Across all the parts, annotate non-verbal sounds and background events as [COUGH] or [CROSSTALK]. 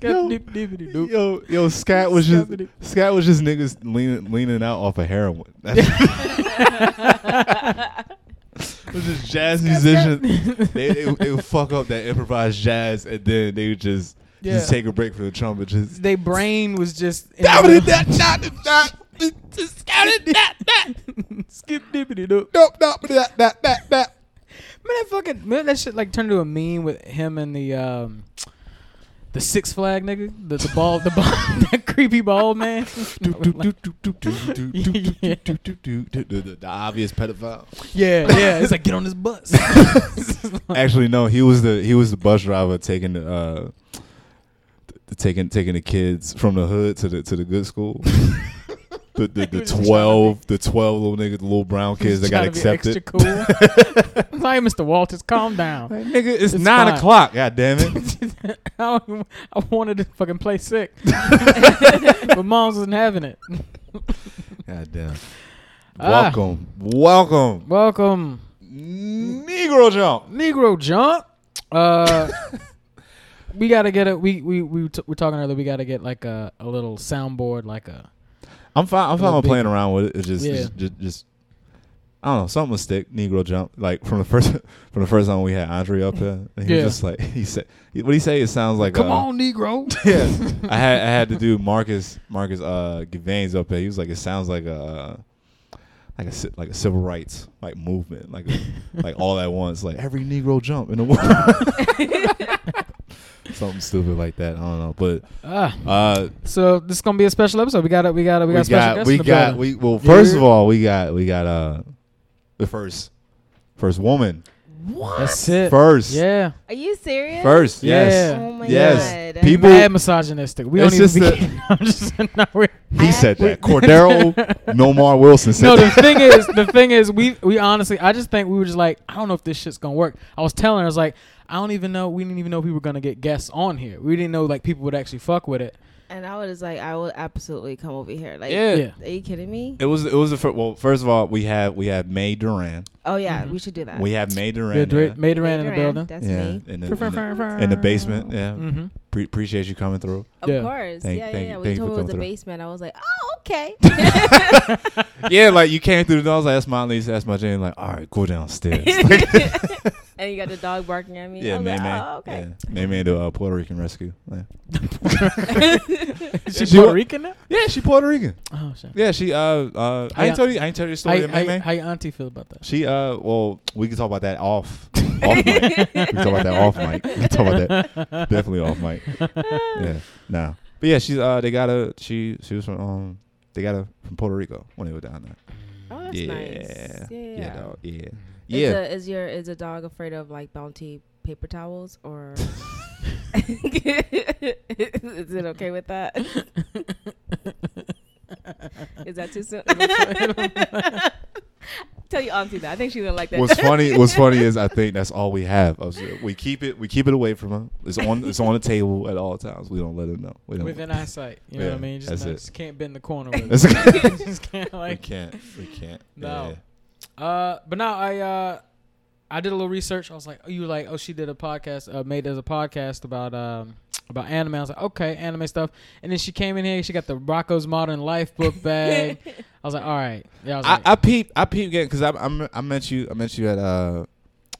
Yo, Yo, yo, Scat was just Scat was just niggas leaning leaning out off of heroin. [LAUGHS] It was [LAUGHS] just jazz musicians. they, they, they would fuck up that improvised jazz, and then they would just Yeah. just take a break from the trumpet. Just They brain was just that was that that that just that that [LAUGHS] skip dippity doo. nope nope that that that that. Man, that fucking man, that shit like turned into a meme with him and the um the Six Flag nigga, the the ball, the ball, [LAUGHS] that creepy bald man. The the obvious pedophile. yeah, [LAUGHS] yeah. It's like get on this bus. [LAUGHS] Actually, no. He was the he was the bus driver taking the uh, taking taking the kids from the hood to the to the good school. The the, [LAUGHS] the twelve the twelve little niggas, the little brown kids that got Trying to be accepted. Cool. [LAUGHS] like Mr. Walters, calm down. Like, nigga, it's, It's nine fine. o'clock. God damn it! I wanted to fucking play sick, [LAUGHS] but mom's wasn't having it. God damn. Ah. Welcome, welcome, Welcome, Negro jump. Negro Jump. Uh, we gotta get it. We we we t- we're talking earlier. We gotta get like a, a little soundboard, like a I'm fine. I'm fine with playing big- around with it. It's just, Yeah. just, just, just, I don't know. Something will stick. Negro jump. Like from the first, [LAUGHS] from the first time we had Andre up here, and he Yeah. was just like, [LAUGHS] he said, what he say? It sounds like, come uh, on, Negro. [LAUGHS] yeah. I had, I had to do Marcus, Marcus, uh, Gavane's up here. He was like, it sounds like a, like a, like a civil rights like movement, like, like all at once, like every Negro jump in the world. Something stupid like that. I don't know, but Ah, uh, so this is gonna be a special episode. We got it. We got it. We got, special guests we in the got we well first Yeah. of all we got we got uh the first first woman That's it. first Yeah. Are you serious? first yes Yeah. Oh my yes god. people Mad misogynistic. We don't just even. the- Be, [LAUGHS] I'm just no, we're, he I said that [LAUGHS] Cordero Nomar Wilson said no, the thing [LAUGHS] is, the thing is, we we honestly, I just think we were just like, I don't know if this shit's gonna work. I was telling her, I was like, I don't even know. We didn't even know we were gonna get guests on here. We didn't know like people would actually fuck with it. And I was like, I will absolutely come over here. Like, Yeah. Yeah. are you kidding me? it was it was the first well first of all we have we have May Durand Oh yeah, Mhm. we should do that. we have May Durand Yeah, there. Dra- Made ran in the building. That's yeah me. in the, in, the, in the basement yeah Mm-hmm. Pre- appreciate you coming through Of Yeah. course. Thank- yeah, thank- yeah, yeah. thank We you told for me it was the through. basement. I was like, oh, okay. [LAUGHS] [LAUGHS] yeah like you came through the door I was like that's my lease that's my Jane like all right go downstairs [LAUGHS] and you got the dog barking at me. I yeah was May like, May oh, okay. yeah May May the uh, Puerto Rican rescue yeah. Is she She Puerto Rican now? Yeah, she Puerto Rican. Oh shit. Yeah, she uh uh I How ain't ya- tell you I ain't tell you the How, story of May May. how, how your auntie feel about that? She uh well we can talk about that off off mic. We can talk about that off mic. We can talk about that definitely off mic. Yeah. Nah. But yeah, she's uh they got a she she was from um they got her from Puerto Rico when they were down there. Oh, that's yeah. nice. Yeah, yeah. Yeah, dog. Yeah. Is, Yeah. a, is your is a dog afraid of like bounty paper towels or? [LAUGHS] [LAUGHS] is it okay with that? [LAUGHS] is that too soon? Tell your auntie that. I think she didn't like that. What's funny [LAUGHS] what's funny is I think that's all we have. We keep it we keep it away from her. It's on it's on the table at all times. We don't let her know. We don't Within [LAUGHS] eyesight, you know what I mean. Just, that's not- it. just can't bend the corner. [LAUGHS] With That's it. just can't we can't. We can't. No. Yeah. Uh, but now I uh, I did a little research. I was like, oh, you were like, oh, she did a podcast, uh, made as a podcast about um about anime. I was like, okay, anime stuff. And then she came in here. She got the Rocko's Modern Life book bag. [LAUGHS] I was like, all right. Yeah, I was I, like, I peep I peep again because I, I I met you I met you at uh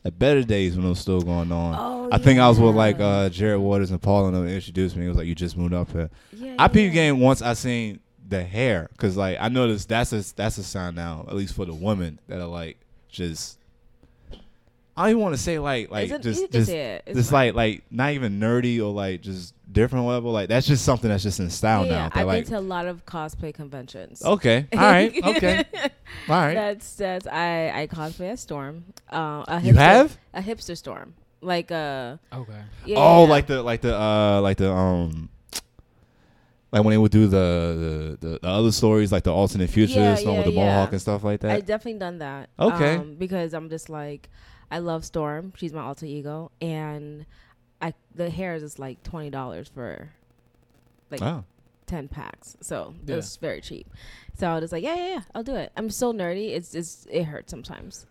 at Better Days when it was still going on. Oh, I think I was with like uh Jared Waters and Paul and them introduced me. It was like you just moved up here. Yeah, I peep yeah. game once I seen the hair because like I noticed that's a that's a sign now at least for the women that are like just I don't even want to say like like It's a- just just it. Just like like not even nerdy or like just different level like that's just something that's just in style yeah, now. That I've like been to a lot of cosplay conventions. okay [LAUGHS] all right okay all right That's that's I I cosplay as Storm. Uh, a you hipster- have a hipster Storm, like uh okay. yeah. oh yeah. like the like the uh like the um like when they would do the the, the, the other stories like the alternate futures Yeah, one with yeah, the mohawk and stuff like that. I that definitely done that. Okay. Um, because I'm just like, I love Storm. She's my alter ego, and I the hair is like twenty dollars for like ten packs, so Yeah. it's very cheap. So I was like, yeah, yeah, yeah, I'll do it. I'm so nerdy. It's it's it hurts sometimes.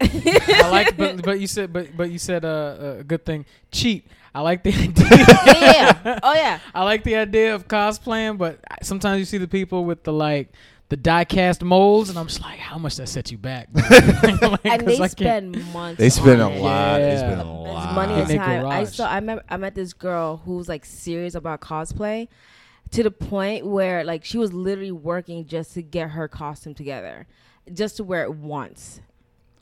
I [LAUGHS] like, but but you said, but but you said uh, a good thing. Cheap. I like the [LAUGHS] idea. yeah, yeah. Oh yeah. [LAUGHS] I like the idea of cosplaying, but sometimes you see the people with the like the die cast molds, and I'm just like, how much that set you back? Like, [LAUGHS] [LAUGHS] and [LAUGHS] 'cause they spend months. They spend a on it. lot. They spend a It's It's lot. money In and time. I garage. saw. I met. I met this girl who was like serious about cosplay, to the point where like she was literally working just to get her costume together, just to wear it once,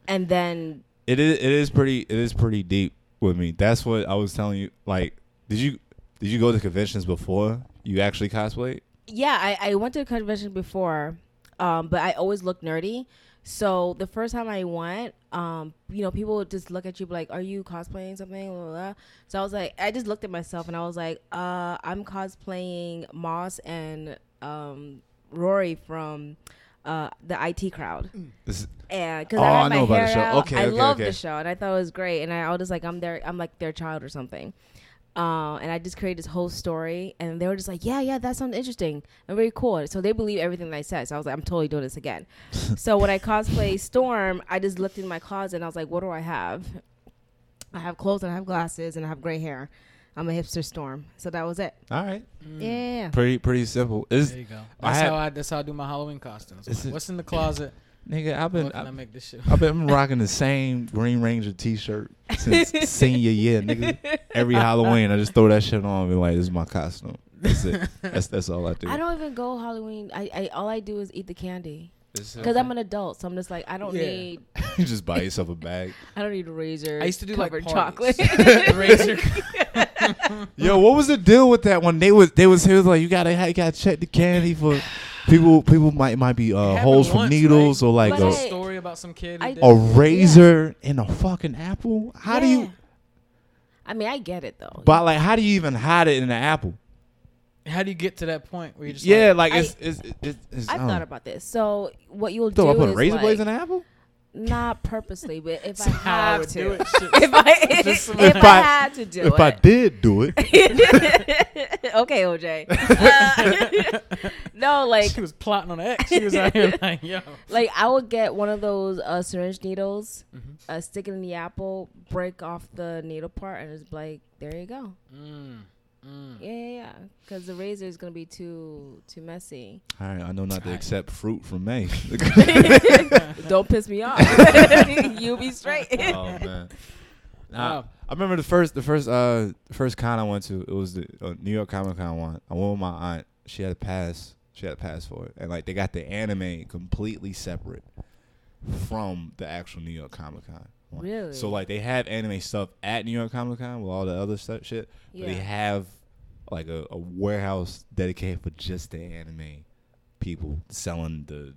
and then It is. It is pretty. It is pretty deep with me. That's what I was telling you. Like, did you did you go to conventions before you actually cosplayed? Yeah, I, I went to a convention before, um, but I always look nerdy. So the first time I went, um, you know, people would just look at you like, "Are you cosplaying something?" Blah, blah, blah. So I was like, I just looked at myself and I was like, uh, "I'm cosplaying Moss and um, Rory from uh, the IT crowd." This, And because Oh, I I had know my about the hair show. out, Okay, I okay, loved okay. the show and I thought it was great. And I, I was like, I'm their, I'm like their child or something. Uh, and I just created this whole story, and they were just like, "Yeah, yeah, that sounds interesting and very cool." So they believe everything that I said. So I was like, "I'm totally doing this again." [LAUGHS] so when I cosplay Storm, I just looked in my closet and I was like, "What do I have?" I have clothes and I have glasses and I have gray hair. I'm a hipster Storm. So that was it. all right. Mm. Yeah. Pretty pretty simple. Is There you go. I That's had- how I. That's how I do my Halloween costumes. Like, What's in the closet? Nigga? I've been I I, make this shit? I've been rocking the same Green Ranger T-shirt since [LAUGHS] senior year, nigga. Every Halloween, I just throw that shit on and be like, "This is my costume." That's it. That's that's all I do. I don't even go Halloween. I, I all I do is eat the candy because. I'm an adult. So I'm just like I don't Yeah. need [LAUGHS] you just buy yourself a bag. [LAUGHS] I don't need a razor. I used to do like parties. chocolate. Razor. Yo, what was the deal with that when they was they was he was like you gotta you gotta check the candy for people people might might be uh, happened holes from once, needles or like But a, There's hey, a story about some kid. Who I- did a razor in a fucking apple. How do you? I mean, I get it though. But like, how do you even hide it in an apple? How do you get to that point where you're just Yeah, like, like I- it's it's it's. it's I've I thought know. about this. So what you'll do? So I do put a razor like, blades in an apple. Not purposely, but if [LAUGHS] I That's I have to, [LAUGHS] if I [LAUGHS] if, If I, I- had to do it. if I did do it, okay, OJ. Uh, no, like she was plotting on X. She was out here like, yo. like I would get one of those uh, syringe needles, Mhm. uh, stick it in the apple, break off the needle part, and it's like, there you go. Mm, mm. Yeah, yeah, yeah. Because the razor is gonna be too too messy. all right, I know not to Alright. accept fruit from May. [LAUGHS] Don't piss me off. [LAUGHS] you be straight. oh man. Nah, Wow. I remember the first the first uh first con I went to. It was the uh, New York Comic Con one. I went with my aunt. She had a pass. She had a pass for it, and like they got the anime completely separate from the actual New York Comic Con. Really? So like they have anime stuff at New York Comic Con with all the other stuff shit. But they have like a, a warehouse dedicated for just the anime people selling the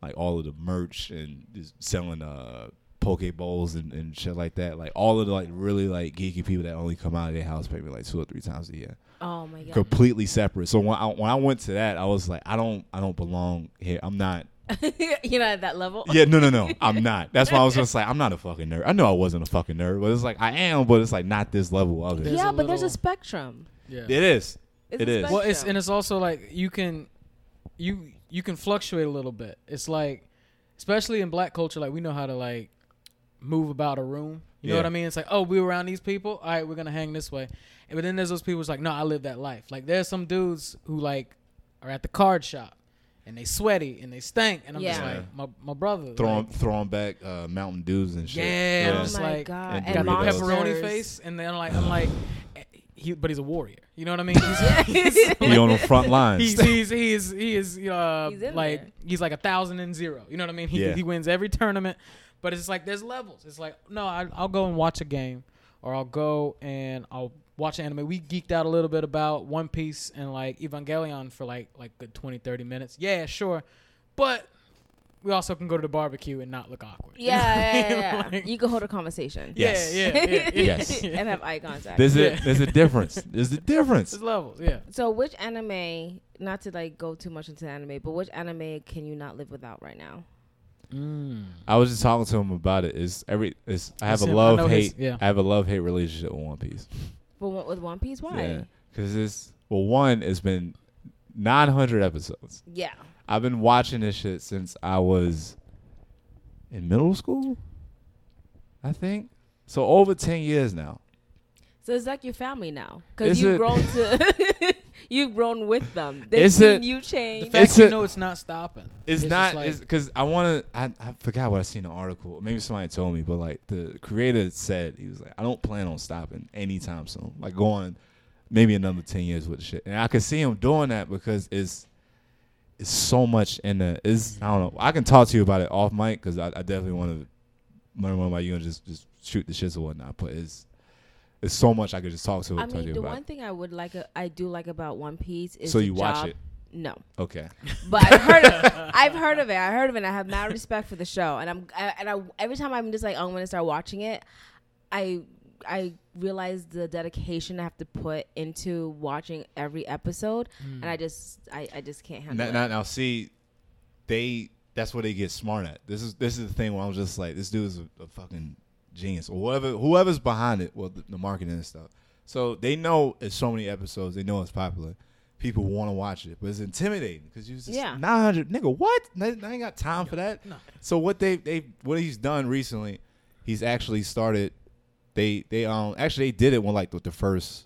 like all of the merch and just selling uh poke bowls and, and shit like that. Like all of the like really like geeky people that only come out of their house maybe like two or three times a year. oh my god. Completely separate. So when I when I went to that I was like I don't I don't belong here. I'm not [LAUGHS] You're not at that level. yeah, no, no, no. [LAUGHS] I'm not. That's why I was just like, I'm not a fucking nerd. I know I wasn't a fucking nerd, but it's like I am, but it's like not this level of it. There's yeah, a but there's a spectrum. Yeah. It is. It's It a is. spectrum. Well, it's and it's also like you can, you you can fluctuate a little bit. It's like, especially in black culture, like we know how to like move about a room. You know what I mean? It's like, oh, we were around these people. All right, we're gonna hang this way. And- But then there's those people who's like, no, I live that life. Like there's some dudes who like are at the card shop and they sweaty and they stink, and I'm just like, my my brother, throwing like, throwing back uh, Mountain Dews and shit. Yeah, oh just my like- god. and And, got the pepperoni face, and then like I'm like, eh, he, but he's a warrior. You know what I mean? He's, [LAUGHS] he's- He on the front [LAUGHS] lines. he's he's he is he is uh He's like there. he's like a thousand and zero. You know what I mean? He Yeah. he wins every tournament, but it's like there's levels. It's like no, I, I'll go and watch a game, or I'll go and I'll watch anime. We geeked out a little bit about One Piece and like Evangelion for like like good 20, 30 minutes. Yeah, sure, but we also can go to the barbecue and not look awkward. You know Yeah, yeah, [LAUGHS] yeah, yeah. [LAUGHS] Like- you can hold a conversation. Yes. Yeah, yeah, [LAUGHS] yeah, yeah. Yes. and have eye contact. There's a there's a difference. There's a difference. There's levels. Yeah. so, which anime? Not to like go too much into anime, but which anime can you not live without right now? Mm. I was just talking to him about it. Is every is I have That's a him. I know love his- hate. yeah. I have a love hate relationship with One Piece. But what- with One Piece, why? Yeah, because it's well, one, it's been 900 episodes. Yeah. I've been watching this shit since I was in middle school. I think. So over ten years now. So it's like your family now, because you've it- grown to, [LAUGHS] [LAUGHS] you've grown with them. [LAUGHS] They've seen it- you The change. fact It's you a- know it's not stopping. It's, just not like- because I want to. I, I forgot what I seen in an article. Maybe somebody told me, but like the creator said, he was like, I don't plan on stopping anytime soon. Like going maybe another ten years with the shit, and I can see him doing that because it's it's so much in the. Is I don't know. I can talk to you about it off mic because I, I definitely want to learn more about you and just just shoot the shits or whatnot. But it's it's so much I could just talk to I mean, the about. one thing I would like, a, I do like about One Piece is so you watch job- it, No, okay? but I've heard, of, [LAUGHS] I've heard of it. I heard of it. and I have mad respect for the show, and I'm, I, and I every time I'm just like, oh, I'm gonna start watching it. I, I realize the dedication I have to put into watching every episode, and hmm. I just, I, I just can't handle Now, it. now, now, see, they that's where they get smart at. This is this is the thing where I'm just like, this dude is a, a fucking genius, or whoever whoever's behind it, well, the, the marketing and stuff. So they know it's so many episodes. They know it's popular. People want to watch it, but it's intimidating because you just Yeah. 900 nigga. What? I I ain't got time for that. No. So what they they what he's done recently, he's actually started. They they um actually they did it when like with the first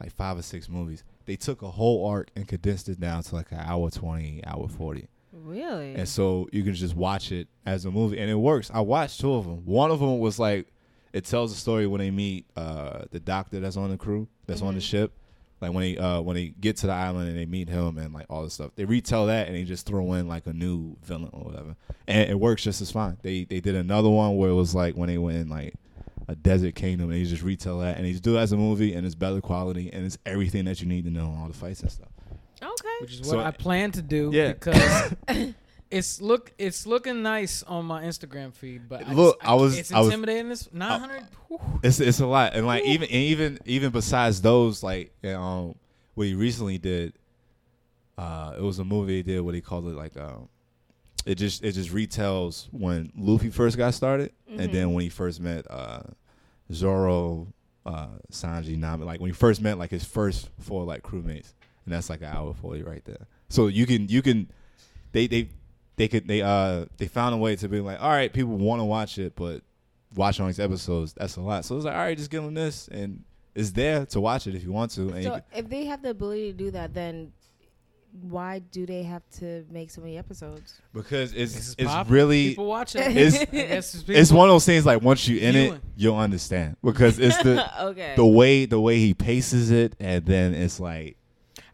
like five or six movies. They took a whole arc and condensed it down to like an hour twenty, hour forty, really? and so you can just watch it as a movie, and it works. I watched two of them. One of them was like it tells the story when they meet uh the doctor that's on the crew that's on the Mhm. ship. Like when they uh when they get to the island and they meet him and like all this stuff, they retell that and they just throw in like a new villain or whatever, and it works just as fine. They they did another one where it was like when they went in like a desert kingdom and they just retell that and they just do it as a movie and it's better quality and it's everything that you need to know all the fights and stuff. Okay. which is So- what I plan to do. Yeah. because [COUGHS] it's look it's looking nice on my Instagram feed, but I Look, just, I was- it's I was- intimidating. It's nine hundred. It's it's a lot, and like even and even even besides those, like um, what he recently did, uh, it was a movie he did. What he called it, like um, it just it just retells when Luffy first got started, and then when he first met uh, Zoro, uh, Sanji, Nami, like when he first met like his first four like crewmates, and that's like an hour forty right there. So you can you can they they they could they uh they found a way to be like, all right, people want to watch it, but watch all these episodes, that's a lot. So it's like, all right, just give them this, and it's there to watch it if you want to. And So can, if they have the ability to do that, then why do they have to make so many episodes? because This it's it's really people watch it. [LAUGHS] It's- it's, it's one of those things like once you in it, Viewing. you'll understand because it's the [LAUGHS] okay. the way the way he paces it, and then it's like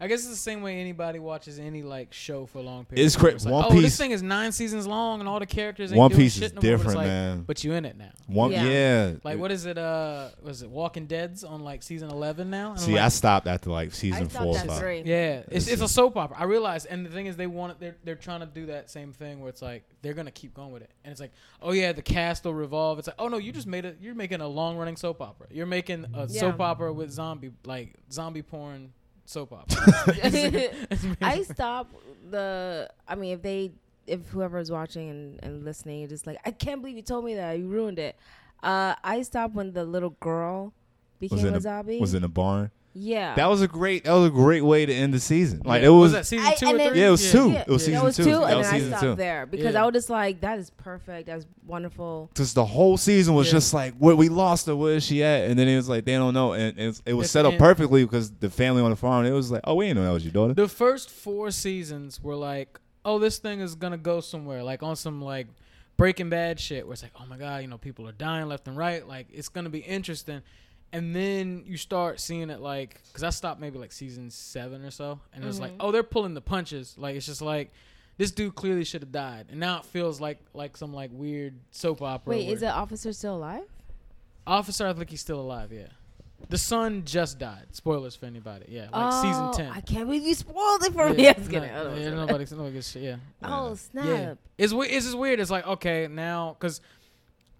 I guess it's the same way anybody watches any like show for a long period. It's of time. cra- It's like, One oh, Piece- this thing is nine seasons long, and all the characters. Ain't One doing Piece shit is no more, but it's different, like, man. But you in it now. one Yeah. yeah. Like what is it? Uh, was it Walking Dead's on like season eleven now? And I'm See, I stopped after like season stopped four. or at Yeah, it's, It's it's a soap opera. I realize, and the thing is, they want it. They're they're trying to do that same thing where it's like they're gonna keep going with it, and it's like, oh yeah, the cast will revolve. It's like, oh no, you just made it. You're making a long running soap opera. You're making a Yeah. soap opera with zombie like zombie porn soap opera. [LAUGHS] [LAUGHS] I stop the. I mean, if they, if whoever's watching and, and listening, is just like, I can't believe you told me that. You ruined it. Uh, I stopped when the little girl became in a a- zombie. Was in a barn. Yeah. That was a great. That was a great way to end the season. Like Yeah. it was. that season two and or then- three? Yeah, it was two. Yeah. It was that season was two. two, That and was then I stopped two. there because Yeah. I was just like, that is perfect. That's wonderful. Because the whole season was Yeah. just like, where we lost her, where is she at? And then it was like, they don't know. And, and it was It's set up perfectly because the family on the farm, it was like, oh, we didn't know that was your daughter. The first four seasons were like, oh, this thing is gonna go somewhere, like on some like Breaking Bad shit, where it's like, oh my god, you know, people are dying left and right, like it's gonna be interesting. And then you start seeing it like, because I stopped maybe like season seven or so, and it's like, mm-hmm. oh, they're pulling the punches. Like it's just like, this dude clearly should have died, and now it feels like like some like weird soap opera. Wait, is the officer still alive? Officer? I think he's still alive. Yeah, the son just died. Spoilers for anybody. Yeah, like oh, season ten. I can't believe you spoiled it for me. Yeah, I was no, kidding. I yeah, nobody, nobody a shit. Yeah. Oh snap! Yeah. It's it's just weird. It's like okay now because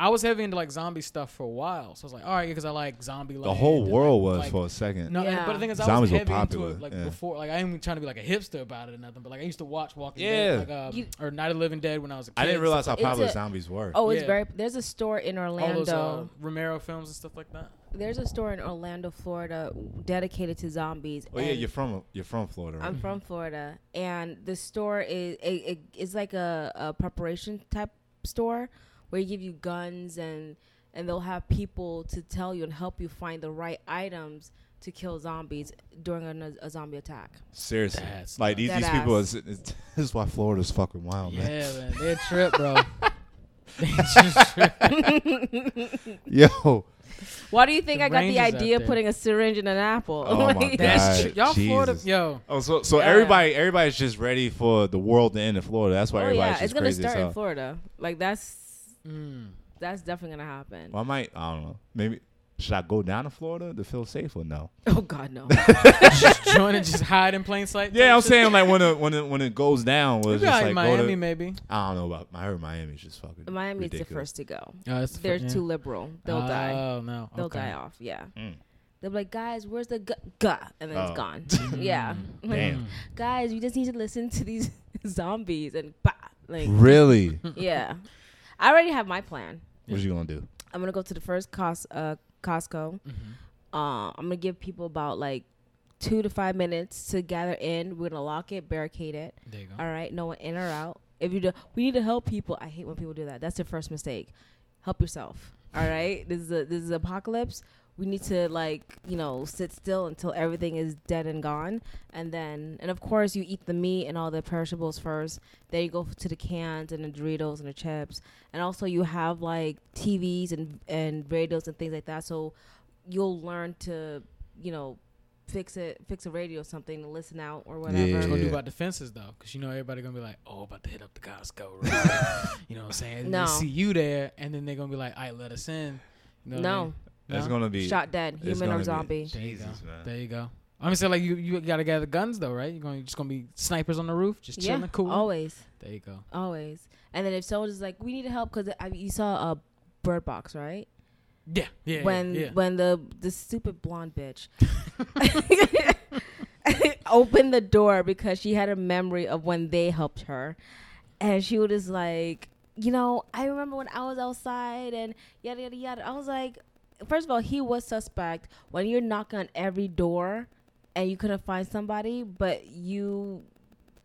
I was heavy into like zombie stuff for a while, so I was like, all right, because I like zombie. the whole world was for a second. No, Yeah. but the thing is, I Zombies was were heavy popular, into it like yeah. before. Like I ain't even trying to be like a hipster about it or nothing, but like I used to watch Walking Yeah. Dead, like, um, You- or Night of the Living Dead when I was a kid. I didn't realize how popular a- zombies were. Oh, it's Yeah. very. There's a store in all Orlando. those uh, Romero films and stuff like that. there's a store in Orlando, Florida, dedicated to zombies. Oh, yeah, you're from you're from Florida, right? I'm from Florida, and the store is it, it, it's like a, a preparation type store where you give you guns and and they'll have people to tell you and help you find the right items to kill zombies during a, a zombie attack. Seriously, That's like these, these people. Deadass. Is, is, [LAUGHS] this is why Florida's fucking wild, man. Yeah, man. man, they're a trip, bro. [LAUGHS] they just trip. [LAUGHS] Yo, Why do you think The I got the idea of putting a syringe in an apple? Oh my Like- God. That's true. Y'all Florida, Jesus. yo. oh, so so Yeah. everybody everybody's just ready for the world to end in Florida. That's why Oh everybody's yeah, just it's gonna crazy as start in. Florida. Like that's Mm. that's definitely gonna happen. Well, I might. I don't know. Maybe should I go down to Florida to feel safe or no? Oh God, no. [LAUGHS] just join and just hide in plain sight. Yeah, I'm saying like when it when it when it goes down, was Maybe just like in go Miami, to. maybe. I don't know about. I heard Miami's just fucking. Miami's the first to go. Oh, the They're fir- yeah. too liberal. They'll die. Oh no, They'll okay. die off. Yeah. Mm. They'll be like, guys, where's the gu- guh? And then Oh. it's gone. [LAUGHS] [LAUGHS] yeah. Damn. Guys, you just need to listen to these zombies and bah. Like, Really? yeah. I already have my plan. what are you gonna do? I'm gonna go to the first Cos- uh, Costco. Mhm. Uh, I'm gonna give people about like two to five minutes to gather in. We're gonna lock it, barricade it. There you go. All right, no one in or out. If you do, we need to help people. I hate when people do that. That's their first mistake. Help yourself. All right, this is a this is apocalypse. We need to like you know sit still until everything is dead and gone, and then and of course you eat the meat and all the perishables first. Then you go to the cans and the Doritos and the chips, and also you have like TVs and and radios and things like that. So you'll learn to you know fix it, fix a radio or something to listen out or whatever. What you Yeah. gonna do about defenses though? Because you know everybody gonna be like, "Oh, about to hit up the Costco." [LAUGHS] Right? you know what I'm saying? And No. They see you there, and then they're gonna be like, "All right, let us in." You know no, mean? It's gonna be. shot dead, human or gonna be- zombie. There you go. Jesus, man. There you go. I'm gonna say like you you gotta gather guns though, right? You're going to just gonna be snipers on the roof, just chilling, yeah, cool. always, There you go. always. And then if someone is like, "We need help," because you saw a Bird Box, right? Yeah, yeah. when yeah. when the the stupid blonde bitch [LAUGHS] opened the door because she had a memory of when they helped her, and she was just like, you know, I remember when I was outside and yada yada yada. I was like, first of all, he was suspect when you're knocking on every door and you couldn't find somebody, but you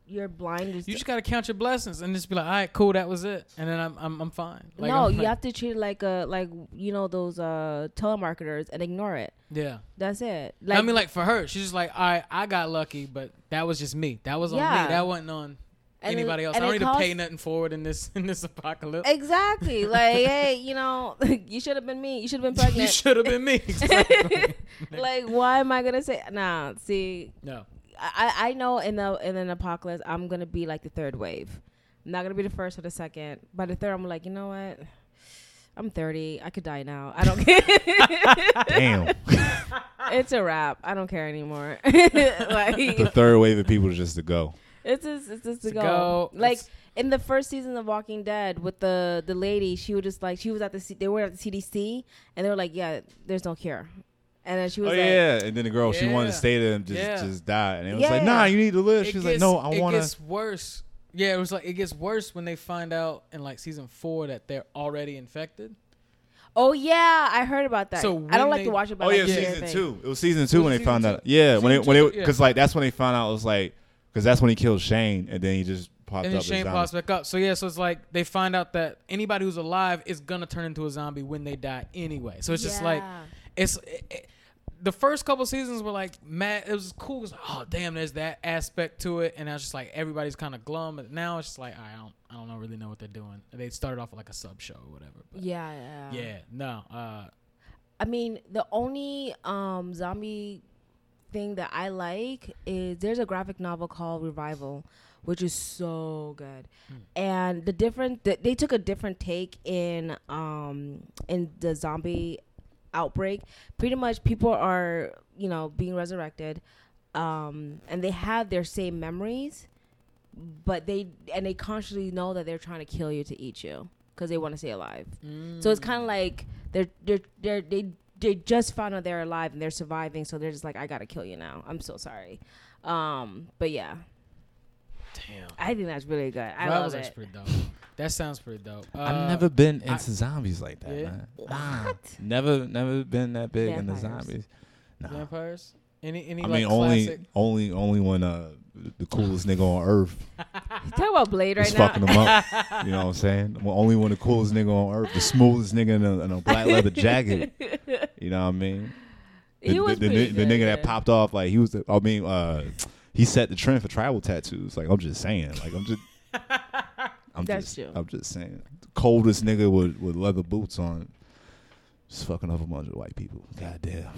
you're blind. you just gotta count your blessings and just be like, "All right, cool, that was it," and then I'm I'm, I'm fine. Like, no, I'm you like- have to treat it like a like you know those uh telemarketers and ignore it. Yeah. That's it. Like, I mean, like for her, she's just like, "All right, I got lucky, but that was just me. That was on Yeah. me. That wasn't on and it- anybody else. I don't it need to pay nothing forward in this in this apocalypse." Exactly. like, [LAUGHS] hey, you know, [LAUGHS] you should have been me. You should have been pregnant. [LAUGHS] you should have been me. Exactly. like, why am I gonna say? Nah. See, no. I I know in the in an apocalypse, I'm gonna be like the third wave. I'm not gonna be the first or the second. By the third, I'm like, you know what? I'm 30. I could die now. I don't care. Damn. it's a wrap. I don't care anymore. like, the third wave of people is just to go. It's just it's just to To go. go, Like it's- in the first season of Walking Dead with the the lady, she was just like she was at the C- they were at the CDC and they were like, yeah, there's no cure, and then she was Oh like, yeah, and then the girl she wanted to stay there and just Yeah. just die, and it was Yeah. like, nah, you need to live. She's like, no, I want to. It gets worse. Yeah, it was like it gets worse when they find out in like season four that they're already infected. oh yeah, I heard about that. So I don't like they- to watch it. But Oh I yeah, like to hear season two. It was season two Was when it they found season out. Yeah, when it when two? it Yeah. because like that's when they found out it was like because that's when he killed Shane, and then he just popped and then up. as Shane pops back up. So yeah, so it's like they find out that anybody who's alive is gonna turn into a zombie when they die anyway. So it's just like it's it, it- the first couple seasons were like mad. It was cool. It was like, oh damn, there's that aspect to it, and I was just like everybody's kind of glum. But now it's just like I don't I don't know, really know what they're doing. They started off with like a sub show or whatever. But yeah, yeah, yeah, no, uh, I mean, the only um zombie thing that I like is there's a graphic novel called Revival, which is so good. And the different th- they took a different take in um in the zombie outbreak. Pretty much people are, you know, being resurrected um and they have their same memories, but they and they consciously know that they're trying to kill you to eat you because they want to stay alive. So it's kind of like they're they're they're they they just found out they're alive and they're surviving, so they're just like, I gotta kill you now. I'm so sorry. Um, but yeah, damn. I think that's really good. I That was actually it. pretty dope. That sounds pretty dope. Uh, I've never been I- into zombies like that, Yeah? man. What? never, never been that big into Vampires. zombies. Nah. vampires. Any any I like mean, only, only, only when uh the coolest nigga on earth [LAUGHS] Talk about Blade right It's now. fucking him up. [LAUGHS] You know what I'm saying? Well, only one of the coolest nigga on earth, the smoothest nigga in a, in a black leather jacket. [LAUGHS] You know what I mean? The, he was the, the, pretty the nigga that popped off like he was. The, I mean, uh, he set the trend for tribal tattoos. Like I'm just saying. Like I'm just. I'm That's just. true. I'm just saying. The coldest nigga with with leather boots on, just fucking up a bunch of white people. God damn.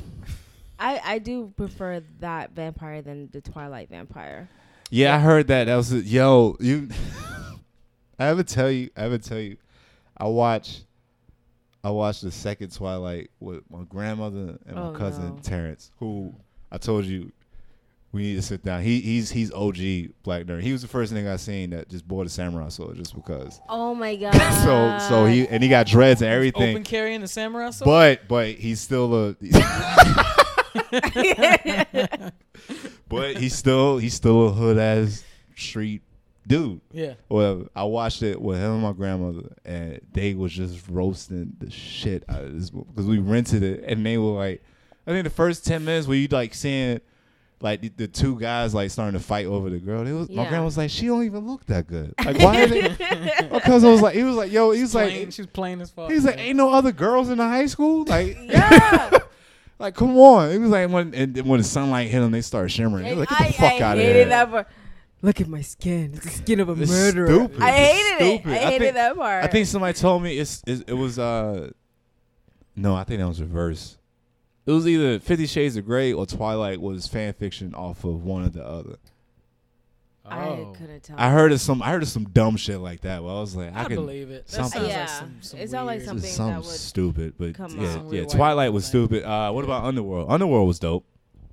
I I do prefer that vampire than the Twilight vampire. Yeah, I heard that. That was a, yo. You, [LAUGHS] I ever tell you? I ever tell you? I watched. I watched the second Twilight with my grandmother and my Oh, cousin no. Terrence, who I told you we need to sit down. He he's he's OG black nerd. He was the first nigga I seen that just bought a samurai sword just because. Oh my god. [LAUGHS] so so he and he got dreads and everything. Open everything. carrying the samurai sword. But but he's still a. [LAUGHS] [LAUGHS] but he's still he's still a hood ass street dude. yeah. Well, I watched it with him and my grandmother, and they was just roasting the shit out of this movie because we rented it, and they were like, I think the first ten minutes where you like seeing. Like the, the two guys like starting to fight over the girl. It was my grandma was like, she don't even look that good. [LAUGHS] Like why? Are they? Because I was like, he was like, yo, he was Plain, like, she's plain as fuck. he was like, ain't no other girls in the high school. Like yeah. Like, come on. It was like when and when the sunlight hit them, they started shimmering. It was like, get the I, fuck I out of here. that part. Look at my skin. It's the skin of a It's murderer. stupid. I It's hated it. stupid. I I hated think- that part. I think somebody told me it's, it's it was uh no, I think that was reverse. It was either Fifty Shades of Grey or Twilight was fan fiction off of one or the other. I Oh. couldn't tell. I heard of some I heard of some dumb shit like that. Well, I was like, I, I, can believe it. That something- sounds Yeah. like some, some It sounds like something It's something that would stupid, but come yeah, on. Yeah. Twilight was thing. stupid. Uh, what about Underworld? Underworld was dope.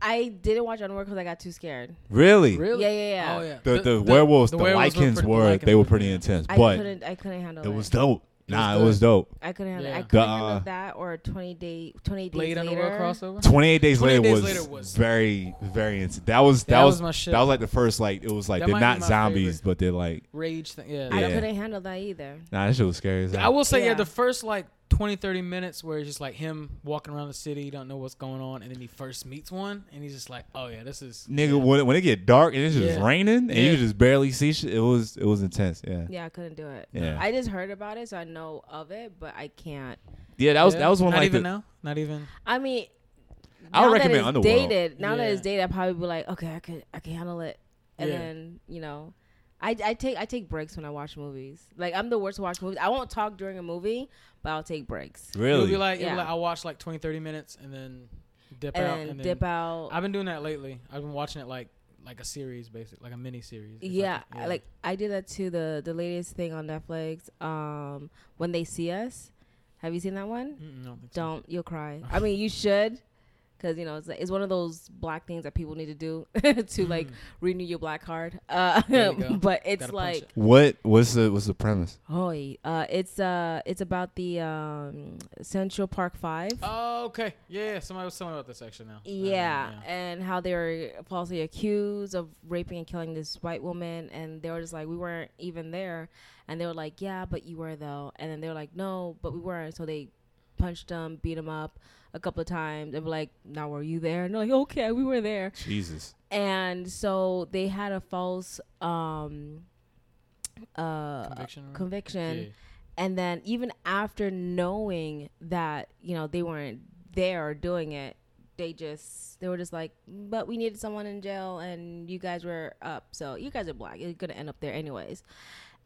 I didn't watch Underworld because I got too scared. Really? Really? Yeah, yeah, yeah. Oh yeah. The, the, werewolves, the, werewolves Lycans pretty- were, Lycans they were pretty intense, I but couldn't. I couldn't handle it it. was dope. Was Nah, it was dope. I couldn't handle. Yeah. I couldn't The, handle uh, that or twenty day, twenty days Blade later. Underworld crossover. 28 days 28 later Days was, Later was- very very intense. That was that, That was, was my shit. that was like the first like it was like That they're might be not my zombies, favorite. but they're like Rage thing. Yeah. I Yeah. couldn't handle that either. nah, that shit was scary as hell. I will say, yeah. Yeah. the first like 20, 30 minutes where it's just like him walking around the city, you don't know what's going on, and then he first meets one, and he's just like, oh yeah, this is Nigga, yeah. when, when it get dark and it's just Yeah. raining and Yeah. you just barely see shit, it was it was intense. Yeah, Yeah, I couldn't do it. yeah, I just heard about it, so I know of it, but I can't. yeah. That was Yeah. that was one Not like even the, now. Not even. I mean, I would now that recommend it's Underworld. Dated, now that it's dated, I'd probably be like, okay, I could, I can handle it, and Yeah. then you know, I, I take I take breaks when I watch movies. Like I'm the worst to watch movies. I won't talk during a movie, but I'll take breaks Really? It'll really. be like, it'll be Yeah. like I'll watch like 20, 30 minutes and then dip and out then and then dip out. I've been doing that lately. I've been watching it like like a series, basically, like a mini series. if I yeah, like I did that too. The the latest thing on Netflix, um, when they see us. Have you seen that one? Mm-mm, don't so. Don't you'll cry. [LAUGHS] I mean, you should, because you know it's it's one of those black things that people need to do [LAUGHS] to like Mm. renew your black card. [LAUGHS] Uh, you but it's Gotta like it. what what's the what's the premise? oh, uh, it's uh, it's about the um, Central Park Five. Oh, okay. Yeah, yeah, somebody was telling about this actually now. Yeah, Um, and how they were falsely accused of raping and killing this white woman, and they were just like, we weren't even there, and they were like, yeah, but you were though, and then they were like, no, but we weren't, so they punched them, beat them up a couple of times, and were like, now were you there? And they're like, okay, we were there, Jesus. and so they had a false um uh Conviction. or- conviction Yeah. and then even after knowing that you know they weren't there or doing it they just they were just like but we needed someone in jail and you guys were up so you guys are black you're gonna end up there anyways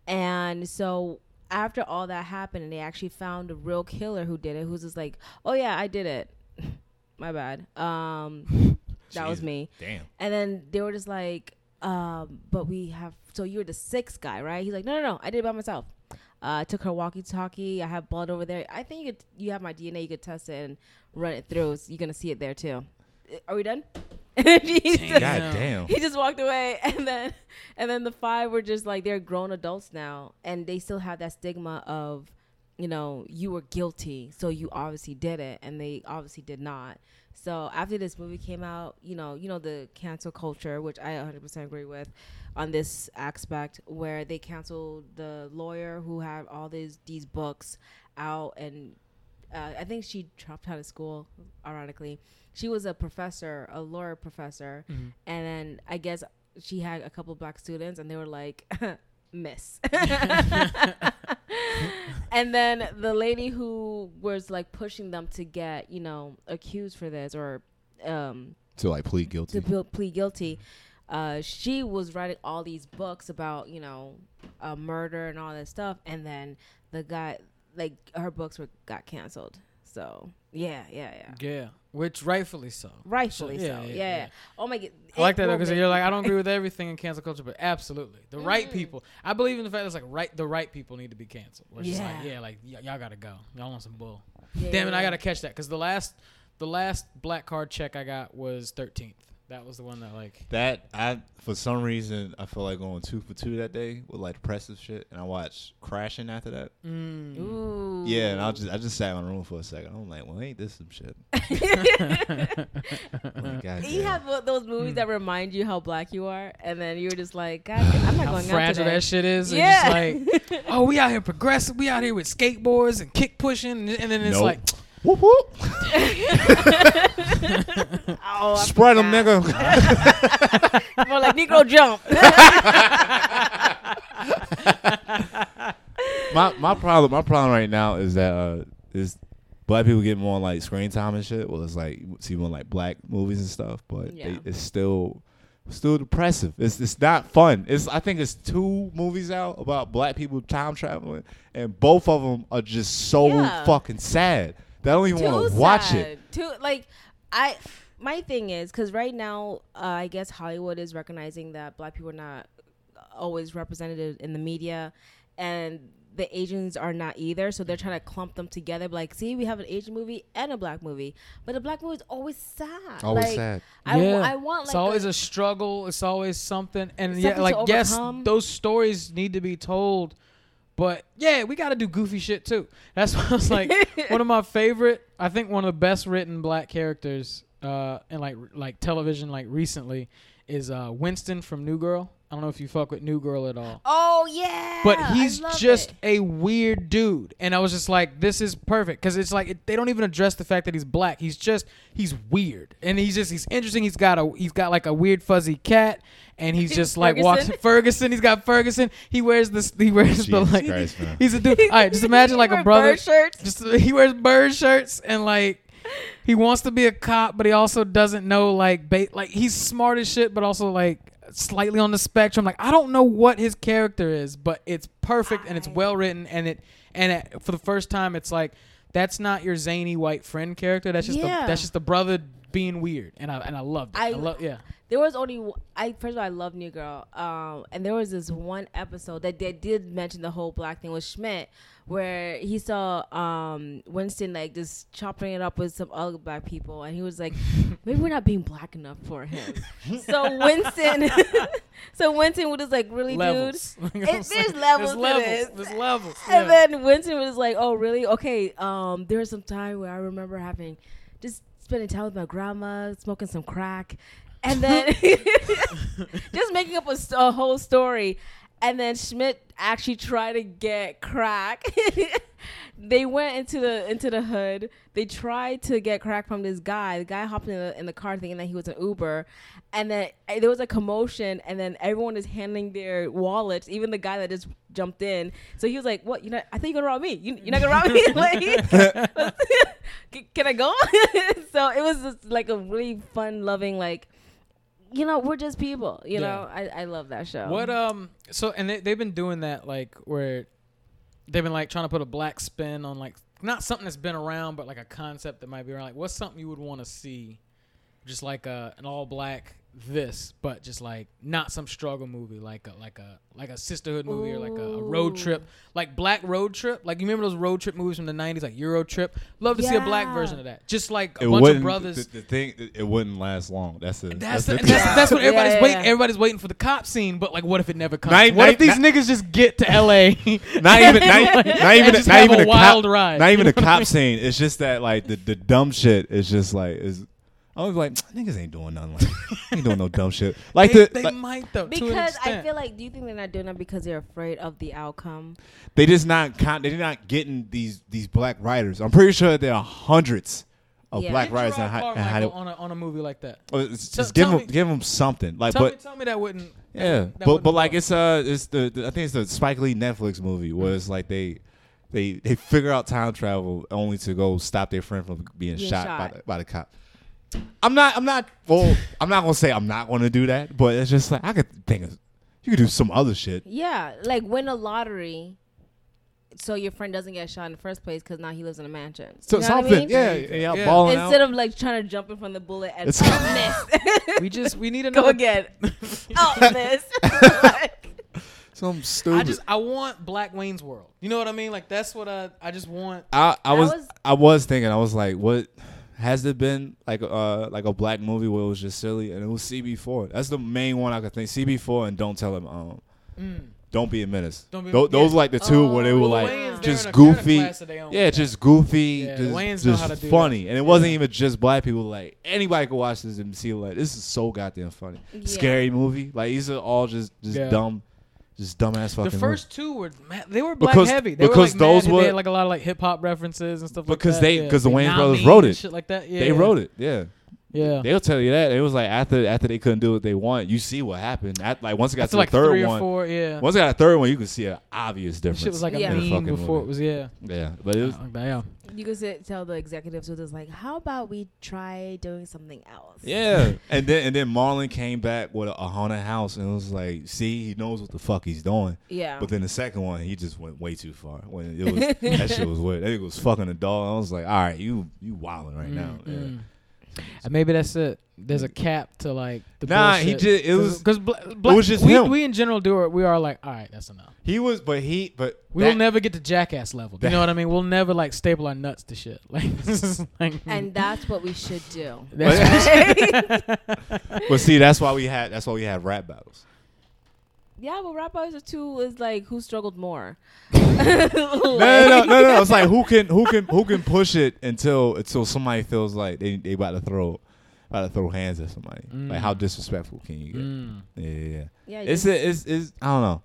and so after all that happened and they actually found a real killer who did it who's just like oh yeah i did it [LAUGHS] my bad um [LAUGHS] that was me Damn. and then they were just like, um, but we have so you're the sixth guy, right? He's like, No, no, no, I did it by myself. Uh, I took her walkie talkie, I have blood over there. I think you could you have my DNA, you could test it and run it through. So you're gonna see it there too. Uh, Are we done? [LAUGHS] he, Damn. just, God damn. he just walked away [LAUGHS] and then and then the five were just like they're grown adults now and they still have that stigma of you know you were guilty so you obviously did it and they obviously did not so after this movie came out you know you know the cancel culture which i 100% agree with on this aspect where they canceled the lawyer who had all these these books out and uh, i think she dropped out of school ironically she was a professor a lawyer professor Mhm. and then I guess she had a couple black students, and they were like, [LAUGHS] miss. [LAUGHS] and then the lady who was like pushing them to get, you know, accused for this or um To like plead guilty. to ple- plead guilty. Uh, she was writing all these books about you know uh, murder and all that stuff, and then the guy like her books were got canceled. So yeah, yeah, yeah, Yeah, which rightfully so. rightfully So, so. yeah, Yeah, yeah, yeah, yeah. Oh my god, I like that though because you're like I don't agree with everything in cancel culture, but absolutely the right Mhm. people. I believe in the fact that it's like right the right people need to be canceled. Just like Yeah. yeah, like y- y'all gotta go. Y'all want some bull. Yeah, Damn it, I gotta catch that because the last the last black card check I got was 13th. That was the one that like That I for some reason I feel like going two for two that day with like depressive shit, and I watched Crashing after that. mm. Ooh. Yeah, and I just I just sat in my room for a second. I'm like, well, ain't this some shit? [LAUGHS] Like, You have one- those movies that remind you how black you are, and then you're just like, God, [SIGHS] I'm not how going out fragile today. that shit is. and Yeah. just like, [LAUGHS] oh, we out here progressive. We out here with skateboards and kick pushing, and, and then it's Nope. like, whoop whoop, oh, spread them, nigga. [LAUGHS] More like Negro jump. [LAUGHS] my my problem my problem right now is that uh is black people get more like screen time and shit. Well, it's like see more like black movies and stuff, but Yeah. they, it's still still depressive. It's it's not fun. It's I think it's two movies out about black people time traveling, and both of them are just so Yeah. fucking sad I don't even want to watch it. Too like I. My thing is because right now, uh, I guess Hollywood is recognizing that black people are not always represented in the media, and the Asians are not either. So they're trying to clump them together. Like, see, we have an Asian movie and a black movie, but the black movie is always sad. Always like, sad. I, yeah, I want like it's always a, a struggle. It's always something, and Something yeah, like yes, those stories need to be told. But yeah, we got to do goofy shit too. That's [LAUGHS] why I was like one of my favorite. I think one of the best written black characters uh, in like like television like recently is uh, Winston from New Girl. I don't know if you fuck with New Girl at all. Oh yeah, But he's just it. a weird dude, and I was just like, "This is perfect," because it's like it, they don't even address the fact that he's black. He's just he's weird, and he's just he's interesting. He's got a he's got like a weird fuzzy cat, and he's just like walks Ferguson. [LAUGHS] Ferguson. He's got Ferguson. He wears this. He wears the like. Christ. He's a dude. [LAUGHS] All right, just imagine like a brother. bird shirts. Just he wears bird shirts and like he wants to be a cop, but he also doesn't know like bait. Like he's smart as shit, but also like slightly on the spectrum. Like I don't know what his character is, but it's perfect and it's well written and it and it, for the first time, it's like that's not your zany white friend character. That's just Yeah. the, that's just the brother being weird, and I and I loved it. I, I- love yeah. There was only I first of all I love New Girl, um, and there was this one episode that they did mention the whole black thing with Schmidt, where he saw um, Winston like just chopping it up with some other black people, and he was like, [LAUGHS] maybe we're not being black enough for him. so Winston, [LAUGHS] so Winston was just like, really, dude. levels. [LAUGHS] Like, It- saying, there's levels There's to levels. this. There's levels. And yeah. then Winston was like, "Oh, really? Okay. Um, there was some time where I remember having just spending time with my grandma, smoking some crack, and then [LAUGHS] [LAUGHS] just making up a whole story. And then Schmidt actually tried to get crack. [LAUGHS] they went into the into the hood. They tried to get crack from this guy. The guy hopped in the in the car thinking that he was an Uber, and then uh, there was a commotion. And then everyone is handing their wallets, even the guy that just jumped in. So he was like, "What? You know? I think you're gonna rob me. You, you're not gonna rob me? [LAUGHS] like, [LAUGHS] can, can I go?" so it was just like a really fun, loving, like, you know, we're just people. You Yeah. know, I I love that show. What um so and they they've been doing that like where they've been like trying to put a black spin on like not something that's been around but like a concept that might be around like what's something you would want to see just like a an all black this but just like not some struggle movie like a like a like a sisterhood movie or like a, a road trip like black road trip like you remember those road trip movies from the 90s like Euro trip love to see a black version of that just like a It bunch of brothers The, the thing, it, it wouldn't last long. That's the. that's, the the, that's, that's what everybody's yeah, waiting. yeah. Everybody's waiting for the cop scene, but like, what if it never comes? Not- what not- if these not- niggas just get to L.A. [LAUGHS] [LAUGHS] not even not, not even just not even a a wild cop, ride, Not even a cop scene. It's just that like the, the dumb shit is just like is. I was like niggas ain't doing nothing like ain't doing no dumb shit [LAUGHS] like they, the they like, might though. to an because I feel like, do you think they're not doing that because they're afraid of the outcome? they just not con- they're not getting these these black writers. I'm pretty sure there are hundreds of Yeah. black writers Jerrod and, Carmichael and on a on a movie like that. Oh, it's- Tell- just give them me- give them something like Tell but me, tell me that wouldn't Yeah, that but wouldn't but like it's uh it's the, the I think it's the Spike Lee Netflix movie where it's like they they they figure out time travel only to go stop their friend from being Being shot, shot. by the, by the cop. I'm not I'm not well I'm not gonna say I'm not gonna do that, but it's just like I could think of you could do some other shit. Yeah, like win a lottery, so your friend doesn't get shot in the first place because now he lives in a mansion. So You know what I something, mean? yeah, Yeah. yeah, Yeah. balling out. Instead of like trying to jump in from the bullet and It's- [LAUGHS] [LAUGHS] miss, we just we need go another. again. [LAUGHS] oh, miss. Like, Some stupid. I just I want Black Wayne's World. You know what I mean? Like that's what I I just want. I, I was, was- I was thinking I was like, what has there been like uh like a black movie where it was just silly and it was CB4. That's the main one I could think. CB4 and Don't Tell Him um Mm. Don't Be a Menace. Don't Be- Tho- those yeah. like the two where they were Oh, like Wayans, just in a- they're in a goofy. class of. Yeah, just goofy, Yeah, the just, Wayans know just how to do funny, that. and it wasn't even just black people. Like anybody could watch this and see like this is so goddamn funny. Yeah. Scary movie. Like these are all just just Yeah. dumb, just dumbass fucking. The first two were they were black Because- heavy. They because were like those mad, were- they had like a lot of like hip hop references and stuff Because like that. they- yeah. because the Like, Wayans brothers wrote it. Shit like that. Yeah, they wrote it. Yeah. Yeah. They'll tell you that. It was like after after they couldn't do what they want, you see what happened. At, like once it got After to like the third three or one, four. Yeah. once it got a third one, you could see an obvious difference. Shit was like a Yeah. in the meme before movie. it was yeah. Yeah, but it was. Uh, yeah. you could sit, tell the executives with us like, how about we try doing something else? Yeah, [LAUGHS] and then and then Marlon came back with a, a haunted house, and it was like, see, he knows what the fuck he's doing. Yeah. But then the second one, he just went way too far. When it was that shit was [LAUGHS] weird. That nigga was fucking a dog. I was like, all right, you you wilding right now. Mm, Yeah. And maybe that's it. There's a cap to like the Nah, he bullshit. just- it was- because black, was just we, him. we in general do it. We are like, all right, that's enough. He was, but he, but We that- will never get to jackass level. You know what I mean? We'll never like staple our nuts to shit. [LAUGHS] Like, like and that's what we should do. that's [LAUGHS] [LAUGHS] But see, that's why we had that's why we had rap battles. Yeah, but rap battles are two is like who struggled more. [LAUGHS] No, no, no, no, no. It's like who can who can who can push it until until somebody feels like they they about to throw about to throw hands at somebody. Mm. Like how disrespectful can you get? Mm, Yeah, yeah, yeah. Yeah, It's just- a, it's it's I don't know.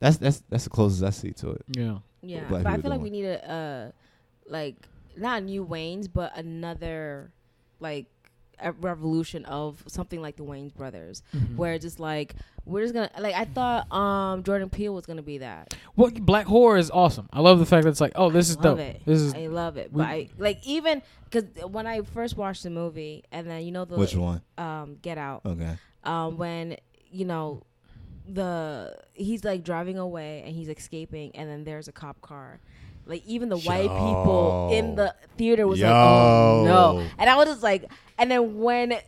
That's that's that's the closest I see to it. yeah. yeah. But I people feel like we need a uh, like not a new Wayans, but another like a revolution of something like the Wayans brothers, Mhm. where it's just like we're just gonna like I thought um Jordan Peele was gonna be that. Well, Black Horror is awesome. I love the fact that it's like, oh, this is I love dope. it. This is I love it. we- But I like even because when I first watched the movie, and then you know the Which one? um Get Out. Okay. um, when you know the he's like driving away and he's escaping and then there's a cop car like even the white people in the theater was like oh no and i was just like and then when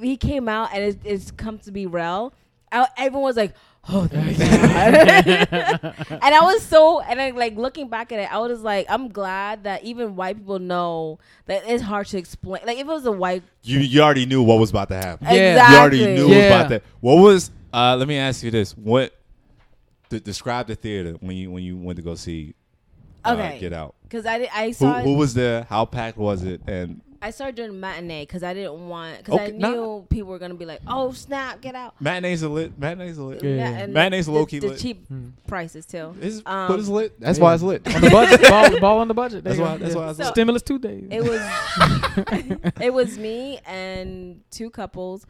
he came out and it, it's come to be real I, everyone was like oh thank [LAUGHS] God. [LAUGHS] and i was so and then like looking back at it i was just like i'm glad that even white people know that it's hard to explain like if it was a white You you already knew what was about to happen. Yeah. exactly You already knew what was Yeah. about to. What was? Uh, let me ask you this: What? De- describe the theater when you when you went to go see. Uh, Okay. Get out. because i did, i saw it who was there? How packed was it? And I started doing matinee because I didn't want because I Okay, nah. knew people were gonna be like, "Oh snap, get out!" matinees are lit. Matinees are lit. Yeah. Yeah, and Matinees the, low key the lit. cheap Mm. prices too. It's, Um, but it's lit. That's yeah. why it's lit. [LAUGHS] on the budget. ball, ball on the budget. That's why. That's Yeah. why. It's So- lit. Stimulus two days. It was [LAUGHS] it was me and two couples,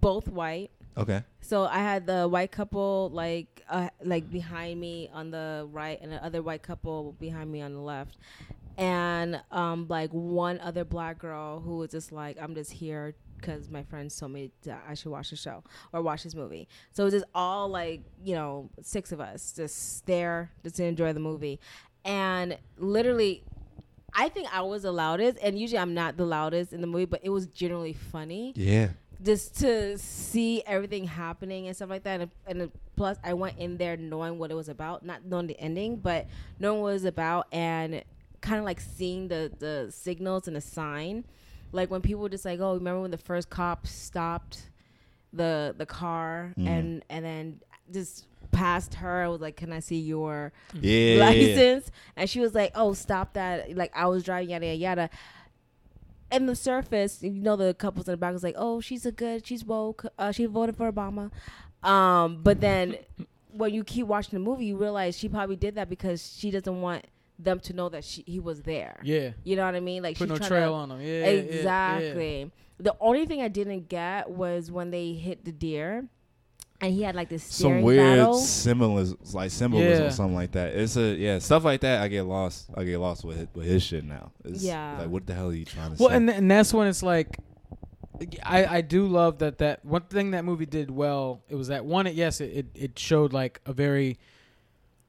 both white. Okay. So I had the white couple like uh, like behind me on the right, and the other white couple behind me on the left, and um like one other black girl who was just like, "I'm just here." Because my friends told me that I should watch the show or watch this movie, so it was just all like you know six of us just there just to enjoy the movie, and literally I think I was the loudest, and usually I'm not the loudest in the movie, but it was generally funny Yeah. just to see everything happening and stuff like that. And, and plus, I went in there knowing what it was about, not knowing the ending, but knowing what it was about, and kind of like seeing the the signals and the sign. Like when people were just like, "Oh, remember when the first cop stopped the the car Mhm. and and then just passed her?" I was like, "Can I see your Yeah. license?" And she was like, "Oh, stop that! Like I was driving, yada yada yada." And the surface, you know, the couples in the back was like, "Oh, she's a good, she's woke, uh, she voted for Obama." Um, but then [LAUGHS] when you keep watching the movie, you realize she probably did that because she doesn't want them to know that she he was there. yeah. You know what I mean? Like Put no she's trying trail to, on them. Yeah. yeah, yeah. exactly. The only thing I didn't get was when they hit the deer, and he had like this some weird battle. symbolism, like symbolism Yeah. or something like that. It's a yeah, stuff like that. I get lost. I get lost with with his shit now. It's Yeah. like what the hell are you trying to Well, say? and and that's when it's like, I I do love that that one thing that movie did well. It was that one. It yes, it it, it showed like a very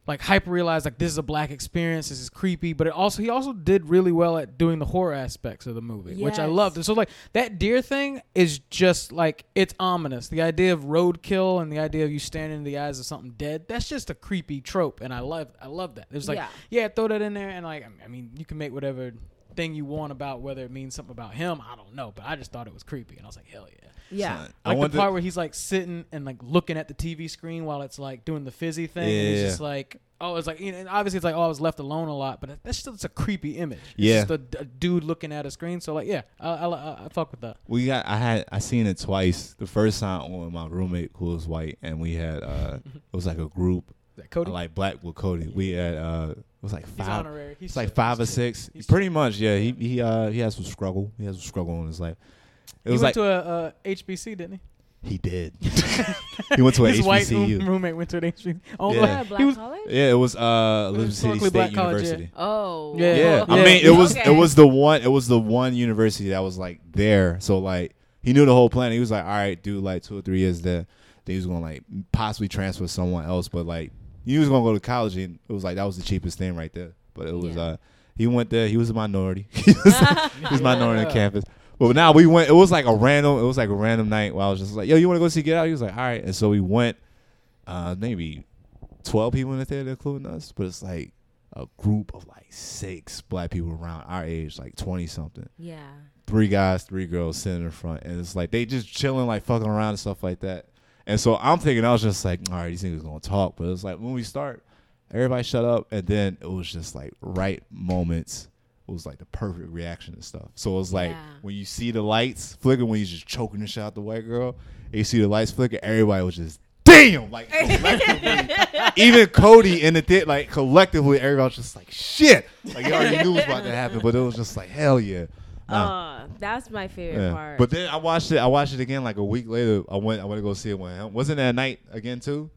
like hyper realized like this is a black experience. This is creepy, but it also he also did really well at doing the horror aspects of the movie, which I Yes. loved. So like that deer thing is just like it's ominous. The idea of roadkill and the idea of you standing in the eyes of something dead. That's just a creepy trope, and I love I love that. It was like Yeah. yeah, throw that in there, and like I mean, you can make whatever thing you want about whether it means something about him. I don't know, but I just thought it was creepy, and I was like, hell yeah. Yeah. Son, I I like the part where he's like sitting and like looking at the TV screen while it's like doing the fizzy thing. And he's Yeah. just like, oh, it's like, you know, and obviously it's like, oh, I was left alone a lot, but that's still it's a creepy image. It's Yeah. just a, a dude looking at a screen. So like, yeah, I, I, I, I fuck with that. we got I had I seen it twice. The first time with my roommate who was white, and we had uh [LAUGHS] it was like a group that Cody? like black with Cody. We had uh it was like he's five. honorary. He's It's like five or He's chill. six. He's Pretty much, yeah. He he uh he has some struggle. He has some struggle in his life. It He was went like to a, a HBC, didn't he? he did. [LAUGHS] he went to a His white room- HBCU. roommate went to an HBCU. Oh, Yeah. Yeah, Black he was, College. Yeah, it was uh was Elizabeth City Berkeley State Black College, yeah. University. Oh. Yeah. Yeah, I Yeah. mean it was Okay. it was the one it was the one university that was like there. So like he knew the whole plan. He was like, all right, do like two or three years there. Then he was gonna like possibly transfer someone else, but like he was gonna go to college, and it was like that was the cheapest thing right there. But it was Yeah. uh he went there. He was a minority. [LAUGHS] he was, he was a [LAUGHS] minority on Yeah. campus. But now we went. It was like a random. It was like a random night where I was just like, "Yo, you want to go see Get Out?" He was like, "All right." And so we went. Uh, maybe twelve people in the theater, including us. But it's like a group of like six black people around our age, like twenty something. Yeah. Three guys, three girls sitting in front, and it's like they just chilling, like fucking around and stuff like that. And so I'm thinking, I was just like, all right, these niggas gonna talk. But it's like when we start, everybody shut up, and then it was just like right moments. It was like the perfect reaction and stuff. So it was like Yeah. when you see the lights flicker, when you just choking the shit out the white girl, and you see the lights flicker, everybody was just damn, like [LAUGHS] even Cody in the theater, like collectively, everybody was just like shit. Like you already knew it was about to happen, but it was just like hell yeah. Nah. Uh, that's my favorite Yeah. part. But then I watched it. I watched it again like a week later. I went. I went to go see it with him. Wasn't that night again too?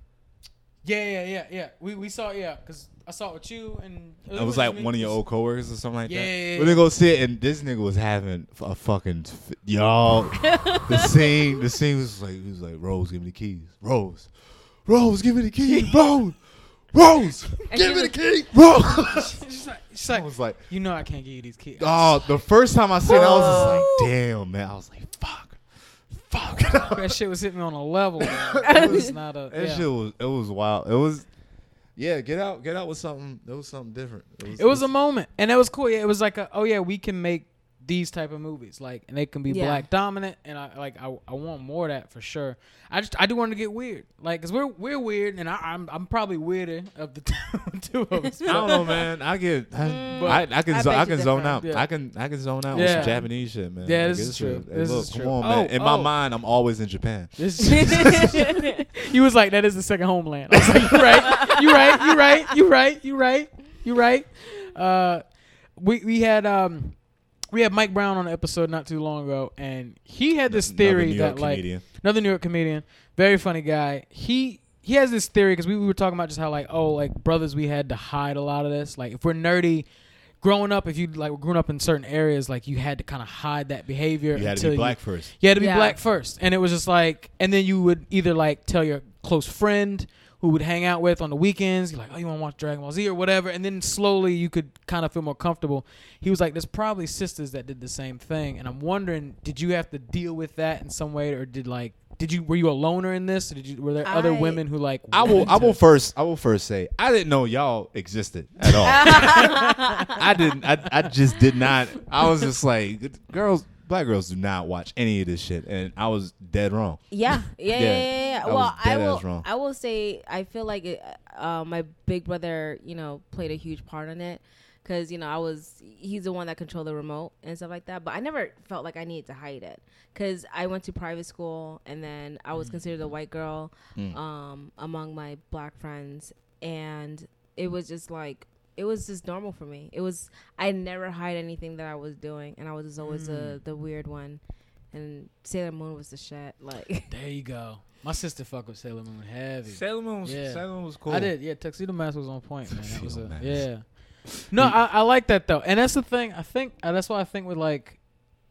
yeah, yeah, yeah, yeah. We we saw yeah, because I saw it with you and It was like one of your old coworkers or something like Yeah, that. yeah, yeah. We didn't go sit and this nigga was having a fucking f- y'all. the [LAUGHS] scene, the scene was like, he was like, Rose, give me the keys. Rose, Rose, give me the keys. [LAUGHS] Rose, Rose, give me the keys. [LAUGHS] Rose. She's like, she's I was like, you know I can't give you these keys. oh, the first time I seen it, I was just like, damn, man. I was like, fuck, fuck. that shit was hitting me on a level. man. It was not a. That yeah. shit was it was wild. It was yeah, get out, get out with something. It was something different. It was a moment, and it was cool. Yeah, it was like, a, oh yeah, we can make these type of movies, like, and they can be Yeah. black dominant, and I like, I, I want more of that for sure. I just, I do want to get weird, like, cause we're we're weird, and I, I'm I'm probably weirder of the [LAUGHS] two of us. I don't know, man. I get, I, [LAUGHS] Mm, I, I can, I zo- I you can zone different. out. Yeah. I can, I can zone out with Yeah. some Japanese shit, man. Yeah, Like, this is it's true. a- hey, This look, is come true. on, Oh, man. In my oh. mind, I'm always in Japan. [LAUGHS] This- he was like, that is the second homeland. I was like, you right, you right, you right, you right, you right, you right. Uh, we we had um. We had Mike Brown on an episode not too long ago, and he had this theory that like comedian. another New York comedian, very funny guy. He he has this theory because we, we were talking about just how like oh like brothers we had to hide a lot of this. Like if we're nerdy, growing up, if you like were growing up in certain areas, like you had to kind of hide that behavior. You had to be black first. You had to be Yeah. black first, and it was just like, and then you would either like tell your close friend who would hang out with on the weekends, you're like, oh, you want to watch Dragon Ball Z or whatever, and then slowly you could kind of feel more comfortable. He was like, there's probably sisters that did the same thing, and I'm wondering, did you have to deal with that in some way, or did like, did you were you a loner in this, or did you were there other women who like? I will. wanted I will first. I will first say I didn't know y'all existed at all. [LAUGHS] I didn't. I, I just did not. I was just like, girls, black girls do not watch any of this shit, and I was dead wrong. Yeah, [LAUGHS] yeah, yeah, Yeah. yeah. yeah. I Well, was I will. I will say, I feel like it, uh, my big brother, you know, played a huge part in it, because you know, I was he's the one that controlled the remote and stuff like that. But I never felt like I needed to hide it, because I went to private school, and then I was considered a white girl Mm. um, among my black friends, and it was just like. It was just normal for me. It was I never hide anything that I was doing, and I was just always the the weird one and Sailor Moon was the shit. [LAUGHS] Like, There you go. My sister fuck with Sailor Moon heavy. Sailor Moon was Yeah. Sailor Moon was cool. I did, yeah. Tuxedo Mask was on point, man. That was a, yeah. No, I, I like that though, and that's the thing. I think uh, that's why I think with like,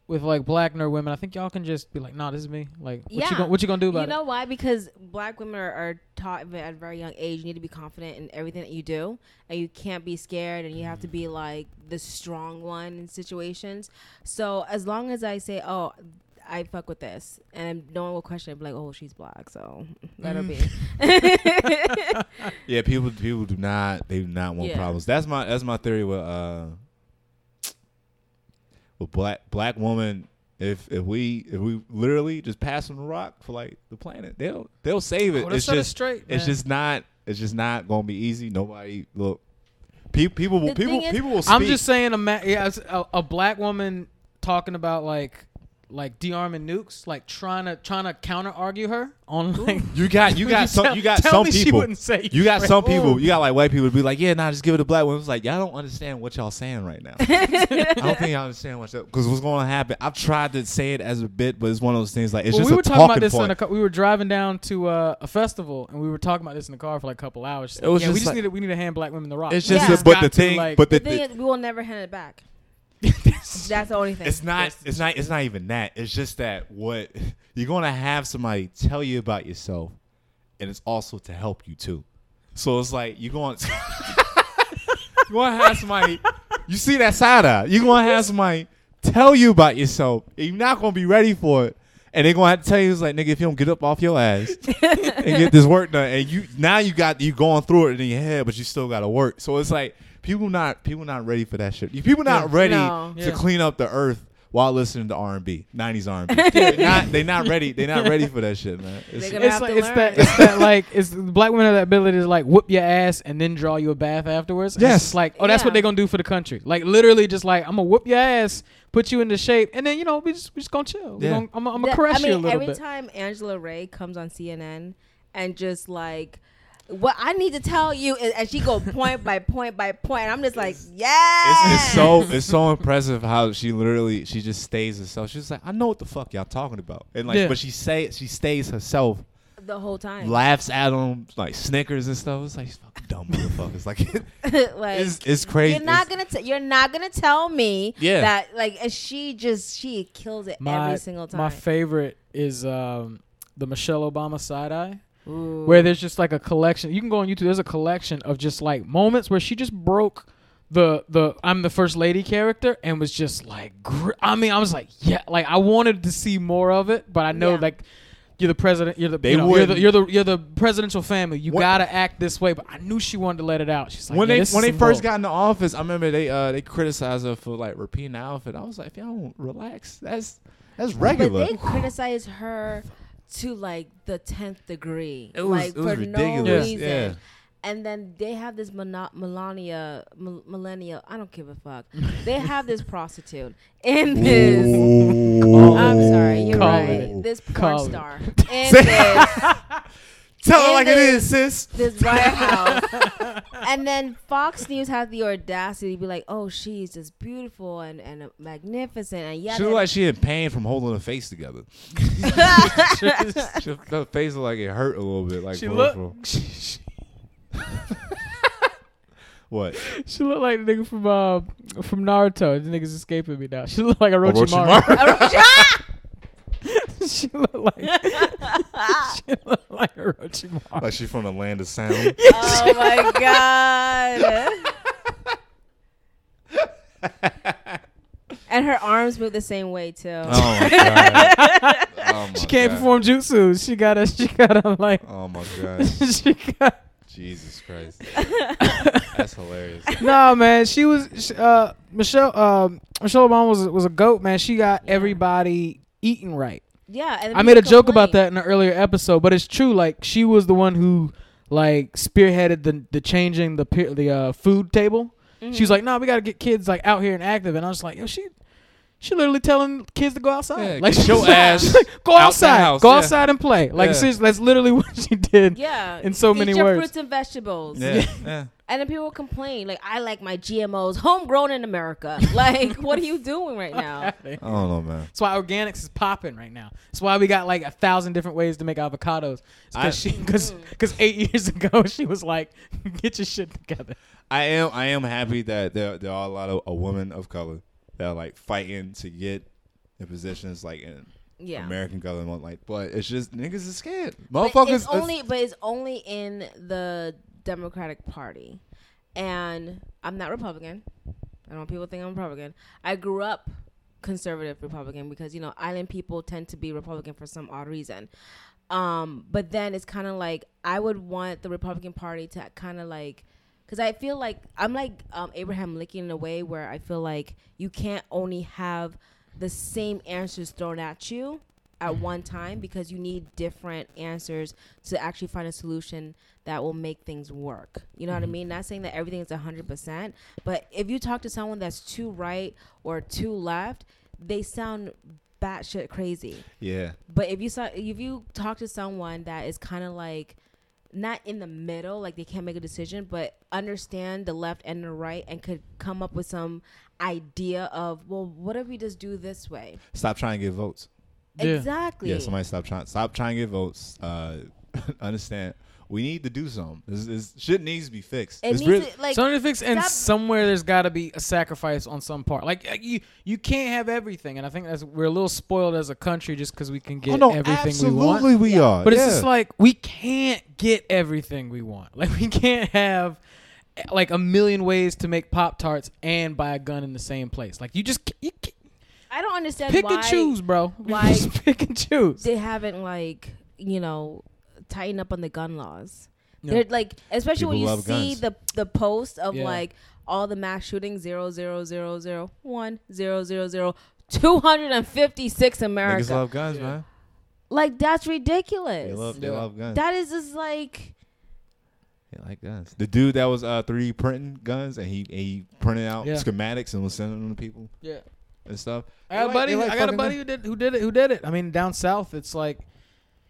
with like black nerd women, I think y'all can just be like, "Nah, this is me." Like, what Yeah. you gonna what you gonna do about it? you know why? Because black women are, are taught at a very young age. You need to be confident in everything that you do, and you can't be scared, and you have to be like the strong one in situations. So as long as I say, "Oh," I fuck with this, and no one will question it. Be like, "Oh, she's black," so [LAUGHS] let her be. [LAUGHS] Yeah, people people do not they do not want Yeah. problems. That's my that's my theory with uh with black black woman. If if we if we literally just pass them the rock for like the planet, they'll they'll save it? it. Oh, it's set it just straight. it's just not it's just not gonna be easy. Nobody look. People people will people is- people will speak. I'm just saying, a ma- yeah, a, a black woman talking about like like de-arming nukes, like trying to trying to counter argue her on like. you got you [LAUGHS] got some you got tell some me She people. wouldn't say You got some people. Ooh. You got like white people to be like, yeah, nah, just give it to black women. It's like y'all don't understand what y'all saying right now. [LAUGHS] I don't think y'all understand what because what's going to happen. I've tried to say it as a bit, but it's one of those things like it's Well, just we were talking talking about this point. in a, car- we were driving down to uh, a festival and we were talking about this in the car for like a couple hours. She's It was yeah, we just just like- need to, we need to hand black women the rock. it's just, Yeah. the, but the thing, like- but the, the thing the- is, we will never hand it back. That's [LAUGHS] the only thing. it's not, it's not, it's not even that. It's just that what [LAUGHS] you're gonna have somebody tell you about yourself, and it's also to help you too. So it's like you're going, [LAUGHS] you're gonna have somebody. You see that side eye. You're gonna have somebody tell you about yourself. And you're not gonna be ready for it. And they're gonna have to tell you, it's like, nigga, if you don't get up off your ass and get this work done, and you now you got you going through it in your head, but you still gotta work. So it's like people not people not ready for that shit. People not Yeah. ready No. to Yeah. clean up the earth while listening to R and B, nineties R and B. [LAUGHS] They're not they not ready. They're not ready for that shit, man. It's, It's like it's that it's that like it's black women have the ability to like whoop your ass and then draw you a bath afterwards. Yes. it's like oh that's what they're gonna do for the country. Like literally just like I'm gonna whoop your ass, put you into shape, and then you know we just we just gonna chill. We Yeah. gonna, I'm, gonna- I'm gonna caress I mean, you a little every bit. time Angela Rye comes on CNN and just like, what I need to tell you, is, and she go point by point by point, and I'm just like, yeah. it's, it's so it's so impressive how she literally she just stays herself. She's like, I know what the fuck y'all talking about, and like, Yeah. but she say she stays herself, the whole time. laughs at them, like snickers and stuff. It's like these fucking dumb motherfuckers. Like like, [LAUGHS] it's it's crazy. you're not It's- gonna t- you're not gonna tell me Yeah. that like and she just she kills it My every single time. my favorite is um the Michelle Obama side eye. Ooh. where there's just like a collection. You can go on YouTube. There's a collection of just like moments where she just broke the the I'm the first lady character and was just like gr- I mean I was like yeah like I wanted to see more of it, but I know Yeah. like. You're the president. You're the They you know, you're the you're the you're the presidential family. You What- gotta act this way. But I knew she wanted to let it out. She's like, when yeah, they this when is they first some got in the office, I remember they uh they criticized her for like repeating the outfit. I was like, if y'all don't relax, that's that's regular. But they criticize her to like the tenth degree, It was- like it was for ridiculous. no reason. Yeah. And then they have this Mona- Melania, Mel- millennial. I don't give a fuck. they have this [LAUGHS] prostitute in this. Ooh. [LAUGHS] I'm sorry, you're Call right. it. This porn Call it. star [LAUGHS] in this Tell her in like it this- is, sis. this White [LAUGHS] House. and then Fox News had the audacity to be like, "Oh, she's just beautiful and and magnificent." And yeah, She looked like she in pain from holding her face together. shit. [LAUGHS] She, her face looked like it hurt a little bit. Like she looked for- [LAUGHS] she, she, what? she looked like the nigga from uh, from Naruto. The nigga's escaping me now. She looked like a Orochimaru. Orochimaru. [LAUGHS] she looked like [LAUGHS] she looked like Orochimaru. like she from the land of sound. [LAUGHS] oh my god. and her arms move the same way too. Oh my god. Oh my She can't God. perform jutsu. She gotta. She gotta like. Oh my god. she got. Jesus Christ. That's hilarious. No man, she was. Uh, Michelle. Um, Michelle Obama was was a goat man. She got Yeah. everybody eating right. Yeah, and I made a people joke about that in an earlier episode, but it's true. Like she was the one who like spearheaded the the changing the pe- the uh, food table. Mm-hmm. She was like, "No, we got to get kids like out here and active." And I was like, "Yo, she." She literally telling kids to go outside. Yeah, like get your she's [LAUGHS] ass like, go outside, house, go yeah. outside and play. Like Yeah. that's literally [LAUGHS] what she did. Yeah, in so eat many your words. fruits and vegetables. Yeah. [LAUGHS] yeah. And then people complain, like, I like my GMOs homegrown in America. [LAUGHS] Like, what are you doing right now? [LAUGHS] I don't know, man. That's why organics is popping right now. That's why we got like a thousand different ways to make avocados. Because because mm. because eight [LAUGHS] years ago she was like, "Get your shit together." I am I am happy that there there are a lot of a women of color that are like fighting to get in positions like in Yeah. American government. Like, but it's just niggas is scared. But Motherfuckers. it's only, but it's only in the Democratic Party, and I'm not Republican. I don't want people think I'm Republican. I grew up conservative Republican because you know island people tend to be Republican for some odd reason. Um, but then it's kind of like I would want the Republican Party to kind of like, because I feel like I'm like um, Abraham Lincoln in a way where I feel like you can't only have the same answers thrown at you at mm-hmm. one time because you need different answers to actually find a solution that will make things work. You know what I mm-hmm. mean? Not saying that everything is 100%, but if you talk to someone that's too right or too left, they sound batshit crazy. yeah. But if you saw, if you talk to someone that is kind of like not in the middle, like they can't make a decision, but understand the left and the right, and could come up with some idea of, well, what if we just do this way? Stop trying to get votes. Yeah. Exactly. Yeah, somebody stop trying. Stop trying to get votes. Uh, [LAUGHS] understand. We need to do something. This, this shit needs to be fixed. It it's needs really, to, like Something to fix, and stop- somewhere there's got to be a sacrifice on some part. Like uh, you, you can't have everything, and I think that's we're a little spoiled as a country just because we can get oh no, everything we want. absolutely we, Yeah. are. But it's just like we can't get everything we want. Like [LAUGHS] we can't have eh, like a million ways to make pop tarts and buy a gun in the same place. Like you just ca- you ca- I don't understand pick why and choose, bro. [LAUGHS] why- just pick and choose. they haven't like you know tightened up on the gun laws. No. They're like, especially when you see guns. the the post of Yeah. like all the mass shootings zero zero zero zero one zero zero zero two hundred and fifty six Niggas America. love guns, Yeah. man. like that's ridiculous. They ridiculous. love, they Yeah. love guns. that is just like They like guns. The dude that was uh 3D printing guns and he he printed out Yeah. schematics and was sending them to people Yeah. And stuff. I got a buddy. like I got a buddy who did who did it. Who did it? I mean, down south, it's like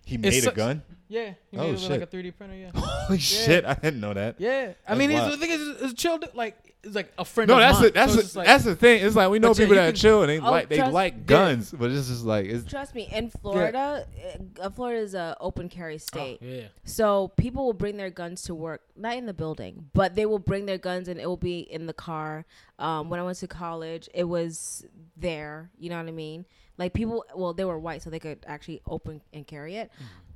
He made a such- gun. yeah, he Oh, made it with like shit. a 3D printer. Yeah, [LAUGHS] Holy shit! I didn't know that. yeah. I That's mean, he's, wild. the thing is, it's a chill. dude, Like it's like a friend. No, of that's mine. it. That's So it. like- that's the thing. It's like we know But yeah, people you that can- chill and they Oh, like they trust- like guns, but it's just like it's trust me. In Florida, uh, Florida is a open carry Oh, state. yeah. So people will bring their guns to work, not in the building, but they will bring their guns and it will be in the car. Um, when I went to college, it was there. You know what I mean? Like people, well, they were white, so they could actually open and carry it.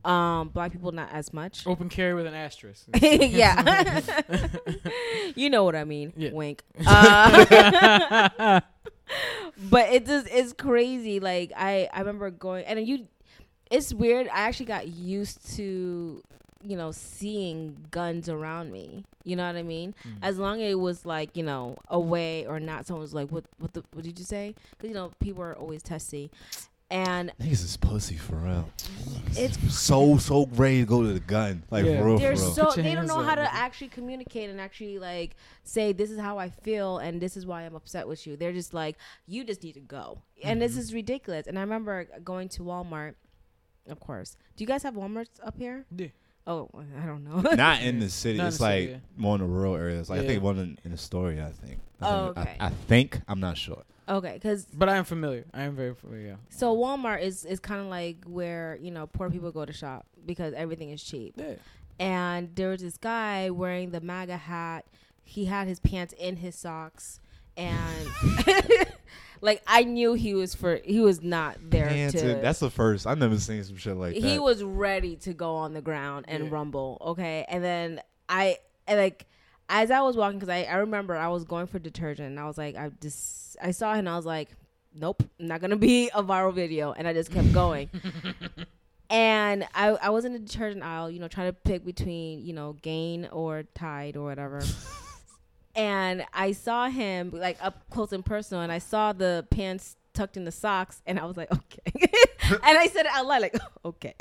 Um, black people not as much. Open carry with an asterisk. [LAUGHS] yeah, [LAUGHS] you know what I mean. Yeah. Wink. Uh, [LAUGHS] but it just it's crazy. Like I I remember going and you, it's weird. I actually got used to you know seeing guns around me. You know what I mean? Mm. As long as it was like you know away or not, someone was like, "What what the what did you say?" Because you know people are always testy, and niggas is pussy for real. it's So so ready to go to the gun, like Yeah. for real, they're for real. so they don't know up, how to actually communicate and actually like say this is how I feel and this is why I'm upset with you. They're just like you just need to go, and this Mhm. is ridiculous. And I remember going to Walmart. Of course, do you guys have WalMarts up here? Yeah. Oh, I don't know. Not in [LAUGHS] the city. Not it's the like city, yeah. more in the rural areas. Like I think one in, in Astoria. I think. I Oh, think, I- okay. I, think I'm not sure. Okay, because But I am familiar. I am very familiar. Yeah. so Walmart is is kind of like where you know poor people go to shop because everything is cheap. Yeah. and there was this guy wearing the MAGA hat. He had his pants in his socks, and [LAUGHS] like I knew he was for he was not there Man, to. dude, that's the first. I've never seen some shit like that. he was ready to go on the ground and Yeah. rumble. Okay, and then I and like as I was walking because I I remember I was going for detergent and I was like I just I saw him and I was like nope not gonna be a viral video and I just kept going. [LAUGHS] And I, I was in the detergent aisle, you know, trying to pick between, you know, Gain or Tide or whatever. [LAUGHS] and I saw him like up close and personal, and I saw the pants tucked in the socks, and I was like, okay. [LAUGHS] and I said it out loud, like, okay.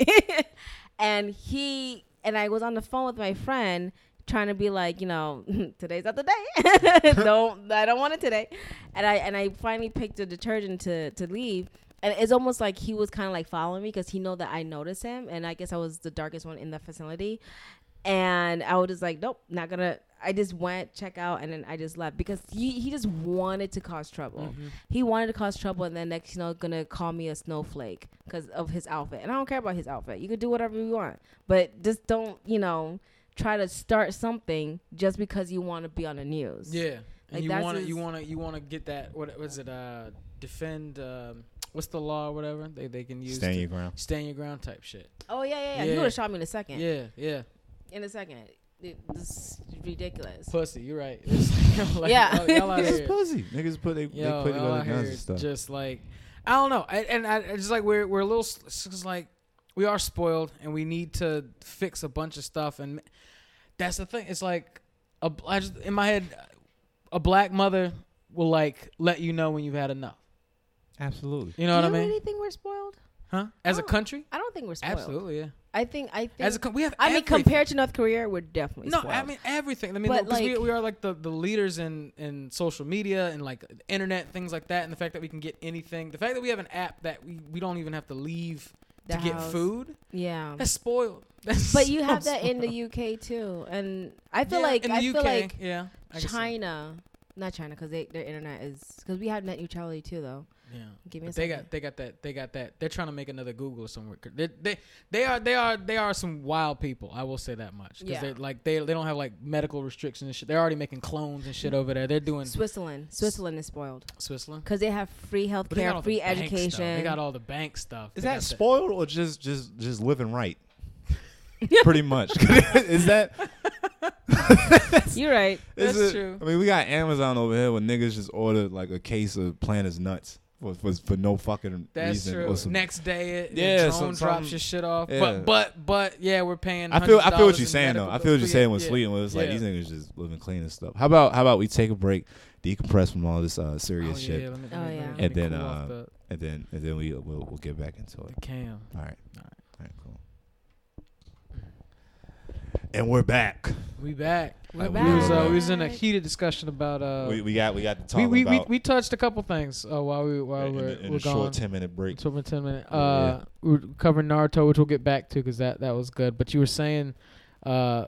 and he and I was on the phone with my friend, trying to be like, you know, [LAUGHS] today's not the day. [LAUGHS] [LAUGHS] don't I don't want it today. And I and I finally picked the detergent to to leave. And it's almost like he was kind of like following me because he know that I noticed him, and I guess I was the darkest one in the facility. and I was just like, nope, not gonna. I just went check out, and then I just left because he he just wanted to cause trouble. Mhm. He wanted to cause trouble, and then next, you know, gonna call me a snowflake because of his outfit. And I don't care about his outfit. You can do whatever you want, but just don't, you know, try to start something just because you want to be on the news. Yeah, and Like, you want to you want to you want to get that what was it uh defend um, what's the law or whatever they they can use Stand to- your ground. stand your ground type shit. Oh yeah, yeah, yeah. He Yeah. would have shot me in a second. Yeah, yeah. In a second. It, this is ridiculous. Pussy, you're right. [LAUGHS] It's like, Yeah. y'all- y'all out Niggas pussy. Niggas put they, Yo, they put y'all together out guns and stuff. just like I don't know, I, and I it's just like we're we're a little it's just like we are spoiled and we need to fix a bunch of stuff and that's the thing. It's like a just in my head, a black mother will like let you know when you've had enough. Absolutely. You know do what I mean? really think we're spoiled? Huh? As a country, I don't think we're spoiled. absolutely, yeah. I think I think As a co- we have I mean compared to North Korea, we're definitely No, spoiled. I mean everything. I mean, But, because we, like- we are like the, the leaders in, in social media and like the internet things like that, and the fact that we can get anything. The fact that we have an app that we, we don't even have to leave To get food. yeah. That's spoiled. [LAUGHS] That's But you so have [LAUGHS] that spoiled. in the UK too, and I feel Yeah, like in the I UK, feel like yeah, I can see. China, not China, because they their internet is because we have net neutrality too, though. Yeah. Give me a they second. got they got that they got that they're trying to make another Google somewhere. They, they they are they are they are some wild people. I will say that much because Yeah. they're like they they don't have like medical restrictions and shit. They're already making clones and shit mm. over there. They're doing Switzerland. Switzerland is spoiled Switzerland. because they have free health But care, all the free education. They got all the bank stuff. Is They that got spoiled or just just just living right? [LAUGHS] Pretty much. [LAUGHS] is that? [LAUGHS] You're right. is That's it- true. I mean, we got Amazon over here where niggas just ordered like a case of Planters nuts for for, for no fucking That's reason. true. Some, Next day, it Yeah, yeah, drone some- drops your shit off. yeah. But but but yeah, we're paying. I feel I feel what you're saying though. I feel what you're saying with Yeah, Sleeting. Where it's like yeah. these niggas just living clean and stuff. How about how about we take a break, decompress from all this uh, serious Oh, shit, yeah, let me- Oh, yeah. And then, cool uh, the, and then and then we we'll, we'll get back into it. the cam. All right. All All right. Cool. And we're back. We back. We're Like, We was uh, back. we was in a heated discussion about uh. we, we got we got to talk we, we, we, about we touched a couple things uh, while we while in, we're, a- in we're a gone. short ten minute break. It's over ten minute. Uh, we we're covering Naruto, which we'll get back to because that that was good. But you were saying, uh,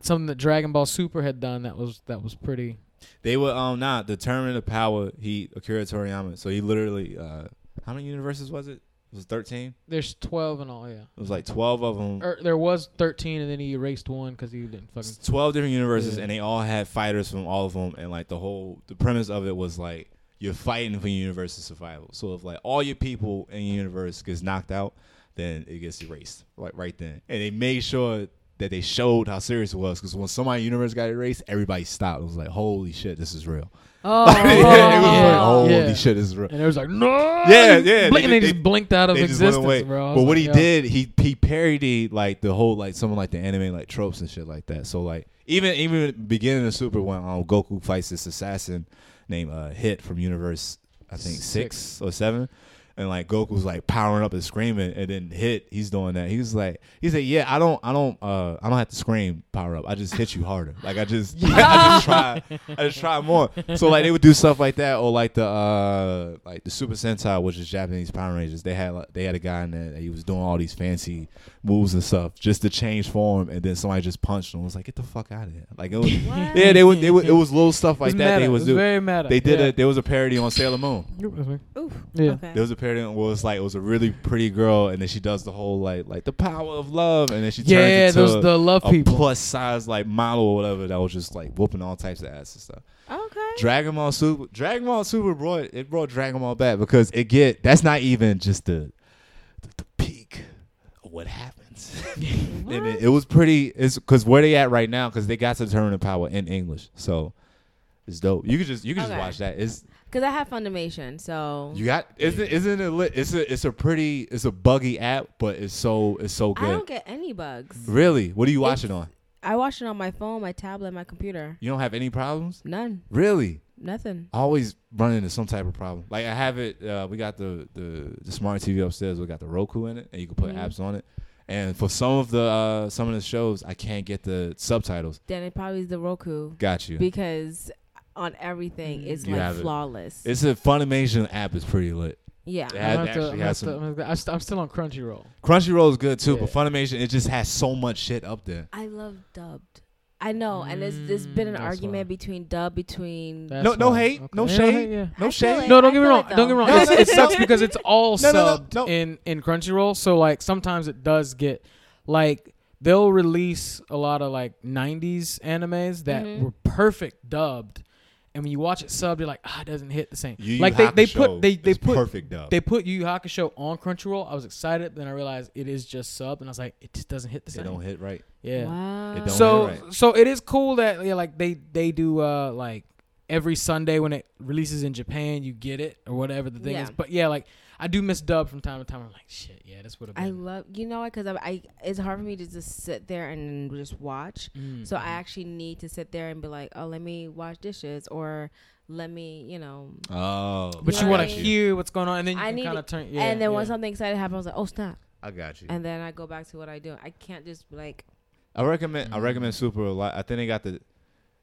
something that Dragon Ball Super had done that was that was pretty. They were um not tournament of power. He Akira Toriyama. So he literally uh how many universes was it? It was thirteen. There's twelve in all, yeah. It was like twelve of them. Or er, there was thirteen, and then he erased one because he didn't fucking. It's 12 different universes Yeah. and they all had fighters from all of them and like the whole the premise of it was like you're fighting for your universe's survival so if like all your people in your universe gets knocked out then it gets erased like right then and they made sure that they showed how serious it was because when somebody's universe got erased everybody stopped it was like holy shit this is real Oh, [LAUGHS] it was like holy Yeah. shit is real And it was like no. Yeah, yeah, Blink, and they- they, they- just blinked out of they just went existence, bro. I was But what like, he yo. did, he he parodied like the whole like someone like the anime like tropes and shit like that. So like even even at the beginning of Super when um, Goku fights this assassin named uh, Hit from Universe I think six, Six. or seven. And like Goku's like powering up and screaming, and then hit. He's doing that. He's like, he's like, yeah, I don't, I don't, uh, I don't have to scream power up. I just hit you harder. Like I just, [LAUGHS] I just try, I just try more. So like they would do stuff like that, or like the, uh, like the Super Sentai, which is Japanese Power Rangers. They had, like, they had a guy in there. That he was doing all these fancy moves and stuff just to change form, and then somebody just punched him. It was like, get the fuck out of here. Like it was, What? yeah, they would, they would, it was little stuff It like was that. meta. They It was was do. very meta. They did yeah. a, there was a parody on Sailor Moon. Oof. Yeah. Okay. There was a parody where it's like it was a really pretty girl, and then she does the whole like like the power of love, and then she turns Yeah, into those the love a people. plus size like model or whatever that was just like whooping all types of ass and stuff. Okay. Dragon Ball Super, Dragon Ball Super brought it brought Dragon Ball back because it get that's not even just the the, the peak of what happens. [LAUGHS] and it, it was pretty. It's because where they at right now because they got to tournament of power in English, so it's dope. You could just you could Okay. just watch that. It's Because I have Funimation, so you got isn't isn't it lit? It's a it's a pretty it's a buggy app, but it's so it's so good. I don't get any bugs. Really? What are you watching It's- on? I watch it on my phone, my tablet, my computer. You don't have any problems? None. Really? Nothing. I always run into some type of problem. Like I have it. Uh, we got the, the the smart TV upstairs. We got the Roku in it, and you can put Mhm. apps on it. And for some of the uh, some of the shows, I can't get the subtitles. Then it probably is the Roku Got you. because on everything it's You like have it. flawless. It's a Funimation app. is pretty lit. Yeah. It had- I'm, have to- actually I'm, has some- I'm I'm st- I'm still on Crunchyroll. Crunchyroll is good too, but Yeah. Funimation it just has so much shit up there. I love dubbed. I know, and there's there's been an Mm, that's argument why. between dub between. That's No- no why. hate, no Yeah, shade. yeah. No I feel shade. it. No, I don't get me feel wrong. it, Don't get me though. wrong. No, no, it no. sucks [LAUGHS] because it's all No, no, no, subbed no. in in Crunchyroll. So like sometimes it does get like they'll release a lot of like '90s animes that Mhm. were perfect dubbed, and when you watch it subbed, you're like, ah, it doesn't hit the same. Yu Yu like they, they Hakusho put they they is put perfect dub. they put Yu Yu Hakusho on Crunchyroll. I was excited, then I realized it is just subbed, and I was like, it just doesn't hit the They same. don't hit right. Yeah. Wow. It don't So hit right. so it is cool that yeah, like they they do uh like every Sunday when it releases in Japan, you get it or whatever the thing Yeah. is. But yeah, like I do miss dub from time to time. I'm like, shit, yeah, this would have I love you know what because I, I it's hard for me to just sit there and just watch. Mm, So I mhm. actually need to sit there and be like, oh, let me wash dishes or let me, you know. Oh, But You you want to hear what's going on, and then you I can need kind of turn. Yeah, and then yeah. when something exciting happens, I was like, oh snap, I got you. and then I go back to what I do. I can't just like, I recommend I Mm. recommend Super a lot. I think they got the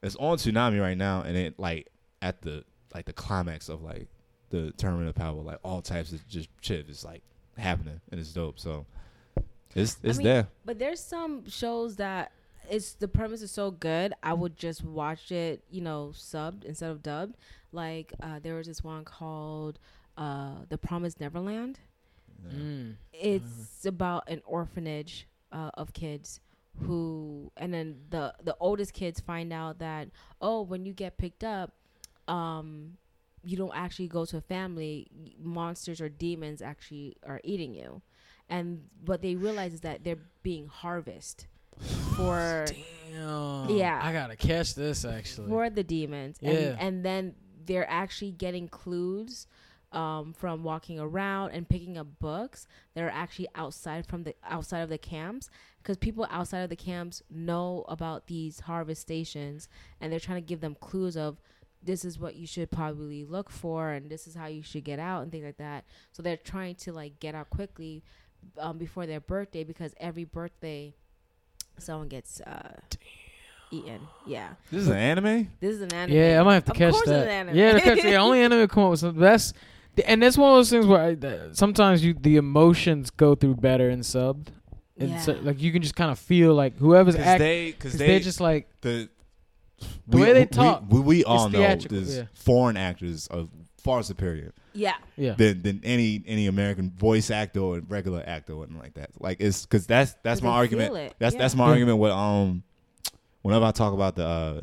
it's on Toonami right now, and it like at the like the climax of like the tournament of power, like all types of just shit is like happening, and it's dope. So it's it's mean, there. but there's some shows that it's the premise is so good, I would just watch it, you know, subbed instead of dubbed. Like uh, there was this one called uh, The Promised Neverland. Yeah. Mm. it's about an orphanage uh, of kids who and then the the oldest kids find out that oh when you get picked up um you don't actually go to a family monsters or demons actually are eating you and what they realize is that they're being harvested for Damn. Yeah. I gotta catch this actually. for the demons Yeah. and, and then they're actually getting clues um, from walking around and picking up books that are actually outside from the outside of the camps because people outside of the camps know about these harvest stations and they're trying to give them clues of this is what you should probably look for and this is how you should get out and things like that so they're trying to like get out quickly um, before their birthday because every birthday someone gets uh, eaten yeah This is an anime. this is an anime. Yeah, I might have to Of catch course it's that. an anime. Yeah, the, [LAUGHS] only anime come up with some best. And that's one of those things where I, that sometimes you the emotions go through better in subbed, and so, like you can just kind of feel like whoever's Because acting. they because they, they are just like the The we- way they talk, We, we all know theatrical, yeah. foreign actors are far superior Yeah. yeah. than than any any American voice actor or regular actor or anything like that. Like it's because that's that's 'Cause my argument. feel it, That's that's my argument with um whenever I talk about the uh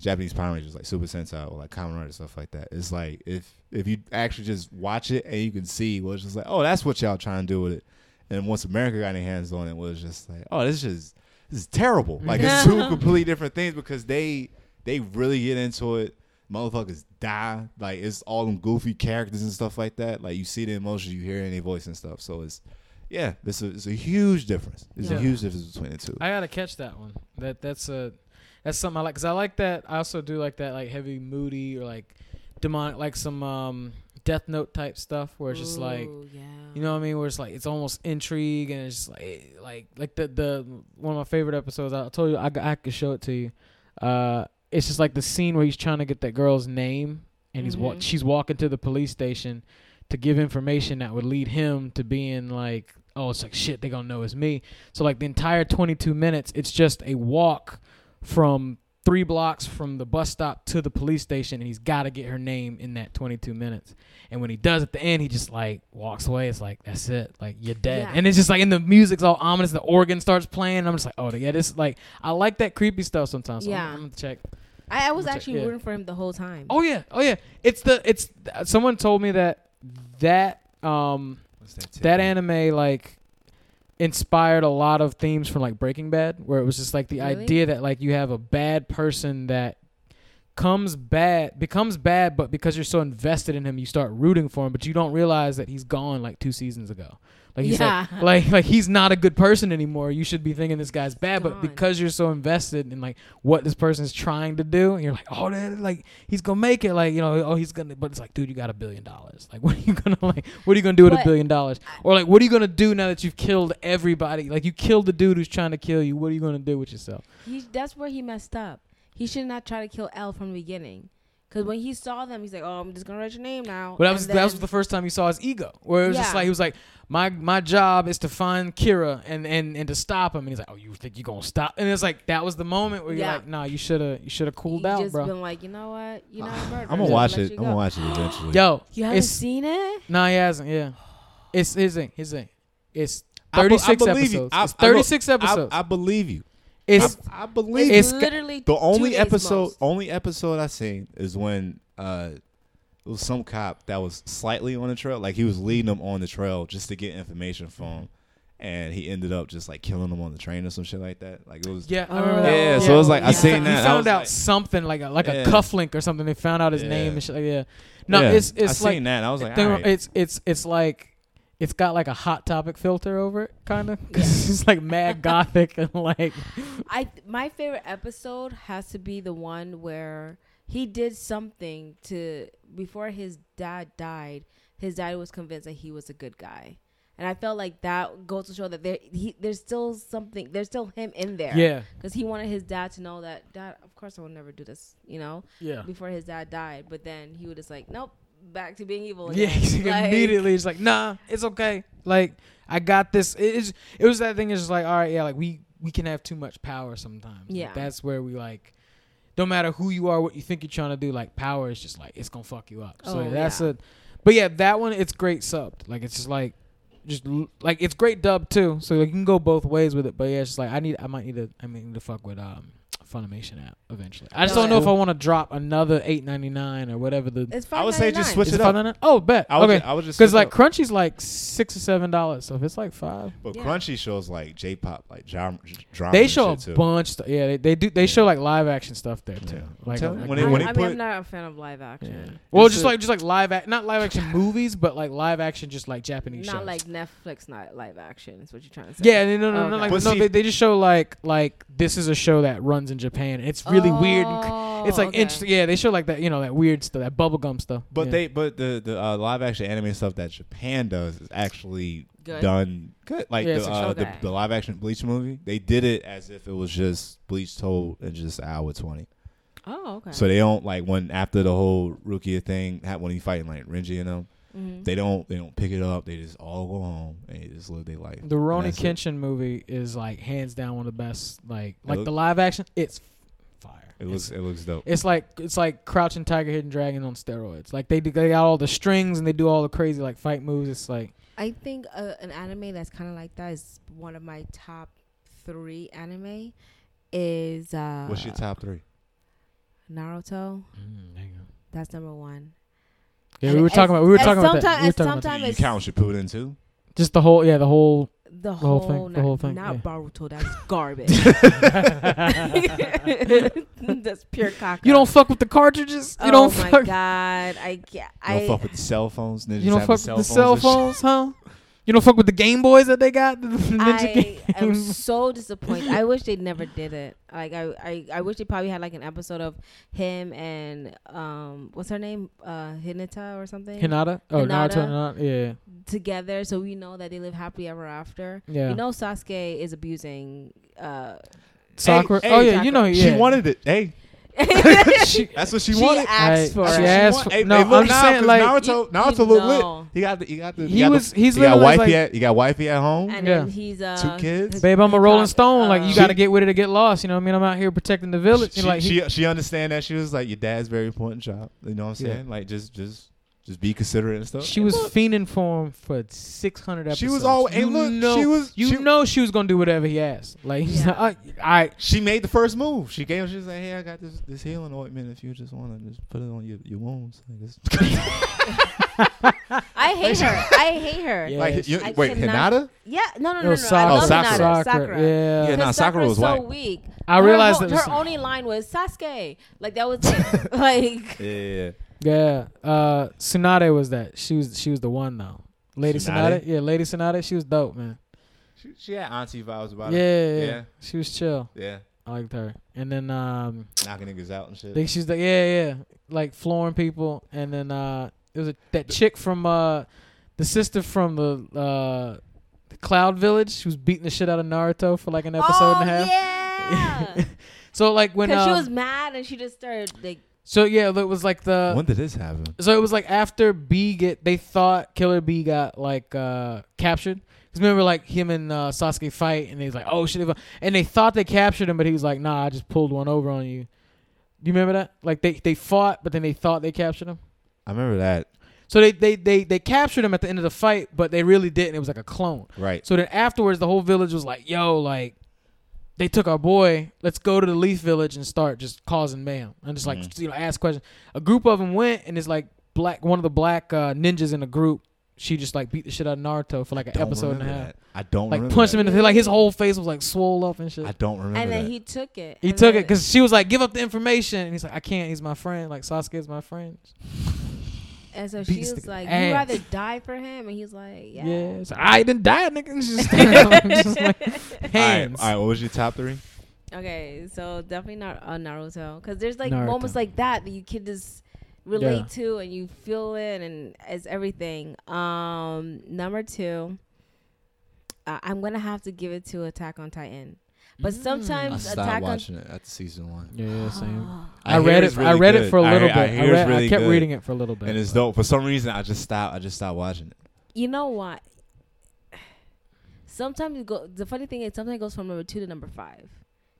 Japanese Power Rangers like Super Sentai or like Kamen Rider stuff like that. It's like if if you actually just watch it and you can see well, it's just like oh that's what y'all trying to do with it. And once America got their hands on it, was just like oh this is this is terrible. Like it's two [LAUGHS] completely different things because they they really get into it. Motherfuckers die. Like it's all them goofy characters and stuff like that. Like you see the emotions, you hear it in their voice and stuff. So it's yeah, it's a it's a huge difference. There's Yeah. a huge difference between the two. I gotta catch that one. That that's a that's something I like because I like that. I also do like that like heavy moody or like demonic like some um Death Note type stuff where it's just like yeah. You know what I mean? Where it's like it's almost intrigue and it's just like like like the the one of my favorite episodes. I told you I, I could show it to you. Uh, it's just like the scene where he's trying to get that girl's name and he's wa- Mhm. she's walking to the police station to give information that would lead him to being like, oh, it's like shit. They gonna know it's me. So like the entire 22 minutes, it's just a walk from three blocks from the bus stop to the police station and he's got to get her name in that 22 minutes and when he does at the end he just like walks away it's like that's it like you're dead Yeah. and it's just like and the music's all ominous the organ starts playing and i'm just like oh yeah this like i like that creepy stuff sometimes so Yeah. I'm, I'm gonna check I, I was Check- actually yeah. rooting for him the whole time. oh yeah oh yeah it's the it's someone told me that that um that? that anime like inspired a lot of themes from like Breaking Bad, where it was just like the Really? idea that like you have a bad person that comes bad becomes bad but because you're so invested in him you start rooting for him but you don't realize that he's gone like two seasons ago like he's Yeah. like, [LAUGHS] like like he's not a good person anymore. You should be thinking this guy's bad. But because you're so invested in like what this person's trying to do and you're like oh that, like he's gonna make it like you know oh he's gonna but it's like dude you got a billion dollars. Like [LAUGHS] what are you gonna like what are you gonna do with a billion dollars? Or like what are you gonna do now that you've killed everybody? Like you killed the dude who's trying to kill you. What are you gonna do with yourself? He, that's where he messed up. He should not try to kill L from the beginning. Because when he saw them, he's like, "Oh, I'm just gonna write your name now." But that was And that was the first time he saw his ego, where it was just like he was like, my my job is to find Kira and and and to stop him, and he's like, oh, you think you're gonna stop? And it's like that was the moment where you're like, nah, you should have you should have cooled you out, just bro. been like, you know what? You're not a. I'm gonna Just watch it. you I'm gonna watch it eventually. Yo, You haven't seen it? no, he hasn't. Yeah, it's his thing. His thing. It's I be- I 36 you. episodes. I- it's I look- 36 episodes. I, I believe you. It's I, I believe It's It's literally the only episode most. only episode I seen is when uh it was some cop that was slightly on the trail, like he was leading them on the trail just to get information from him, and he ended up just like killing them on the train or some shit like that. Like it was yeah, I remember that. Yeah, so it was like, I He seen that, He found out like- something like a like Yeah. a cufflink or something. They found out his Yeah. name and shit. Like, yeah, no, Yeah, it's it's I like seen that. I was like, thing- all right. it's it's it's like it's got like a hot topic filter over it, kind of. Cause it's like mad [LAUGHS] gothic and like I my favorite episode has to be the one where he did something to before his dad died. His dad was convinced that he was a good guy, and I felt like that goes to show that there he, there's still something. There's still him in there. yeah, because he wanted his dad to know that dad. Of course, I will never do this. You know, yeah, before his dad died, but then he would just like, nope, back to being evil. yeah. Again. He's [LAUGHS] like, Like, immediately, it's like, nah, it's okay. Like I got this. It is. It was that thing. It's just like, all right, yeah, like we we can have too much power sometimes. Like, Yeah. that's where we like. Don't matter who you are, what you think you're trying to do, like power is just like it's gonna fuck you up. So Oh, that's yeah. a. But yeah, that one it's great subbed. Like it's just like, just like it's great dubbed too. So like, you can go both ways with it. But yeah, it's just like I need. I might need to. I might need to fuck with um Funimation app eventually. I just don't know if. I want to drop another eight ninety nine or whatever the. It's I would say just switch Is it it up. $5.99? Oh, bet. I would okay. ju- I would just Because switch like up. Crunchy's like six or seven dollars, so if it's like five, But Yeah. Crunchy shows like J-pop, like drama, drama they and show a shit, too. bunch. St- yeah, they, they do. They Yeah. show like live action stuff there too. Yeah. Like, Tell- like when I, they- when they I mean, put- I'm not a fan of live yeah. action. Well, It's just a- like just like live act, not live action movies, but like live action, just like Japanese Not shows. like Netflix, not live action. Is what you're trying to say? yeah, no, no, no, no, Okay. like, But no see- they, they just show like like this is a show that runs in Japan. It's really weird. And, cr- Oh, it's like okay. interesting. Yeah, they show like that, you know, that weird stuff, that bubblegum stuff. But yeah. they, but the the uh, live action anime stuff that Japan does is actually Good. done good. Like Yeah, the, uh, the okay. the live action Bleach movie, they did it as if it was just Bleach told in just an hour twenty. Oh, okay. So they don't like when after the whole Rukia thing when he fighting like Renji and them. Mhm. They don't they don't pick it up. They just all go home and they just live their life. The And Roni that's it. Kenshin movie is like hands down one of the best. Like like look- the live action, it's fire. It looks it looks dope. It's like it's like Crouching Tiger, Hidden Dragon on steroids. Like they do- they got all the strings and they do all the crazy like fight moves. It's like I think uh, an anime that's kind of like that is one of my top three anime. Is uh, What's your top three? Naruto? mm, there you. That's number one. Yeah, And we were as- talking about we were talking about that. sometime- We were as talking about that. You it's- count Shippuden too? Just the whole yeah the whole The whole whole, thing, the whole thing, Not yeah. Boruto. That's [LAUGHS] garbage. [LAUGHS] that's pure caca. You don't fuck with the cartridges. You oh don't my fuck. god! I can't. You I don't fuck with the cell phones. Ninjas You don't have fuck with the cell phones, huh? You don't fuck with the Game Boys that they got. [LAUGHS] The Ninja I am so disappointed. I wish they never did it. Like I, I, I wish they probably had like an episode of him and um, what's her name, uh, Hinata or something Hinata. Oh, Hinata. Naruto. Hinata. Yeah. together, so we know that they live happily ever after. Yeah. You know, Sasuke is abusing. Uh, Sakura. hey, oh yeah, Sakura. you know. She wanted it. Hey, [LAUGHS] She, that's what she, she wanted. asked Hey, for she it. asked want- for- hey, no, hey, look I'm just now, saying, 'cause like, Naruto, you- Naruto you look know. lit. He got the, he got the, He got was- The, he's he got wifey like- at, he got wifey at home. And Yeah. he's uh, Two kids. Babe, I'm a Rolling called, Stone. Like you uh, got to get with it to get lost. You know what I mean? I'm out here protecting the village. She, You know, like he- she she understand that she was like your dad's very important job. You know what I'm Yeah. saying? Like just just just be considerate and stuff. She was Look, fiending for him for 600 episodes. She was all- You hey, look, know, she was- You she- know she was gonna do whatever he asked. Like, he's Yeah. [LAUGHS] like, I, She made the first move. She gave. She was like, "Hey, I got this this healing ointment. If you just want to just put it on your, your wounds." [LAUGHS] I hate her. I hate her. Yeah. [LAUGHS] like you, I wait, Hinata? Yeah, no, no, it no, no. was I love Oh, Sakura. Sakura. Sakura. Yeah. Yeah, nah, Because Sakura was so whack. weak. I Her realized whole- that her only line was Sasuke. Like that was it. like Yeah. Yeah, uh, Tsunade was that. She was she was the one though. Lady Tsunade? Tsunade, yeah, Lady Tsunade. She was dope, man. She, she had auntie vibes about Yeah, it. yeah, Yeah. she was chill. Yeah. I liked her. And then um, Knocking niggas out and I shit. think she's the yeah, yeah, like flooring people. And then uh, it was a, that chick from uh, the sister from the uh, the Cloud Village. She was beating the shit out of Naruto for like an episode oh, and a half. Yeah. [LAUGHS] So like when Because um, she was mad and she just started like So yeah, it was like the when did this happen? So it was like after B get they thought Killer B got like uh captured. Cause remember like him and uh, Sasuke fight and he's like, oh shit, and they thought they captured him, but he was like, nah, I just pulled one over on you. Do you remember that? Like they they fought, but then they thought they captured him. I remember that. So they they they they captured him at the end of the fight, but they really didn't. It was like a clone. Right. So then afterwards, the whole village was like, yo, like. They took our boy. Let's go to the Leaf Village and start just causing mayhem and just like Mhm. you know ask questions. A group of them went and it's like black one of the black uh, ninjas in the group. She just like beat the shit out of Naruto for like an episode and a half. that. I don't Like remember punched that. him in the like his whole face was like swole up and shit. I don't remember and then that. he took it. he and took it because she was like, "Give up the information," and he's like, "I can't. He's my friend. Like Sasuke is my friend." And so she was like, ass. "You rather die for him?" And he's like, "Yeah." Yeah, so I didn't die, nigga. It's just, [LAUGHS] just like all right, hands. all right. What was your top three? Okay, so definitely not uh, Naruto because there's like Naruto. moments like that that you can just relate to and you feel it and it's everything. Um, number two, uh, I'm gonna have to give it to Attack on Titan, but Mm. I sometimes stopped Attack on watching it at season one. Yeah, yeah, same. Oh. [GASPS] I, read it's it. I really read it for a little I bit. I, hear it's read, really I kept good. reading it for a little bit. and it's but- dope. For some reason, I just stopped. I just stopped watching it. You know what? Sometimes you go. The funny thing is, sometimes it goes from number two to number five,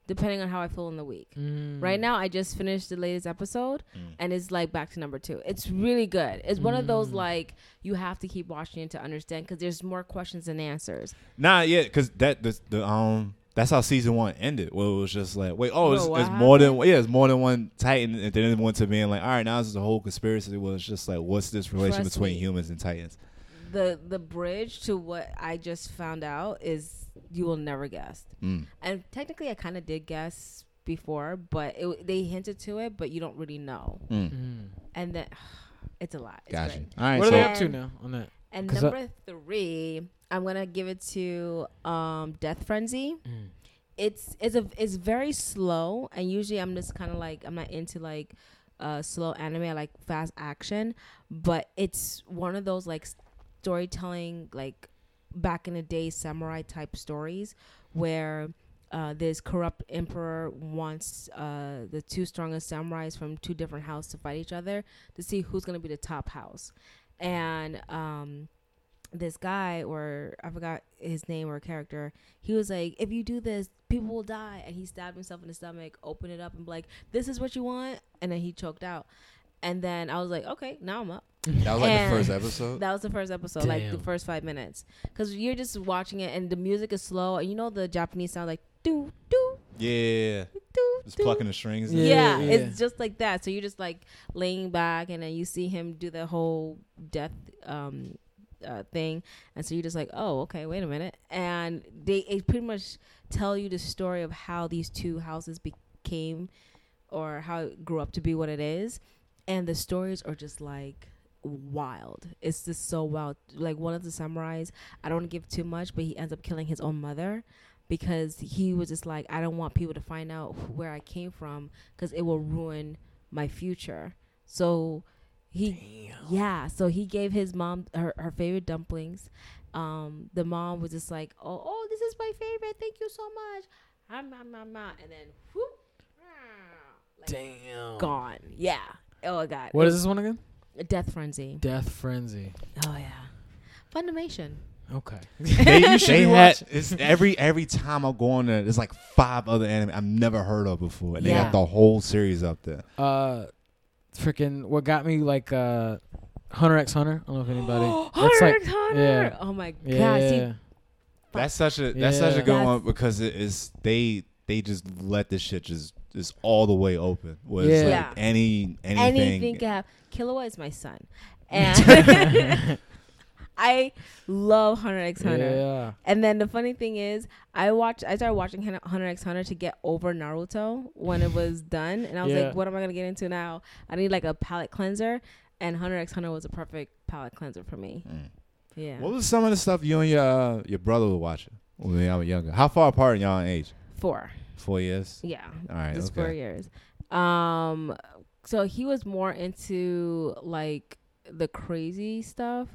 depending on how I feel in the week. Mm. Right now, I just finished the latest episode, Mm. and it's like back to number two. It's really good. It's one of those Mm. like you have to keep watching it to understand because there's more questions than answers. Nah, yeah, because that the, the um that's how season one ended. Well, it was just like, wait, oh, it's, what it's more than yeah, it's more than one Titan, and then it went to being like, all right, now this is a whole conspiracy. Well, it's just like, what's this relation Trust between me. humans and Titans? The the bridge to what I just found out is you will never guess. Mm. And technically, I kind of did guess before, but it, they hinted to it, but you don't really know. Mm. Mm. And then [SIGHS] it's a lot. It's Gotcha. great. All right, What are so they up to And- now on that? And 'Cause I- number three, I'm gonna give it to um, Death Frenzy. Mm. It's it's a it's very slow, and usually I'm just kind of like I'm not into like uh, slow anime. I like fast action, but it's one of those like storytelling like back in the day samurai type stories where uh, this corrupt emperor wants uh, the two strongest samurais from two different houses to fight each other to see who's gonna be the top house, and um, this guy or I forgot his name or character, he was like, if you do this, people will die, and he stabbed himself in the stomach, opened it up, and be like, this is what you want, and then he choked out, and then I was like, okay, now I'm up. that was like And the first episode. That was the first episode, like the first five minutes, because you're just watching it, and the music is slow, and you know the Japanese sound like do do yeah, do just do. plucking the strings. Yeah, Yeah, yeah. it's just like that. So you're just like laying back, and then you see him do the whole death um, uh, thing, and so you're just like, oh, okay, wait a minute, and they pretty much tell you the story of how these two houses became, or how it grew up to be what it is, and the stories are just like wild. It's just so wild. Like one of the samurais, I don't give too much, but he ends up killing his own mother because he was just like, I don't want people to find out where I came from because it will ruin my future. So he, yeah, so he gave his mom her, her favorite dumplings. Um, the mom was just like, oh, oh, this is my favorite. Thank you so much. Ah, ma, ma, ma. And then, whoop, ah, like, Damn. gone. Yeah. Oh, my God. What is this one again? Death Frenzy. Death Frenzy. Oh, yeah. Funimation. Okay. [LAUGHS] They, You should they be had it's every every time I go on there, there's like five other anime I've never heard of before, and they got the whole series up there. Uh, freaking. What got me like uh, Hunter X Hunter. I don't know if anybody. [GASPS] Hunter like x Hunter. yeah. Oh, my yeah. God. See, That's such a that's such a Yeah. good That's- one because it is they they just let this shit just just all the way open. Where it's Yeah. like Yeah. any anything. anything can happen. Killua is my son. And [LAUGHS] [LAUGHS] [LAUGHS] I love Hunter x Hunter. Yeah. And then the funny thing is, I watched. I started watching Hun- Hunter x Hunter to get over Naruto when it was [LAUGHS] done, and I was Yeah. like, "What am I gonna get into now? I need like a palate cleanser." And Hunter x Hunter was a perfect palate cleanser for me. Mm. Yeah, What was some of the stuff you and your uh, your brother were watching when y'all were younger? How far apart in y'all in age? four. Four years. Yeah, All right. just okay. four years. Um, so he was more into like the crazy stuff.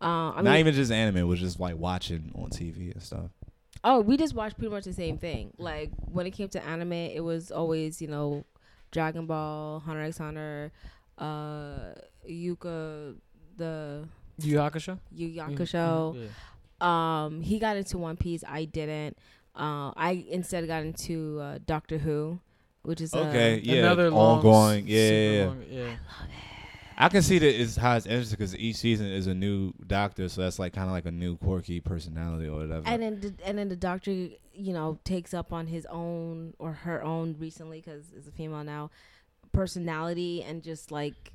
Uh, I Not mean, even just anime. It was just like watching on TV and stuff. Oh, we just watched pretty much the same thing. Like when it came to anime, it was always you know Dragon Ball, Hunter x Hunter, uh, Yuka, the Yu Yu Hakusho. Yu Yu Hakusho. mhm, yeah. Um, he got into One Piece. I didn't. Uh, I instead got into uh, Doctor Who, which is uh, Okay, yeah, Another ongoing. s- Yeah, super yeah, yeah. long- yeah. I can see that it's how it's interesting because each season is a new doctor, so that's like kind of like a new quirky personality or whatever. and then the, and then the doctor you know takes up on his own or her own recently because it's a female now personality and just like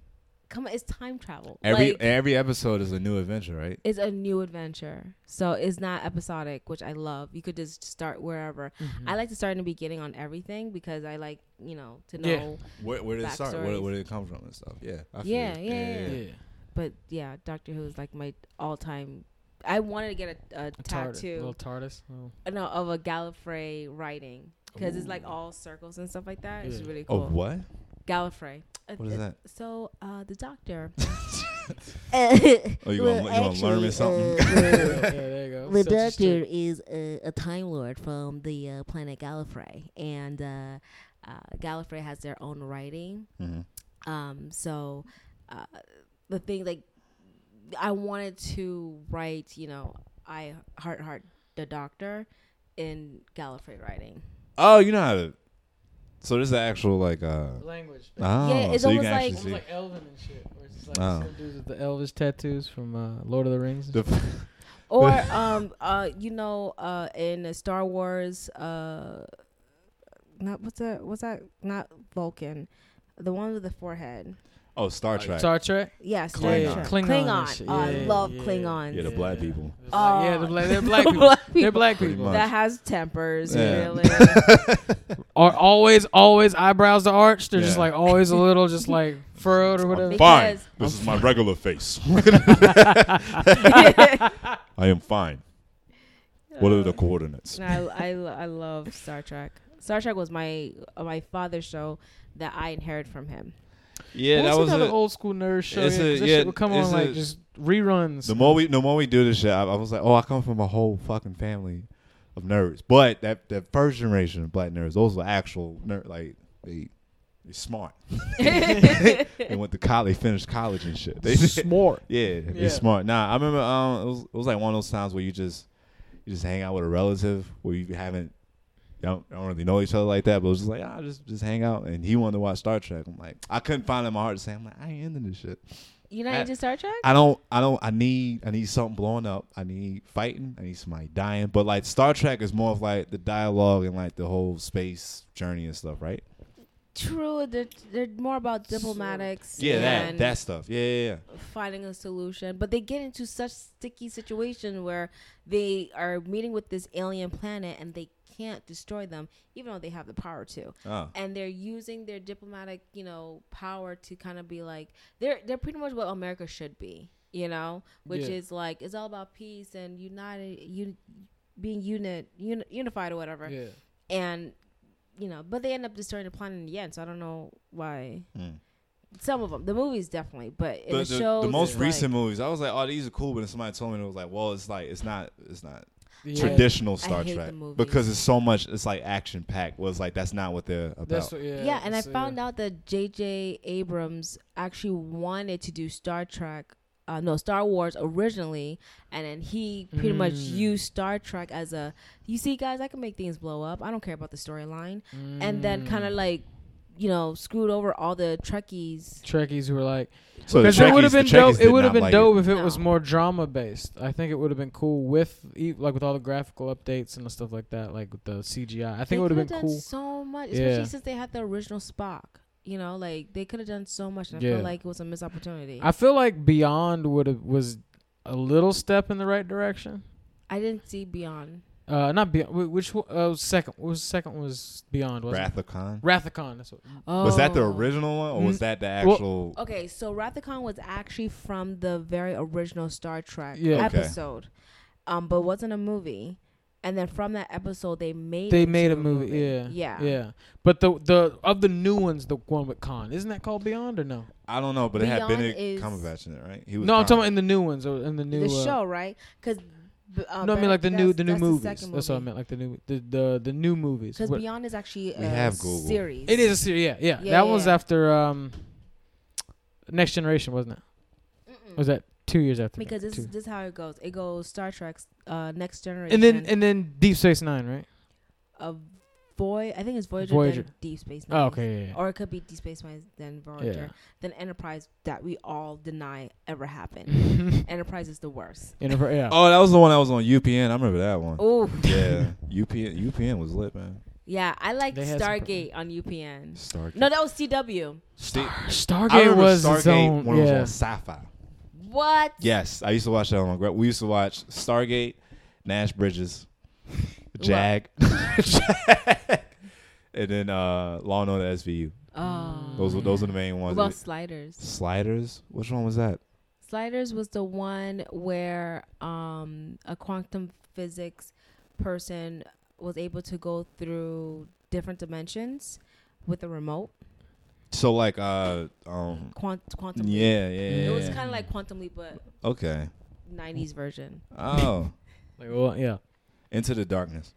come on it's time travel every like, every episode is a new adventure, right? it's a new adventure so it's not episodic which i love you could just start wherever Mhm. i like to start in the beginning on everything because i like you know to know Yeah. Where, where did it start? Where, Backstories. where did it come from and stuff? Yeah, I feel Yeah, you. yeah, yeah. yeah. but yeah doctor who is like my all-time i wanted to get a, a, A TARDIS, tattoo little TARDIS. Oh. uh, no of a gallifrey writing because it's like all circles and stuff like that it's really cool Of what? Gallifrey. Uh, What is uh, that? So uh, the doctor. [LAUGHS] [LAUGHS] [LAUGHS] Oh, you gonna, you gonna learn me something? yeah, there you go. The doctor is a, a time lord from the uh, planet Gallifrey, and uh, uh, Gallifrey has their own writing. Mhm. Um, so uh, the thing, like, I wanted to write, you know, I heart heart the doctor in Gallifrey writing. Oh, you know how to. So this is the actual like uh. language. Oh, Yeah, it's so you almost can like- actually Almost see. like Elvin and shit. Where it's just like Oh. some dudes with the Elvish tattoos from uh, Lord of the Rings. and The- [LAUGHS] Or um uh you know uh in the Star Wars uh not what's that what's that not Vulcan the one with the forehead oh, Star. Trek. Star Trek. yes Klingon. Klingon, Klingon. Klingon. and shit. Oh, I Yeah, love yeah. Klingons Yeah, the black people. It's like- yeah, the Oh. black, [LAUGHS] they're black people. Black They're black people. that has tempers Yeah. really [LAUGHS] [LAUGHS] Are always, always eyebrows are arched. They're just like always a little, just like furrowed or whatever. Fine. Because- This is my regular face. I am fine. What are the coordinates? I, I, I love Star Trek. Star Trek was my uh, my father's show that I inherited from him. Yeah, that was another a, old school nerd show. it's yeah, a- that yeah, shit would come on it's like just reruns. the more we the more we do this shit. I, I was like, oh, I come from a whole fucking family of nerds. But that that first generation of black nerds, those were actual nerd. Like they they smart. [LAUGHS] [LAUGHS] they went to college, finished college and shit. They [LAUGHS] smart. Yeah, they Yeah. smart. Nah, I remember um, it was it was like one of those times where you just you just hang out with a relative where you haven't don't, don't really know each other like that, but it was just like ah, just just hang out. And he wanted to watch Star Trek. I'm like, I couldn't find it in my heart to say, I'm like, I ain't into this shit. You not I- into Star Trek? I don't, I don't, I need, I need something blowing up. I need fighting. I need somebody dying. But like Star Trek is more of like the dialogue and like the whole space journey and stuff, right? True, they're, they're more about diplomatics. Yeah, that that stuff. Yeah, yeah, yeah. finding a solution, but they get into such sticky situation where they are meeting with this alien planet and they can't destroy them, even though they have the power to. Oh. And they're using their diplomatic, you know, power to kind of be like they're they're pretty much what America should be, you know, which Yeah. is like it's all about peace and united, un, being unit, uni, unified or whatever. Yeah. And you know, but they end up destroying the planet in the end. So I don't know why. Mm. Some of them, the movies definitely, but the, the, the, shows, the most it's like- recent movies, I was like, oh, these are cool. But then somebody told me it was like, well, it's like it's not, it's not Yeah. traditional I Star hate the Trek movies. because it's so much. It's like action packed. Was like that's not what they're about. That's what, yeah. yeah, and I found yeah. out that J.J. Abrams actually wanted to do Star Trek, uh, no Star Wars originally, and then he pretty much Mm. used Star Trek as a, you see, guys, I can make things blow up. I don't care about the storyline, and then kind of Mm. like, you know, screwed over all the Trekkies. Trekkies who were like, so the because it would have been dope. It would have been like dope if it was more drama based. I think it would have been cool with like with all the graphical updates and the stuff like that, like with the CGI. I think it would have been cool. so much, especially Yeah. since they had the original Spock. You know, like they could have done so much. And I Yeah. feel like it was a missed opportunity. I feel like Beyond would have was a little step in the right direction. I didn't see Beyond. Uh, not Beyond. wh- Which uh, second? What was second? Was Beyond? Was Wrath of Khan. it? Wrath of Khan. That's what. Was that the Oh. original one, or was Mm, that the well- actual? Okay, so Wrath of Khan was actually from the very original Star Trek Yeah. Okay. episode, um, but wasn't a movie. And then from that episode, they made They made a into movie. Yeah. yeah, Yeah. But the the of the new ones, the one with Khan, isn't that called Beyond or no? I don't know, but it had Beyond Benedict Cumberbatch in it, right? He was No, I'm Khan. talking about in the new ones or in the new the uh, show, right? Because B- uh, no, I mean like the new the new that's movies. second That's what I meant, like the new the the, the new movies. Because Beyond is actually We a have Google. series. it is a series. Yeah, yeah. Yeah, that yeah, was yeah. after um, Next Generation, wasn't it? Mm-mm. Was that two years after? that? because this Two. this is how it goes. It goes Star Trek, uh, Next Generation, and then and then Deep Space Nine, right? a Voy. I think it's Voyager, Voyager. then Deep Space oh, Nine. Oh, okay, yeah, yeah. Or it could be Deep Space Nine, then Voyager, yeah. then Enterprise that we all deny ever happened. [LAUGHS] Enterprise is the worst. Enterprise- yeah. Oh, that was the one that was on UPN. I remember that one. Oh Yeah, UPN. UPN was lit, man. yeah, I like They had some Stargate on UPN. Stargate. No, that was CW. Sta- I Stargate remember was Stargate its own. when it was on Sci-Fi. What? Yes, I used to watch that on. gra- We used to watch Stargate, Nash Bridges, Jag, Jag, [LAUGHS] and then uh, Law and Order SVU. Oh, Those were those are the main What ones. about Sliders? Sliders. Which one was that? Sliders was the one where um, a quantum physics person was able to go through different dimensions with a remote. So like uh um Quant- quantum. Leap. yeah yeah. It was kind of like Quantum Leap, but okay. 90s version. Oh, [LAUGHS] Like, well, yeah. Into the Darkness.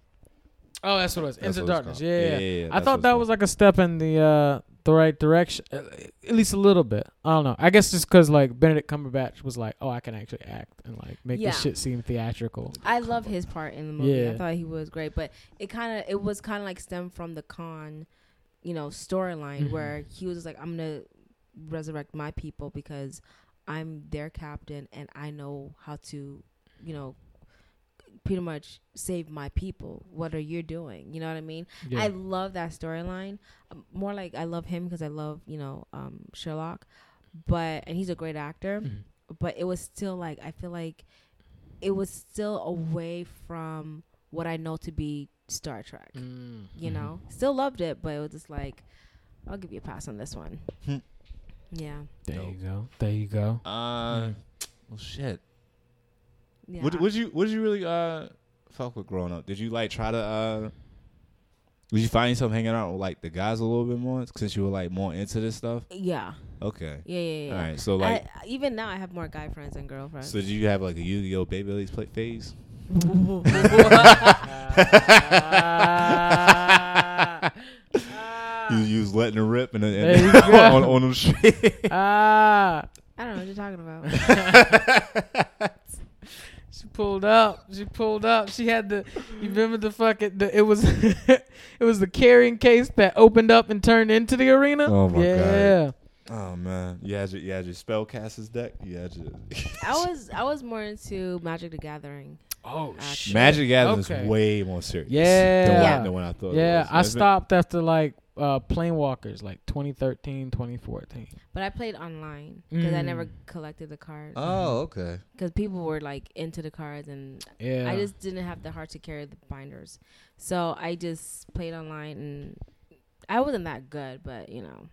Oh, that's what it was. That's Into what Darkness. called. Yeah, yeah. yeah, I thought that it's was like a step in the uh the right direction, at least a little bit. I don't know. I guess just because like Benedict Cumberbatch was like, oh, I can actually act and like make Yeah. this shit seem theatrical. I love his part in the movie. Yeah. I thought he was great, but it kind of it was kind of like stemmed from the Khan, you know, storyline Mhm. where he was like, I'm gonna resurrect my people because I'm their captain and I know how to, you know, pretty much save my people. What are you doing? You know what I mean? Yeah. I love that storyline. Um, more like I love him because I love you know um, Sherlock, but and he's a great actor. Mhm. But it was still like I feel like it was still away from what I know to be Star Trek. Mm, You know, still loved it, but it was just like I'll give you a pass on this one. Hmm. yeah, There Dope. you go. There you go. Uh, well, shit. Yeah. What would you would you really uh fuck with growing up? Did you like try to uh? Did you find yourself hanging out with like the guys a little bit more since you were like more into this stuff? yeah, Okay. yeah, yeah, yeah. All right. So like, I, even now, I have more guy friends than girlfriends. so did you have like a Yu-Gi-Oh! Beyblades play phase? [LAUGHS] [LAUGHS] You, you was letting it rip and, There and you [LAUGHS] go. on, on them shit. ah, I don't know what you're talking about. She pulled up. She pulled up. She had the. You remember the fucking? The, it was. [LAUGHS] it was the carrying case that opened up and turned into the arena. Oh, my God. yeah. Oh man, you had your you had your spellcasters deck. You had your [LAUGHS] I was I was more into Magic the Gathering. Oh Actually. shit. Magic Gathering Okay. is way more serious. Yeah. than what, Yeah. than what I thought. Yeah, it was. I stopped after like uh Plane Walkers, like 2013, 2014. But I played online because I never Mm. collected the cards. Oh, okay. Because people were like into the cards, and Yeah. I just didn't have the heart to carry the binders. So I just played online, and I wasn't that good. But you know,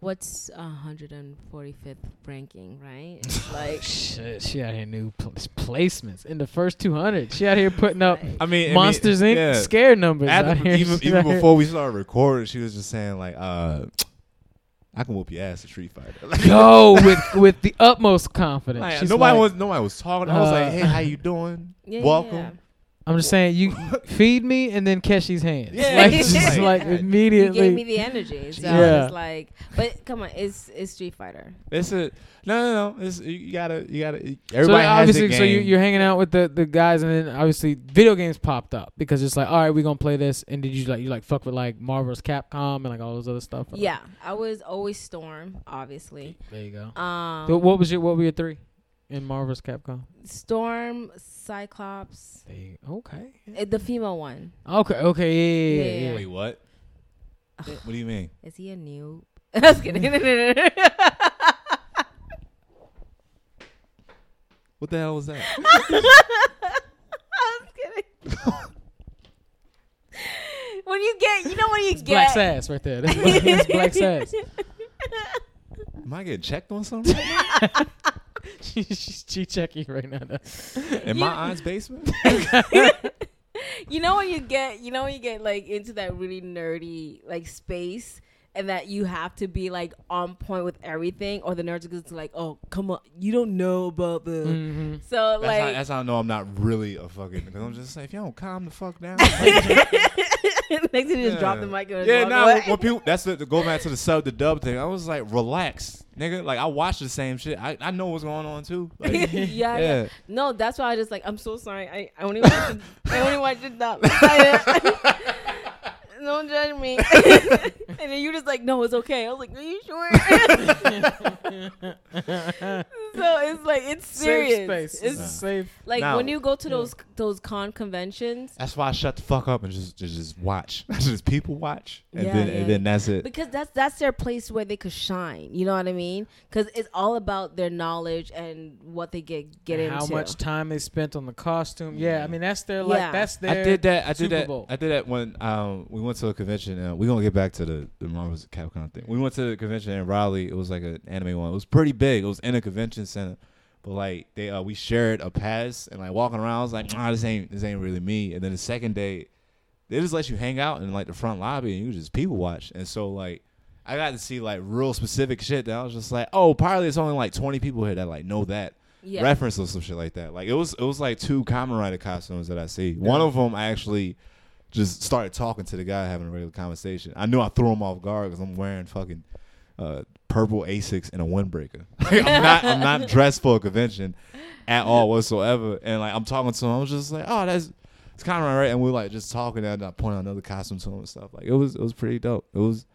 what's 145th ranking, right? [LAUGHS] Like Shit, she out here new pl- placements in the first 200. She out here putting up I mean, I Monsters mean, Inc. yeah. scare numbers. Out the- here. even even before we started recording, she was just saying like, uh, I can whoop your ass at Street Fighter. Like, [LAUGHS] Yo, with with the utmost confidence. like, nobody like, was nobody was talking. I was uh, like, hey, how you doing? yeah, Welcome. yeah. I'm just saying, you [LAUGHS] feed me and then catch these hands. Yeah, like, it's [LAUGHS] just like- like You immediately. gave me the energy, so Yeah. it's like, but come on, it's it's Street Fighter. It's a no, no, no. It's you gotta, you gotta. so Everybody has obviously, their so you, you're hanging out with the, the guys, and then obviously video games popped up because it's like, all right, we're gonna play this. And did you like you like fuck with like Marvel's Capcom and like all those other stuff? or, like- Yeah, I was always Storm, obviously. there you go. Um, So what was your what were your three in Marvel's Capcom? Storm, Cyclops, There you, okay. uh, the female one. Okay. Okay. Yeah. Yeah. Yeah, yeah, yeah. Wait, what? what do you mean? Is he a noob? [LAUGHS] I was kidding. [LAUGHS] What the hell was that? [LAUGHS] I was kidding. when you get, you know, when you It's get black sass right there. That's black, that's black sass. Am I getting checked on something? She, [LAUGHS] she's she checking right now. though. In You- my aunt's basement? [LAUGHS] you know when you get, you know when you get like into that really nerdy like space, and that you have to be like on point with everything, or the nerds are just like, oh, come on, you don't know about the. hmm So That's, like, how, that's how I know I'm not really a fucking. Because I'm just like, if you don't calm the fuck down. [LAUGHS] [LAUGHS] next thing you just drop the mic and yeah, away. when people that's the, the go back to the sub the dub thing. I was like, relax, nigga. Like I watch the same shit. I, I know what's going on too. [LAUGHS] Like, yeah, yeah, yeah. No, that's why I just like I'm so sorry. I, I only watched I only watched it that. Don't judge me. [LAUGHS] and then you just like, no, it's okay. I was like, are you sure? [LAUGHS] so it's like it's serious. Safe space. It's Nah. safe. like Now- when you go to Yeah. those those con conventions That's why I shut the fuck up and just just, just watch. [LAUGHS] just people watch, and Yeah, then yeah. and then that's it. because that's that's their place where they could shine. You know what I mean? Because it's all about their knowledge and what they get get And into. How much time they spent on the costume? Yeah, I mean that's their like Yeah. that's their. I did that. I Super did that. Bowl. I did that when um we went to a convention. Uh, we're gonna get back to the the Marvel's Capcom thing. We went to the convention in Raleigh. It was like an anime one. It was pretty big. It was in a convention center. But like they uh we shared a pass and like walking around, I was like, nah, this ain't this ain't really me. And then the second day, they just let you hang out in like the front lobby and you just people watch. And so like I got to see like real specific shit that I was just like, oh, probably it's only like twenty people here that like know that Yeah. reference or some shit like that. Like it was it was like two Kamen Rider costumes that I see. One of them I actually just started talking to the guy having a regular conversation. I knew I threw him off guard because I'm wearing fucking uh, purple Asics and a windbreaker. [LAUGHS] Like, I'm not I'm not dressed for a convention at all whatsoever. And like I'm talking to him, I was just like, oh, that's it's kind of right. And we were like just talking and I pointed out another costume to him and stuff. Like it was it was pretty dope. It was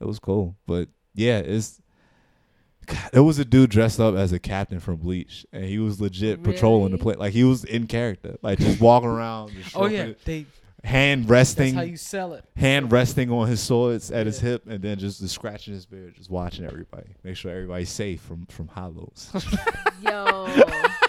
it was cool. But yeah, it's God, it was a dude dressed up as a captain from Bleach, and he was legit patrolling the place. Like he was in character, like just walking around, just Oh yeah, it, they. Hand resting. That's resting, how you sell it. hand resting on his swords at his hip, and then just, just scratching his beard, just watching everybody, make sure everybody's safe from from hollows. [LAUGHS] Yo. [LAUGHS]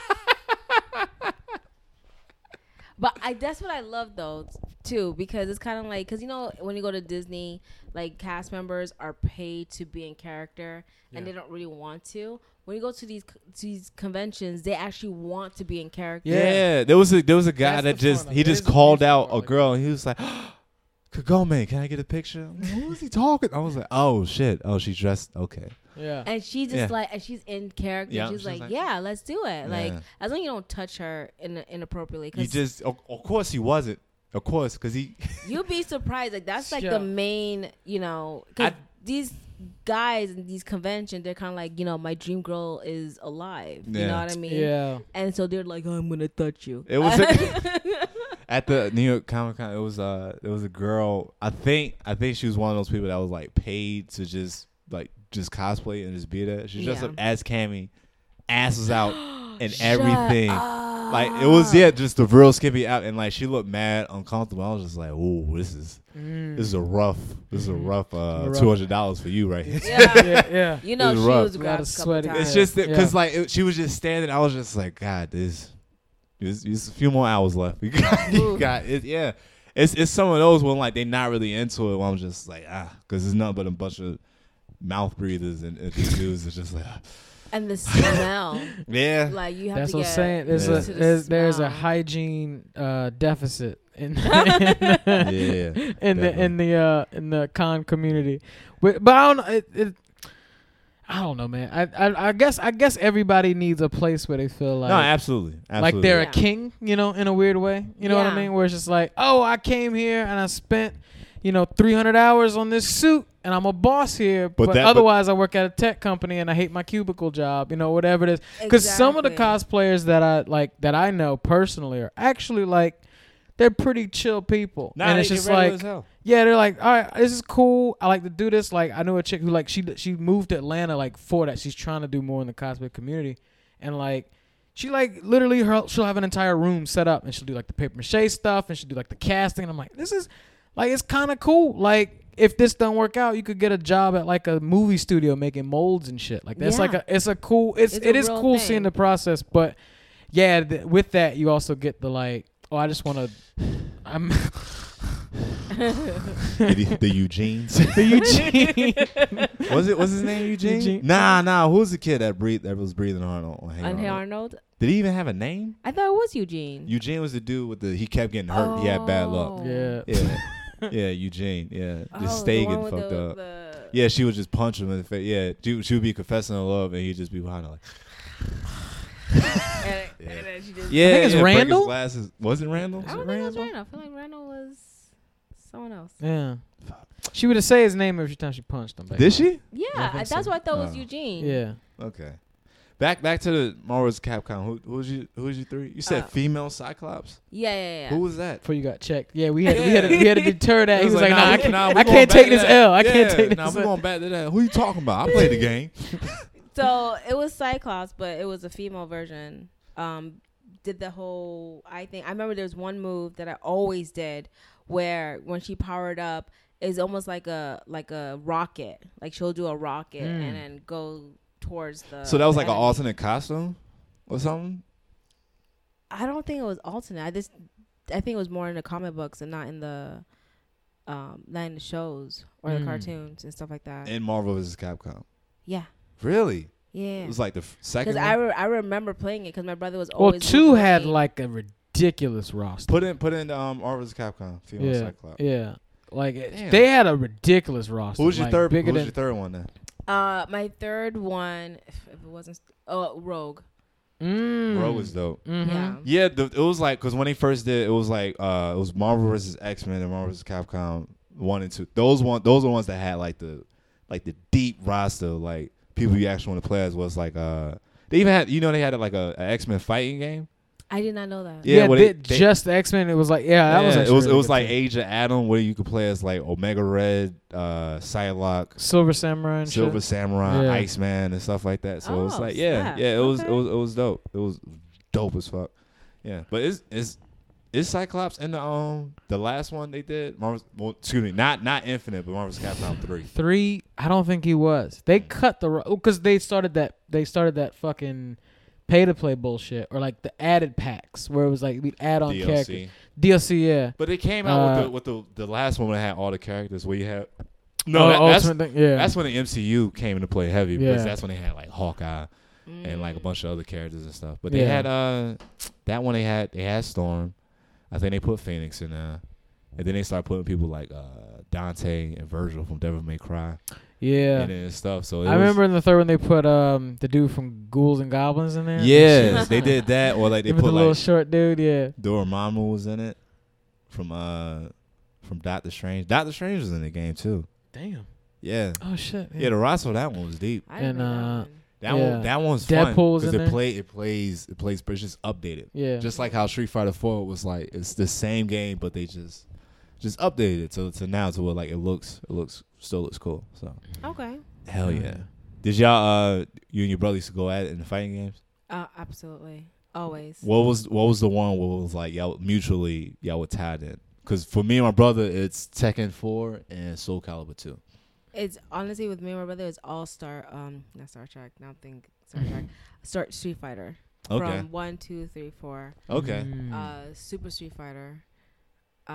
but I that's what I love though too because it's kind of like because you know when you go to Disney, like cast members are paid to be in character and Yeah. they don't really want to. When you go to these to these conventions, they actually want to be in character. yeah. Yeah. there was a there was a guy That's that just fun he it. just It is a called beautiful out a girl, and he was like. [GASPS] Kagome, can I get a picture? Who is he talking? I was like, oh shit. Oh, she's dressed. Okay. Yeah. And she just Yeah. like, and she's in character. Yeah, she's, she's like, like- yeah, let's do it. Like, as long as you don't touch her in, inappropriately, cuz He just, of, of course, he wasn't. Of course, because he. [LAUGHS] you'd be surprised. Like that's like Yeah. the main, you know, 'cause I- these guys in these conventions, they're kind of like, you know, my dream girl is alive. You know what I mean? Yeah. And so they're like, oh, I'm gonna touch you. It was a, [LAUGHS] [LAUGHS] at the New York Comic Con. It was uh, there was a girl. I think I think she was one of those people that was like paid to just like just cosplay and just be there. She dressed Yeah. up as Cammy, asses out [GASPS] and Shut everything. Like it was yeah, just the real skimpy out, and like she looked mad, uncomfortable. I was just like, oh, this is Mm. this is a rough, this is a rough uh, two hundred dollars for you right here." yeah. [LAUGHS] yeah. Yeah. You know, It she was rough. was grabbed a couple sweating. times. It's just Yeah. because like it, she was just standing. I was just like, God, this, there's, there's a few more hours left. [LAUGHS] You got, you got it. Yeah, it's it's some of those when like they're not really into it. When I'm just like ah, because it's nothing but a bunch of mouth breathers and, and these dudes. It's just like [LAUGHS] and the [LAUGHS] smell, yeah, like you have That's to what get I'm saying. There's Yeah. a to the there's, there's a smell. hygiene uh, deficit in [LAUGHS] yeah. in the in the uh, in the con community. But but I don't. It, it, I don't know, man. I, I I guess I guess everybody needs a place where they feel like no, absolutely, absolutely. like they're Yeah. a king, you know, in a weird way. You know what I Yeah. mean? Where it's just like, oh, I came here and I spent, you know, 300 hours on this suit and I'm a boss here, But but, that- but- otherwise I work at a tech company and I hate my cubicle job, you know, whatever it is. Because some of the cosplayers that I like that I know personally are actually like they're pretty chill people, Nah, and they it's get just regular like as hell. yeah, they're like, all right, this is cool. I like to do this. Like, I knew a chick who like she she moved to Atlanta like for that. She's trying to do more in the cosplay community, and like she like literally her she'll have an entire room set up, and she'll do like the paper mache stuff, and she'll do like the casting. And I'm like, this is like it's kind of cool. Like if this don't work out, you could get a job at like a movie studio making molds and shit. Like that's like a it's a cool it's, It's it is cool thing. seeing the process, but yeah, th- with that you also get the like. Oh, I just want to. I'm [LAUGHS] the, the Eugenes. [LAUGHS] the Eugene. [LAUGHS] was it? Was his name Eugene? Eugene. Nah, nah. Who was the kid that breathed? That was breathing hard on, on Hey And Hey Arnold? Arnold, Did he even have a name? I thought it was Eugene. Eugene was the dude with the. He kept getting hurt. He had bad luck. Oh. Yeah. Yeah, [LAUGHS] yeah. Eugene. Yeah, Oh, just the stay getting fucked the, up. The, Yeah, she would just punch him in the face. Yeah, she, she would be confessing her love, and he'd just be behind her like, [LAUGHS] and, Yeah. and then she just, yeah. think it's yeah, break his Randall? glasses. Was it Randall? I don't think it was Randall. I feel like Randall was someone else. Yeah. She would have say his name every time she punched him. Did she? Yeah, I that's so. what I thought was Oh. Eugene. Yeah. Okay. Back back to the Marvel's Capcom. Who who was you? Who was you three? You said Uh, female Cyclops. Yeah, yeah, yeah. Who was that? Before you got checked. Yeah, we had we had to, we had to deter that. It He was like, nah, I can't, nah, I can't take this that. L. I can't take this. Nah, we're going back to that. Who you talking about? I played the game. [LAUGHS] So it was Cyclops, but it was a female version. Um, did the whole I think I remember there was one move that I always did where when she powered up is almost like a like a rocket. Like she'll do a rocket Mm. and then go towards the so that was like an alternate costume or something. I don't think it was alternate. I just I think it was more in the comic books and not in the um not in the shows or the Mm. cartoons and stuff like that. In Marvel vs. Capcom. yeah. Really? Yeah. It was like the f- second. Because I, re- I remember playing it because my brother was always. Well, two had me. like a ridiculous roster. put in put in um Marvel vs. Capcom. Female yeah, Cyclops. yeah. Like it- Damn. they had a ridiculous roster. Who was your like, third? Who Bigger than your third one then? Uh, my third one, if, if it wasn't, st- oh, Rogue. mm. Bro was dope. Mhm. Yeah. Yeah, the, it was like because when they first did, it was like uh, it was Marvel vs. X Men and Marvel vs. Capcom one and two. Those one, those are the ones that had like the like the deep roster, like people you actually want to play as. Was like uh, they even had you know they had like a, a X Men fighting game. I did not know that. Yeah, Yeah, what they- it- they- just X Men. It was like yeah, that was Yeah, actually it was really it was like too. Age of Adam where you could play as like Omega Red, uh, Psylocke, Silver Samurai and Silver shit. Samurai, Yeah. Iceman, and stuff like that. So it was Oh, like yeah, snap. yeah, it was it Okay. was it was dope. It was dope as fuck. Yeah, but it's it's is Cyclops in the um the last one they did? Marvel, well, excuse me, not not Infinite, but Marvel's Capcom three. Three, I don't think he was. They cut the because they started that they started that fucking pay to play bullshit or like the added packs where it was like we add on characters. DLC. DLC, yeah. But they came out Uh, with the with the the last one that had all the characters where you had. No, Oh, that, that's thing, yeah. that's when the MCU came into play heavy because Yeah. that's when they had like Hawkeye and like a Mm. bunch of other characters and stuff. But they Yeah. had uh that one they had they had Storm. I think they put Phoenix in there. And then they started putting people like uh Dante and Virgil from Devil May Cry yeah. in it and stuff. So it I was- remember in the third one they put um the dude from Ghouls and Goblins in there. Yes, [LAUGHS] they did that or like they With put the little like short dude, yeah. Dormammu was in it from uh from Doctor Strange. Doctor Strange was in the game too. Damn. Yeah. Oh shit. Yeah, the roster that one was deep. I and, that uh, one. That Yeah. one that one's Deadpool fun was because it there. play it plays it plays but it's just updated. yeah. Just like how Street Fighter Four was like it's the same game but they just just updated it to to now to where like it looks it looks still looks cool. So Okay. hell yeah. Did y'all uh you and your brother used to go at it in the fighting games? Uh, absolutely. Always. What was what was the one where it was like y'all mutually y'all were tied in? Because for me and my brother, it's Tekken Four and Soul Calibur Two. It's honestly with me and my brother. It's all Star. Um, not Star Trek. Now think Star Trek. [LAUGHS] Start Street Fighter. Okay, From one, two, three, four. okay. Mm. Uh, Super Street Fighter. Uh,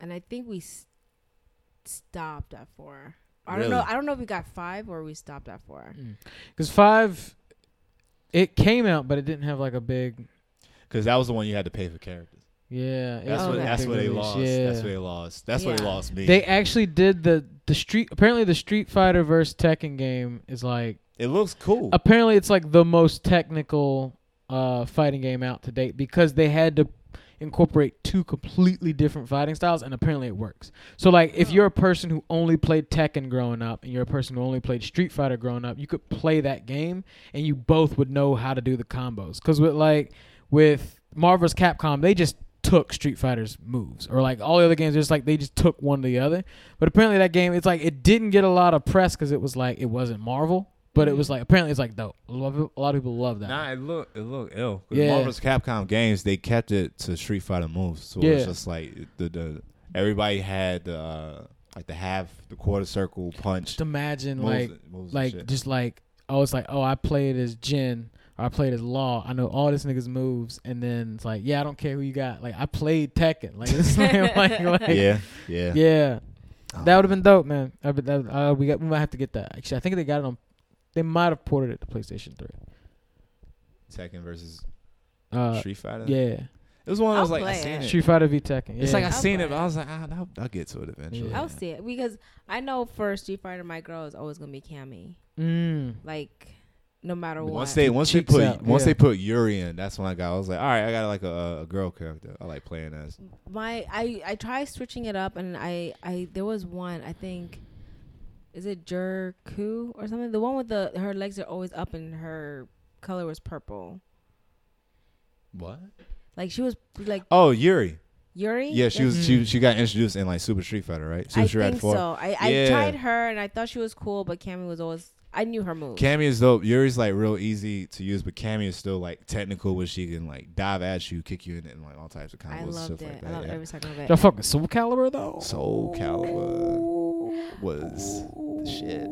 and I think we s- stopped at four. I don't know. Really? I don't know if we got five or we stopped at four. Because five, it came out, but it didn't have like a big. Because that was the one you had to pay for characters. Yeah, it That's was what a that's big where they release, lost. Yeah. That's what they lost. That's where they Yeah. lost me. They actually did the the street. Apparently, the Street Fighter versus Tekken game is like. it looks cool. Apparently, it's like the most technical uh, fighting game out to date because they had to incorporate two completely different fighting styles, and apparently it works. So, like, if you're a person who only played Tekken growing up, and you're a person who only played Street Fighter growing up, you could play that game, and you both would know how to do the combos. Because with like with Marvel's Capcom, they just took Street Fighter's moves, or like all the other games, just like they just took one to the other. But apparently, that game, it's like it didn't get a lot of press because it was like it wasn't Marvel. But it was like apparently it's like dope. A lot of people, a lot of people love that. Nah, it look it look ill. Yeah. Marvel's Capcom games they kept it to Street Fighter moves, so Yeah. it's just like the the everybody had the uh, like the half the quarter circle punch. Just imagine moves- like moves like just like oh it's like oh I played as Jin or I played as Law. I know all this niggas moves, and then it's like yeah I don't care who you got. Like I played Tekken. Like [LAUGHS] it's like, [LAUGHS] like, like yeah, yeah, yeah. Oh. That would have been dope, man. I that, uh, we got we might have to get that. Actually, I think they got it on. They might have ported it to PlayStation Three. Tekken versus Uh, Street Fighter. yeah, It was one of I'll those like I play seen it. it. Street Fighter v Tekken. Yeah. It's like I I'll seen play it, but. I was like, ah, I'll, I'll get to it eventually. Yeah. I'll see it because I know for Street Fighter, my girl is always gonna be Cammy. mm. Like, no matter what. Once they once they put out, once yeah. they put Yuri in, that's when I got. I was like, all right, I got like a, a girl character. I like playing as. my I I tried switching it up and I I there was one I think is it Jerku or something the one with the her legs are always up and her color was purple What? like she was like Oh, Yuri. Yuri Yeah, she Like, was she mm-hmm. she got introduced in like Super Street Fighter, right? Super I Street Fighter think 4. so I I Yeah. tried her and I thought she was cool but Cammy was always I knew her moves Cammy is dope. Yuri's like real easy to use, but Cammy is still like technical, where she can like dive at you, kick you in it, and like all types of I combos and loved stuff it like I that. loved yeah. every second of it Y'all fucking Soul Calibur though. Soul Calibur was the shit.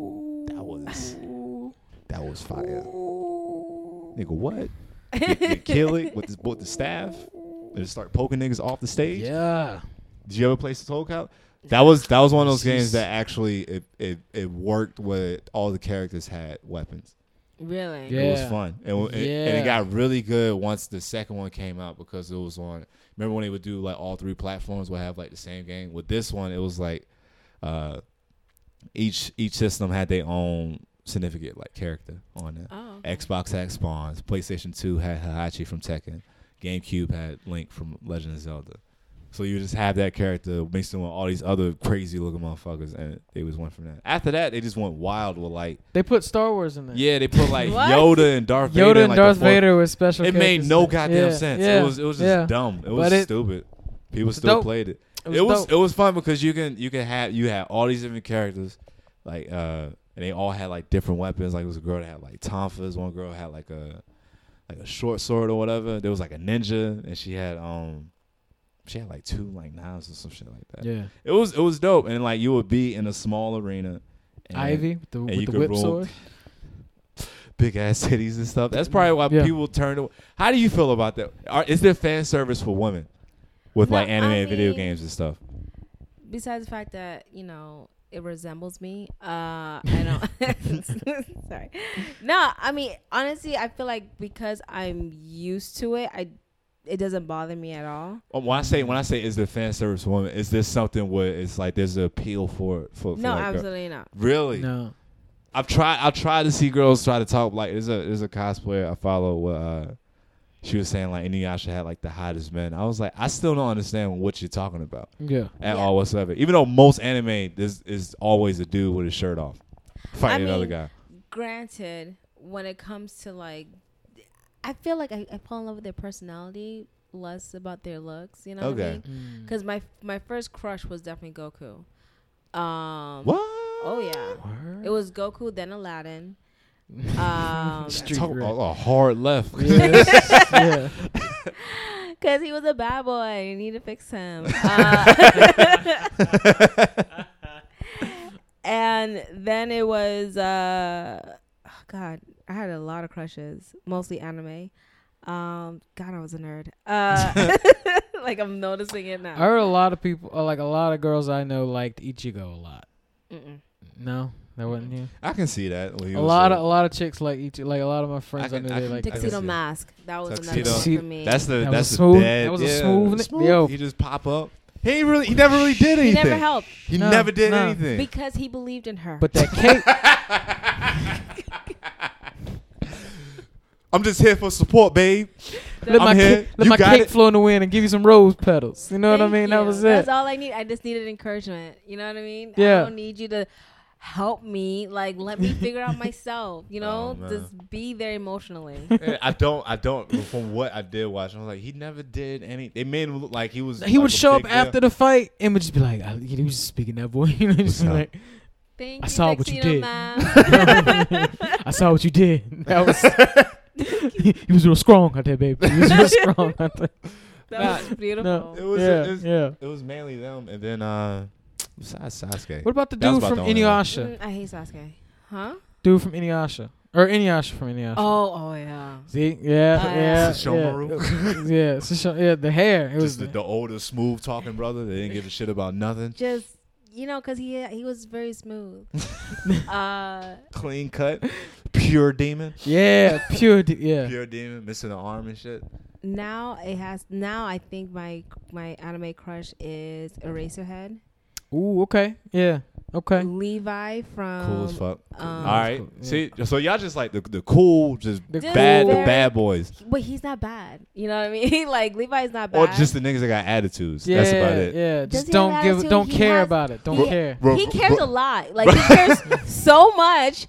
That was that was fire. Nigga, what? You, you kill it with, this, with the staff and start poking niggas off the stage. Yeah. Did you ever play Soul Calibur? That was that was one of those games that actually it, it, it worked with all the characters had weapons. really Yeah. It was fun. And, it- and it got really good once the second one came out because it was on. Remember when they would do like all three platforms would have like the same game? With this one, it was like uh, each each system had their own significant like character on it. oh okay. Xbox had Spawns, PlayStation Two had Heihachi from Tekken, GameCube had Link from Legend of Zelda. So you just have that character mixed in with all these other crazy looking motherfuckers, and they was one from that. After that, they just went wild with like, They put Star Wars in there. yeah, they put like [LAUGHS] Yoda and Darth Vader. Yoda and like, Darth Vader with special. It made no goddamn Yeah, sense. Yeah. It was it was just yeah. dumb. It was But it- stupid. People still dope. played it. It was, It was it was fun because you can you can have you had all these different characters, like uh, and they all had like different weapons. Like it was a girl that had like tonfas. One girl had like a like a short sword or whatever. There was like a ninja, and she had um she had like two like knives or some shit like that. yeah. It was it was dope, and like you would be in a small arena. And Ivy with the, with the whip roll- sword. [LAUGHS] big ass titties and stuff. That's probably why Yeah. people turn. To, how do you feel about that? Are, is there fan service for women with No, like animated I video games and stuff? besides the fact that you know it resembles me uh i don't [LAUGHS] sorry no i mean honestly i feel like because i'm used to it i it doesn't bother me at all Um, When I say when I say is the fan service woman, is this something where it's like there's an appeal for for, for no like, girl- absolutely not really? No. I've tried I've tried to see girls try to talk like there's a there's a cosplayer I follow where uh she was saying like Inuyasha had like the hottest men. I was like I still don't understand what you're talking about Yeah. at Yeah. all whatsoever. Even though most anime is is always a dude with his shirt off fighting I another guy. granted when it comes to like i feel like i, I fall in love with their personality less about their looks you know what i Okay. mean because my my first crush was definitely goku um What? oh yeah it was goku then aladdin um Street Talk grit. about a hard left. Yes. [LAUGHS] yeah. [LAUGHS] Because he was a bad boy. You need to fix him. [LAUGHS] Uh, and then it was, uh, oh God, I had a lot of crushes, mostly anime. Um, God, I was a nerd. Uh, like I'm noticing it now. I heard a lot of people, uh, like a lot of girls I know, liked Ichigo a lot. Mm-mm. No, that wasn't you. I can see that. A lot a- of a lot of chicks like Ichigo. Like a lot of my friends I, can- knew I they like. Tuxedo. Mask. That was Tuxedo. another one for me. That's the That that's the smooth. dead. That was a yeah, smooth- smooth. yo. He just pop up. He ain't really. He never really did anything. he never helped He No, never did no. anything. because he believed in her. But that cape, [LAUGHS] I'm just here for support, babe. let my, I'm here. cape, let You my got cape it. flow in the wind and give you some rose petals. You know what I Thank mean? That was it. That's all I need. I just needed encouragement. You know what I mean? Yeah. I don't need you to help me. Like, let me figure out myself. You [LAUGHS] know, Oh, just be there emotionally. [LAUGHS] I don't. I don't. From what I did watch, I was like, he never did any. They made him look like he was. He like would show up big deal. after the fight and would just be like, I, he was just speaking that boy. [LAUGHS] You know, just What's up? like, Thank I you, saw what you did. I saw what you did. That was. he, he was real strong out there, baby. He was real strong out there. that was beautiful. It was. yeah, it, was yeah. it was mainly them, and then uh, besides Sasuke. What about the dude about from the. Inuyasha? Mm, I hate Sasuke. Huh? Dude from Inuyasha. Or Inuyasha from Inuyasha. Oh, oh yeah. See? Yeah, Oh, yeah. yeah. Yeah, [LAUGHS] yeah, yeah, the hair. It was the, the older, smooth talking brother. They didn't give a shit about nothing. Just you know, cause he he was very smooth. [LAUGHS] uh, Clean cut, pure demon. Yeah, pure. De- yeah. Pure demon, missing an arm and shit. now it has. Now I think my my anime crush is Eraserhead. Ooh, okay, yeah, okay. Levi from Cool as fuck. Um, All right. cool, yeah. See, so y'all just like the the cool, just The Just bad, the bad boys, But he's not bad. You know what I mean? [LAUGHS] like Levi's not bad. or just the niggas that got attitudes. Yeah, That's about it. yeah. Just don't give, attitude? don't He care has- about it. Don't he- care. He cares a lot. Like [LAUGHS] he cares so much.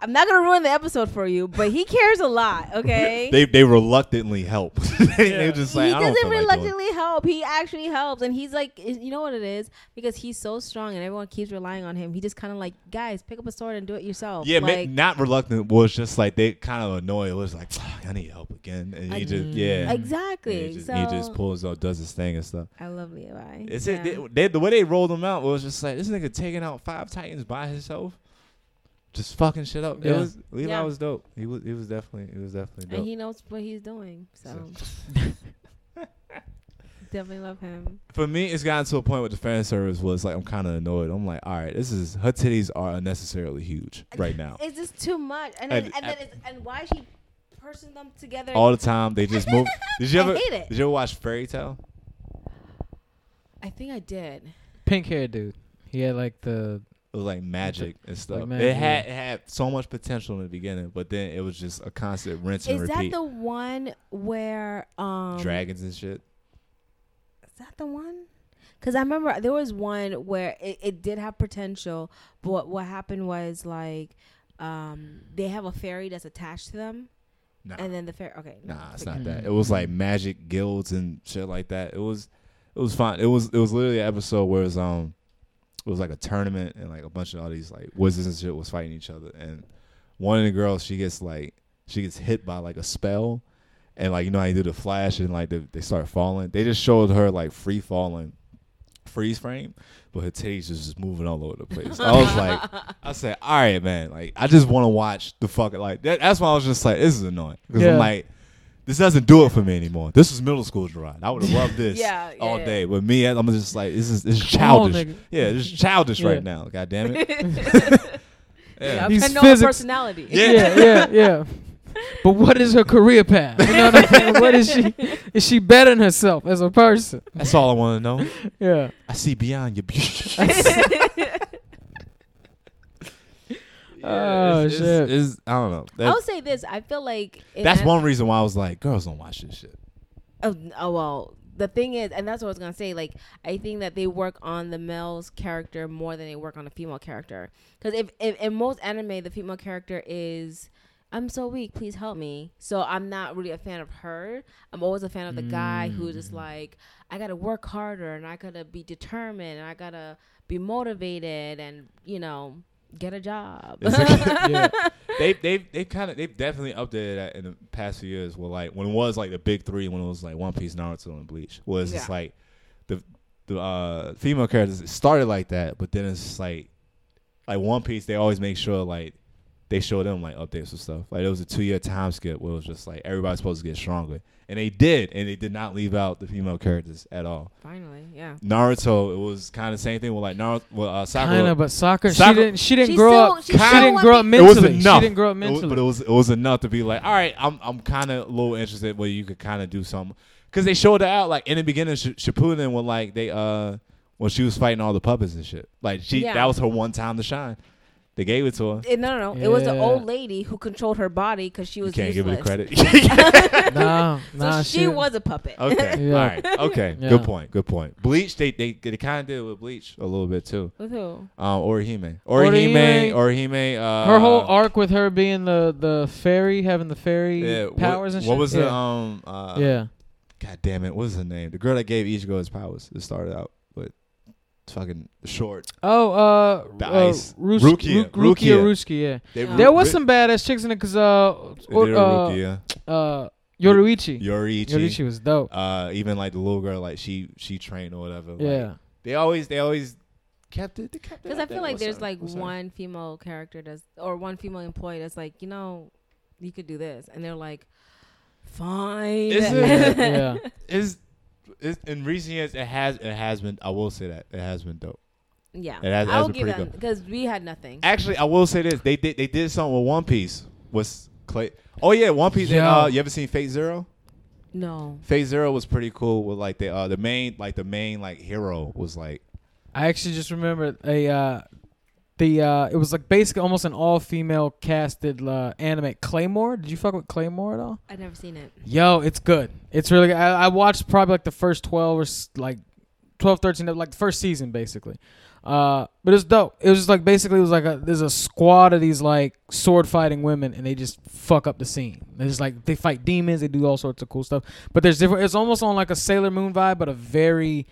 I'm not gonna ruin the episode for you, but he cares a lot. [LAUGHS] Okay. They they reluctantly help. [LAUGHS] they, Yeah. they just like he I don't doesn't feel like reluctantly help. He actually helps, and he's like, you know what it is? Because he's so strong, and everyone keeps relying on him. He just kind of like, guys, pick up a sword and do it yourself. Yeah, ma- not reluctant was just like they kind of annoyed. It was like I need help again, and he I- just mm. yeah, exactly. he just, so he just pulls up, does his thing and stuff. I love Levi. It's yeah. it. They, they, the way they rolled him out was just like this nigga taking out five titans by himself, just fucking shit up. It was Levi Yeah. was dope. He was he was definitely he was definitely and dope. he knows what he's doing. So [LAUGHS] [LAUGHS] definitely love him. For me, it's gotten to a point with the fan service was like I'm kind of annoyed. I'm like, all right, this is her titties are unnecessarily huge right now. It's just too much, and then And- and, then it's, and why is she pursing them together? All the time they just move. [LAUGHS] Did you I ever hate it. did you ever watch Fairy Tail? I think I did. Pink hair dude. He had like the It was like magic and stuff. magic, it had it had so much potential in the beginning, but then it was just a constant rinse and repeat. Is that the one where um Dragons and shit. Is that the one? Because I remember there was one where it, it did have potential, but what, what happened was like um they have a fairy that's attached to them, Nah, and then the fairy. Okay, no, nah, it's not that. It was like magic guilds and shit like that. It was it was fine. It was it was literally an episode where it was um it was like a tournament and like a bunch of all these like wizards and shit was fighting each other and one of the girls she gets like she gets hit by like a spell and like you know how you do the flash and like the, they start falling. They just showed her like free falling freeze frame, but her titties was just moving all over the place. I was like, [LAUGHS] I said, all right, man. Like, I just want to watch the fucking like. That, that's why I was just like, this is annoying because Yeah. I'm like, this doesn't do it for me anymore. This was middle school, Jerrod. I would have loved [LAUGHS] this Yeah, yeah, all day. But me, I'm just like, this is this is Come on, childish. nigga. yeah, this is childish Yeah. right now. God damn it. [LAUGHS] [LAUGHS] yeah, Yeah. I'm These know her personality. Yeah. yeah, yeah, yeah. But what is her career path? You know what I mean? What is she? Is she bettering herself as a person? That's all I want to know. Yeah. I see beyond your beauty. Oh, it's, shit. It's, it's- I don't know. I'll say this: I feel like that's an- one reason why I was like, girls don't watch this shit. Oh, oh well, the thing is, and that's what I was gonna say. Like, I think that they work on the male's character more than they work on the female character. Because if, if in most anime, the female character is, I'm so weak, please help me. So I'm not really a fan of her. I'm always a fan of the guy who's just mm. like, I gotta work harder and I gotta be determined and I gotta be motivated and you know get a job. [LAUGHS] Yeah. they they they kind of they've definitely updated that in the past few years. Where like when it was like the big three, when it was like One Piece, Naruto, and Bleach, was it's Yeah. like the the uh, female characters started like that, but then it's just like like One Piece, they always make sure like they show them like updates and stuff. Like it was a two year time skip where it was just like everybody's supposed to get stronger, and they did, and they did not leave out the female characters at all. Finally, yeah. Naruto, it was kind of same thing with like Naruto, well, uh, Sakura. Kind of, but soccer. Sakura- she didn't. She didn't She's grow still- up. she's She didn't grow up big- it was mentally. enough. She didn't grow up It was- mentally. but it was it was enough to be like, all right, I'm I'm kind of a little interested where you could kind of do something because they showed her out like in the beginning. Sh- Shippuden when like they uh when she was fighting all the puppets and shit. Like she Yeah. that was her one time to shine. They gave it to her. Eh, no, no, no. It was the old lady who controlled her body because she You was can't useless. [LAUGHS] [LAUGHS] give it the credit. no, So nah, she was a puppet. okay, [LAUGHS] Yeah. all right, okay, Yeah. good point, good point. Bleach, they they they kind of did it with Bleach a little bit too. With who? Um, Orihime, Orihime- Orihime, Orihime. Uh, her whole arc with her being the the fairy, having the fairy yeah, what- powers and shit. What was yeah. the um? Uh, yeah. God damn it, what was her name? The girl that gave Ichigo his powers. It started out with fucking short. Oh, uh, The uh ice. Rus- Rukia. Ru- Rukia, Rukia. Ruski, yeah. They Yeah. There was ri- some badass chicks in it because uh, they or, uh, Rukia. uh, Yoruichi. Yoriichi. Yoruichi was dope. Uh, even like the little girl, like she she trained or whatever. like, yeah. they always they always kept it. They kept it. Because I feel there. like What's there's like what's her- one female character that's or one female employee that's like, you know, you could do this, and they're like, fine. Is [LAUGHS] it? yeah. Is is in recent years it has it has been. I will say that it has been dope. yeah, It has- I'll been give them because we had nothing. Actually, I will say this. They did they did something with One Piece. Was Clay? Oh yeah, One Piece. And, uh, you ever seen Fate Zero? No. Fate Zero was pretty cool. With like the uh the main like the main like hero was like I actually just remembered a uh, the uh, it was like basically almost an all female casted uh, anime Claymore. Did you fuck with Claymore at all? I've never seen it. Yo, it's good. It's really good. I, I watched probably like the first 12 or s- like 12, 13, like the first season basically. Uh, but it's dope. It was just like basically it was like a there's a squad of these like sword fighting women and they just fuck up the scene. They just like they fight demons, they do all sorts of cool stuff. But there's different. It's almost on like a Sailor Moon vibe, but a very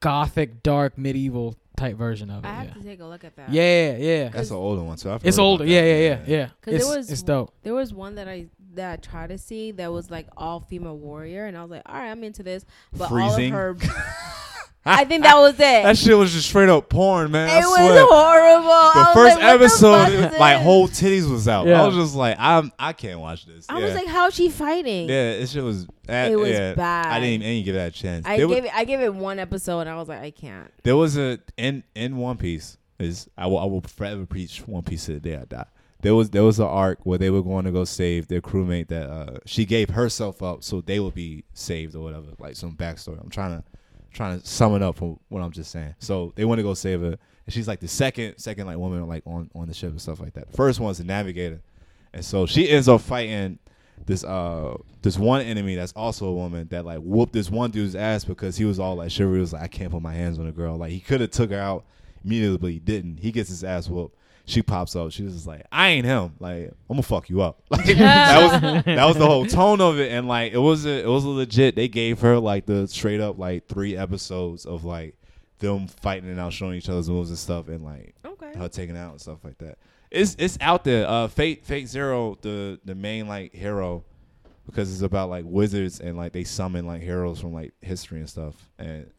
gothic, dark, medieval type version of it. I Yeah. have to take a look at that. yeah, yeah. that's an older one. So I've It's older. Yeah, Yeah, yeah, yeah, yeah. 'Cause It's, there was- it's dope. There was one that I that I tried to see that was like all female warrior, and I was like, all right, I'm into this. But Freezing. all of her, [LAUGHS] I think that was it. [LAUGHS] That shit was just straight up porn, man. I it was swear. horrible. The was first like, what the episode, fuck it- is like whole titties was out. Yeah. I was just like, I'm, I can't watch this. I yeah. was like, how is she fighting? yeah, it shit was. Uh, It was yeah, bad. I didn't, I didn't give that a chance. I there, gave was, it. I gave it one episode, and I was like, I can't. there was a in in One Piece is I will I will forever preach One Piece to the day I die. There was there was an arc where they were going to go save their crewmate that uh, she gave herself up so they would be saved or whatever, like some backstory. I'm trying to trying to sum it up from what I'm just saying. So they want to go save her, and she's like the second second like woman like on on the ship and stuff like that. First one's the navigator, and so she ends up fighting this uh this one enemy that's also a woman that like whooped this one dude's ass because he was all like chivalry was like I can't put my hands on a girl. Like he could have took her out immediately but he didn't. He gets his ass whooped she pops up she was just like I ain't him like I'm gonna fuck you up [LAUGHS] like that was that was the whole tone of it and like it was a, it was a legit they gave her like the straight up like three episodes of like them fighting and out showing each other's moves and stuff and like Okay. her taking out and stuff like that. It's it's out there. Uh, Fate Fate Zero, the the main like hero, because it's about like wizards and like they summon like heroes from like history and stuff. And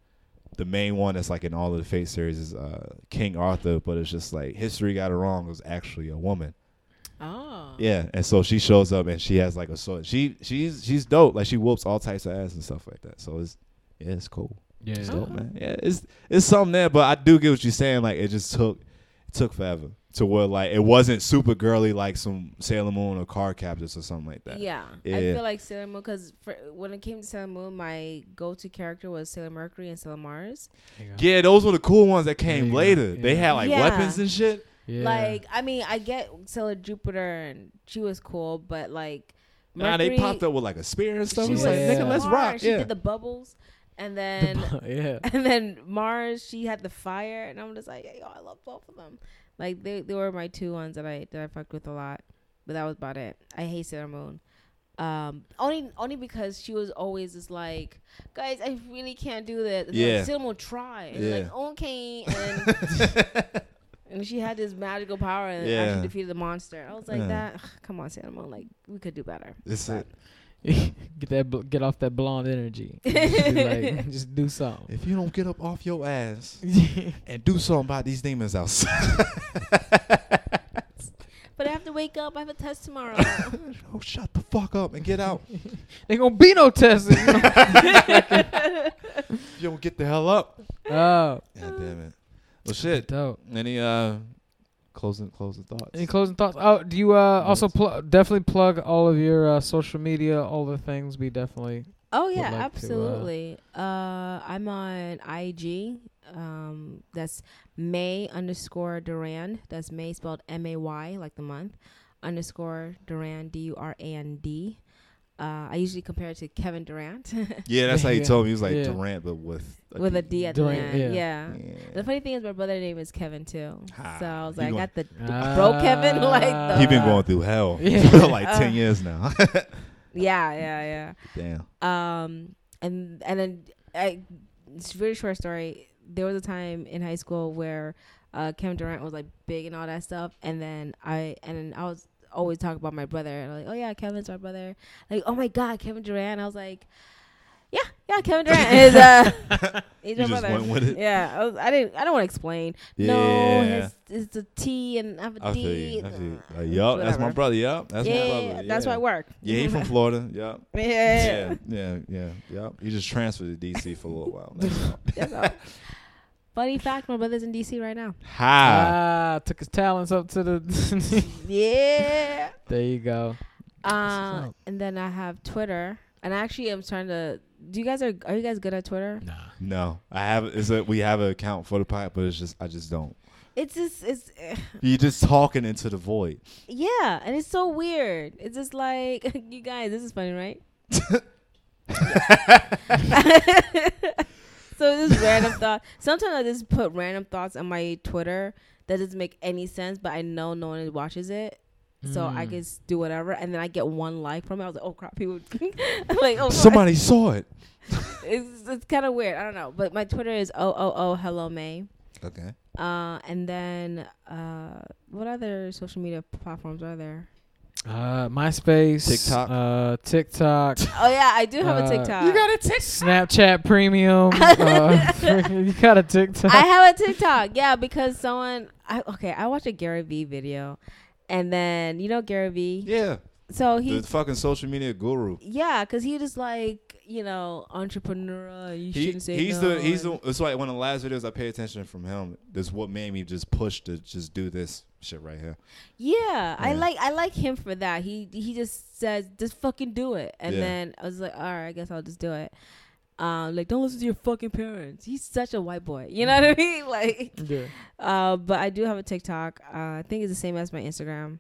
the main one that's like in all of the Fate series is uh King Arthur, but it's just like history got it wrong. It was actually a woman. Oh. Yeah, and so she shows up and she has like a sword. She she's she's dope. Like she whoops all types of ass and stuff like that. So it's yeah, it's cool. Yeah, It's dope, man. Yeah, it's it's something there, but I do get what you're saying. Like it just took it took forever to where like it wasn't super girly like some Sailor Moon or Card Captors or something like that. Yeah. I feel like Sailor Moon because when it came to Sailor Moon, my go-to character was Sailor Mercury and Sailor Mars. Yeah, those were the cool ones that came you go. later. They had like Yeah. weapons and shit. Yeah. Like, I mean, I get Sailor Jupiter and she was cool, but like, Nah, they popped up with like a spear and stuff. She was like, Yeah. nigga, let's smart. rock. She did the bubbles, and The then bu- [LAUGHS] yeah. and then Mars, she had the fire, and I'm just like, yo, I love both of them. Like they, they were my two ones that I that I fucked with a lot, but that was about it. I hate Sailor Moon, um, only only because she was always just like, guys, I really can't do that. And Yeah. like, Sailor Moon try, and Yeah. like okay, [LAUGHS] and [LAUGHS] and she had this magical power and Yeah. actually defeated the monster. I was like, Yeah. that ugh, come on, Sailor Moon, like we could do better. But- it. Get that bl- get off that blonde energy. [LAUGHS] just, like, just do something. If you don't get up off your ass [LAUGHS] and do something about these demons outside, [LAUGHS] But I have to wake up. I have a test tomorrow. oh, shut the fuck up and get out. They gonna be no testing. You know? you don't get the hell up. oh, God damn it. Well, shit. dope. Any uh closing closing thoughts? Any closing thoughts? Oh, do you uh, also pl- definitely plug all of your uh, social media, all the things? We definitely. Oh yeah, like to, uh, absolutely. Uh, I'm on IG. Um, that's May underscore Durand. That's May spelled M A Y like the month underscore Durand D U R A N D. Uh, I usually compare it to Kevin Durant [LAUGHS] Yeah, that's how he [LAUGHS] Yeah. told me. He was like Yeah. Durant, but with with a D at the Durant, end. yeah. Yeah. Yeah. The funny thing is, my brother's name is Kevin too. Ha. So I was He like, I got the Ah. bro Kevin [LAUGHS] like the He been going through hell for like Uh, ten years now. yeah yeah yeah. Damn. yeah. Um, and and then I, it's a very short story. There was a time in high school where uh, Kevin Durant was like big and all that stuff, and then I and then I was always talk about my brother, and like, oh yeah, Kevin's my brother. Like, oh my god, Kevin Durant. I was like, yeah, yeah, Kevin Durant is uh, [LAUGHS] [LAUGHS] he's my just brother. went with it. Yeah, I, was, I didn't. I don't want to explain. No, Yeah. it's, it's a T and I have a I D. feel you. I feel you. Uh, Uh, yup, that's my brother. Yup, that's yeah, my brother. that's yeah. why I work. Yeah, he from [LAUGHS] Florida. Yup. yeah, Yeah, yeah, yeah, yup. He just transferred to DC for a little while. That's all. That's all. Funny fact: My brother's in DC right now. Ha. Ah, took his talents up to the. [LAUGHS] Yeah. there you go. Uh, and then I have Twitter. And I actually, I'm trying to. Do you guys are are you guys good at Twitter? Nah. No, I have. It's a we have an account for the pod, but it's just I just don't. It's just it's [SIGHS] You're just talking into the void. yeah, and it's so weird. It's just like [LAUGHS] you guys. This is funny, right? [LAUGHS] so this random thought. Sometimes I just put random thoughts on my Twitter that doesn't make any sense, but I know no one watches it. So I Mm. just do whatever, and then I get one like from it. I was like, "Oh crap!" People, [LAUGHS] I'm like, "Oh, Somebody saw it. [LAUGHS] it's it's kind of weird. I don't know, but my Twitter is oh oh oh hello May. Okay. Uh, and then uh, what other social media platforms are there? Uh, MySpace, TikTok. uh, TikTok, [LAUGHS] Oh yeah, I do have Uh, a TikTok. you got a TikTok, Snapchat Premium. [LAUGHS] uh, [LAUGHS] you got a TikTok. I have a TikTok. Yeah, because someone. I okay. I watched a Gary Vee video, and then you know Gary Vee. Yeah. So he the fucking social media guru. yeah, because he just like you know entrepreneur. You He, shouldn't say he's no. the he's the and- it's like one of the last videos I pay attention from him. That's what made me just push to just do this shit right here. Yeah, I like I like him for that. He he just says just fucking do it, and Yeah. then I was like, all right, I guess I'll just do it. Um, like don't listen to your fucking parents. He's such a white boy. You know what I mean? [LAUGHS] Like, yeah. uh, but I do have a TikTok. Uh, I think it's the same as my Instagram.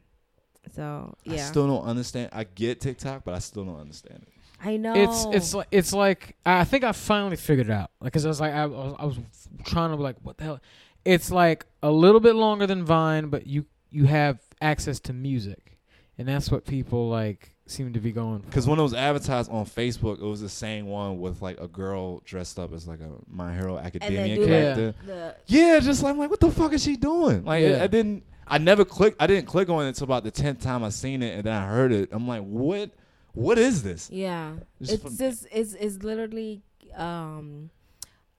So yeah. I still don't understand. I get TikTok, but I still don't understand it. I know. It's it's like it's like I think I finally figured it out. Like, cause I was like I was, I was trying to be like what the hell. It's like a little bit longer than Vine, but you you have access to music, and that's what people like seem to be going. Because when it was advertised on Facebook, it was the same one with like a girl dressed up as like a My Hero Academia do character. the, the Yeah, just like, I'm like, what the fuck is she doing? Like, Yeah. I, I didn't, I never clicked, I didn't click on it until about the tenth time I seen it, and then I heard it. I'm like, what, what is this? yeah. Just it's from- just it's it's literally um,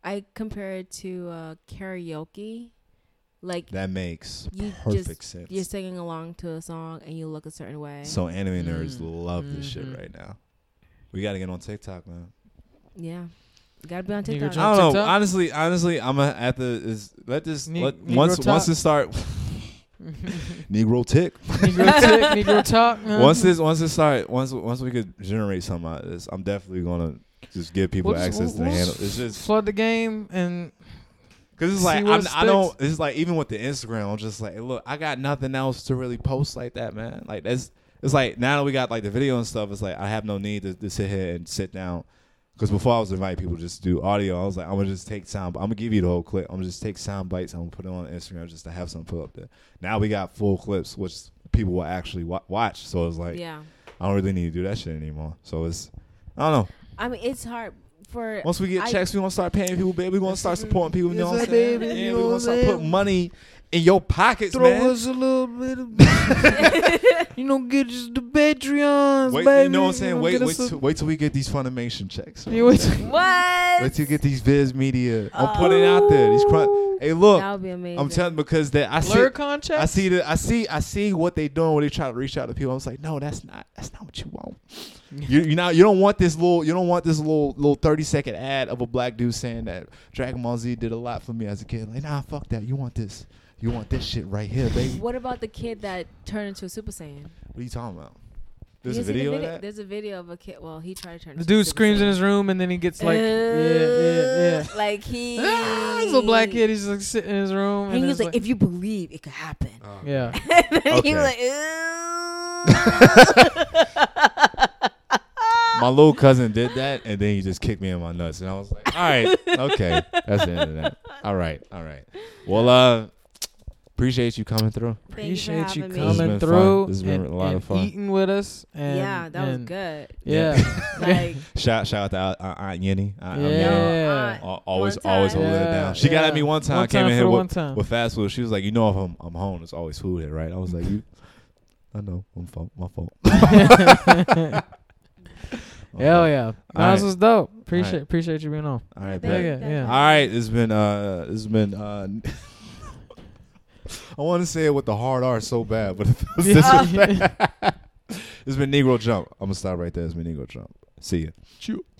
I compare it to uh, karaoke, like That makes You perfect just- sense. you're singing along to a song and you look a certain way. so anime nerds Mm. love this Mhm. shit right now. We got to get on TikTok, man. yeah, you gotta be on TikTok. I don't know. TikTok? Honestly, honestly, I'm gonna have to is let this Ne- let, once once it start [LAUGHS] [LAUGHS] Negro tick. Negro tick, Negro [LAUGHS] talk. once this once this, start once once we could generate something out of this, I'm definitely gonna just give people We'll just- access we'll- to the we'll handle. It's just flood the game and because it's like I'm, I don't. It's like even with the Instagram, I'm just like, look, I got nothing else to really post like that, man. Like that's it's like now that we got like the video and stuff. It's like I have no need to, to sit here and sit down. Because before I was inviting people to just do audio, I was like, I'm gonna just take sound. I'm gonna give you the whole clip. I'm gonna just take sound bites. I'm gonna put it on Instagram just to have something put up there. Now we got full clips, which people will actually wa- watch. So it's like yeah, I don't really need to do that shit anymore. So it's I don't know. I mean it's hard for Once we get I- checks, we gonna start paying people, baby. We gonna start [LAUGHS] supporting people. You know what I'm saying? baby, Yeah, we gonna start putting money in your pockets, throw man. us a little bit of, [LAUGHS] you know, get us the Patreons, Wait, baby. you know what I'm saying? know, Wait, wait, till, wait till we get these Funimation checks. Yeah, wait till- what? Wait till you get these Viz Media. I'm oh. putting it out there. These crun- Hey, look, that would be amazing. I'm telling because that I see, Blur contract. I see the, I see, I see what they doing when they try to reach out to people. I was like, no, that's not, that's not what you want. [LAUGHS] you, you not, you don't want this little, you don't want this little, little 30 second ad of a black dude saying that Dragon Ball Z did a lot for me as a kid. Like, nah, fuck that. You want this, you want this shit right here, [LAUGHS] baby. What about the kid that turned into a Super Saiyan? What are you talking about? There's You a see the video of that. There's a video of a kid. Well, he tried to turn. the into dude Super screams in his room and then he gets like, yeah, yeah, yeah. [LAUGHS] Like he. [LAUGHS] Ah, he's a black kid. He's like sitting in his room. And he was it's like, "If you believe, it could happen." yeah. and then he was like, My little cousin did that, and then he just kicked me in my nuts, and I was like, "All right, okay, that's the end of that. All right, all right. Well, uh, appreciate you coming through. Thank for Appreciate you having me. This has coming been fun. through. This has been and, a lot of fun. Eating with us. And, yeah, that was good. Yeah. [LAUGHS] Like, [LAUGHS] Shout shout out to Aunt, Aunt Yenny. I, Yeah. Yenny. Aunt- Al- Always, always time. holding it down. She got at me one time. One I came time in here with, one time. with fast food. She was like, "You know, if I'm I'm home, there's always food here, right?" I was like, "You, I know, my fault, my fault." [LAUGHS] Hell yeah. All This right. was dope. Appreciate right. appreciate you being on. All right, Thank bet. Yeah, you guys yeah. All for right, it's been uh, it's been uh, I want to say it with the hard R so bad, but it's this Yeah. [LAUGHS] It's been Negro Jump. I'm gonna stop right there. It's been Negro Jump. See ya.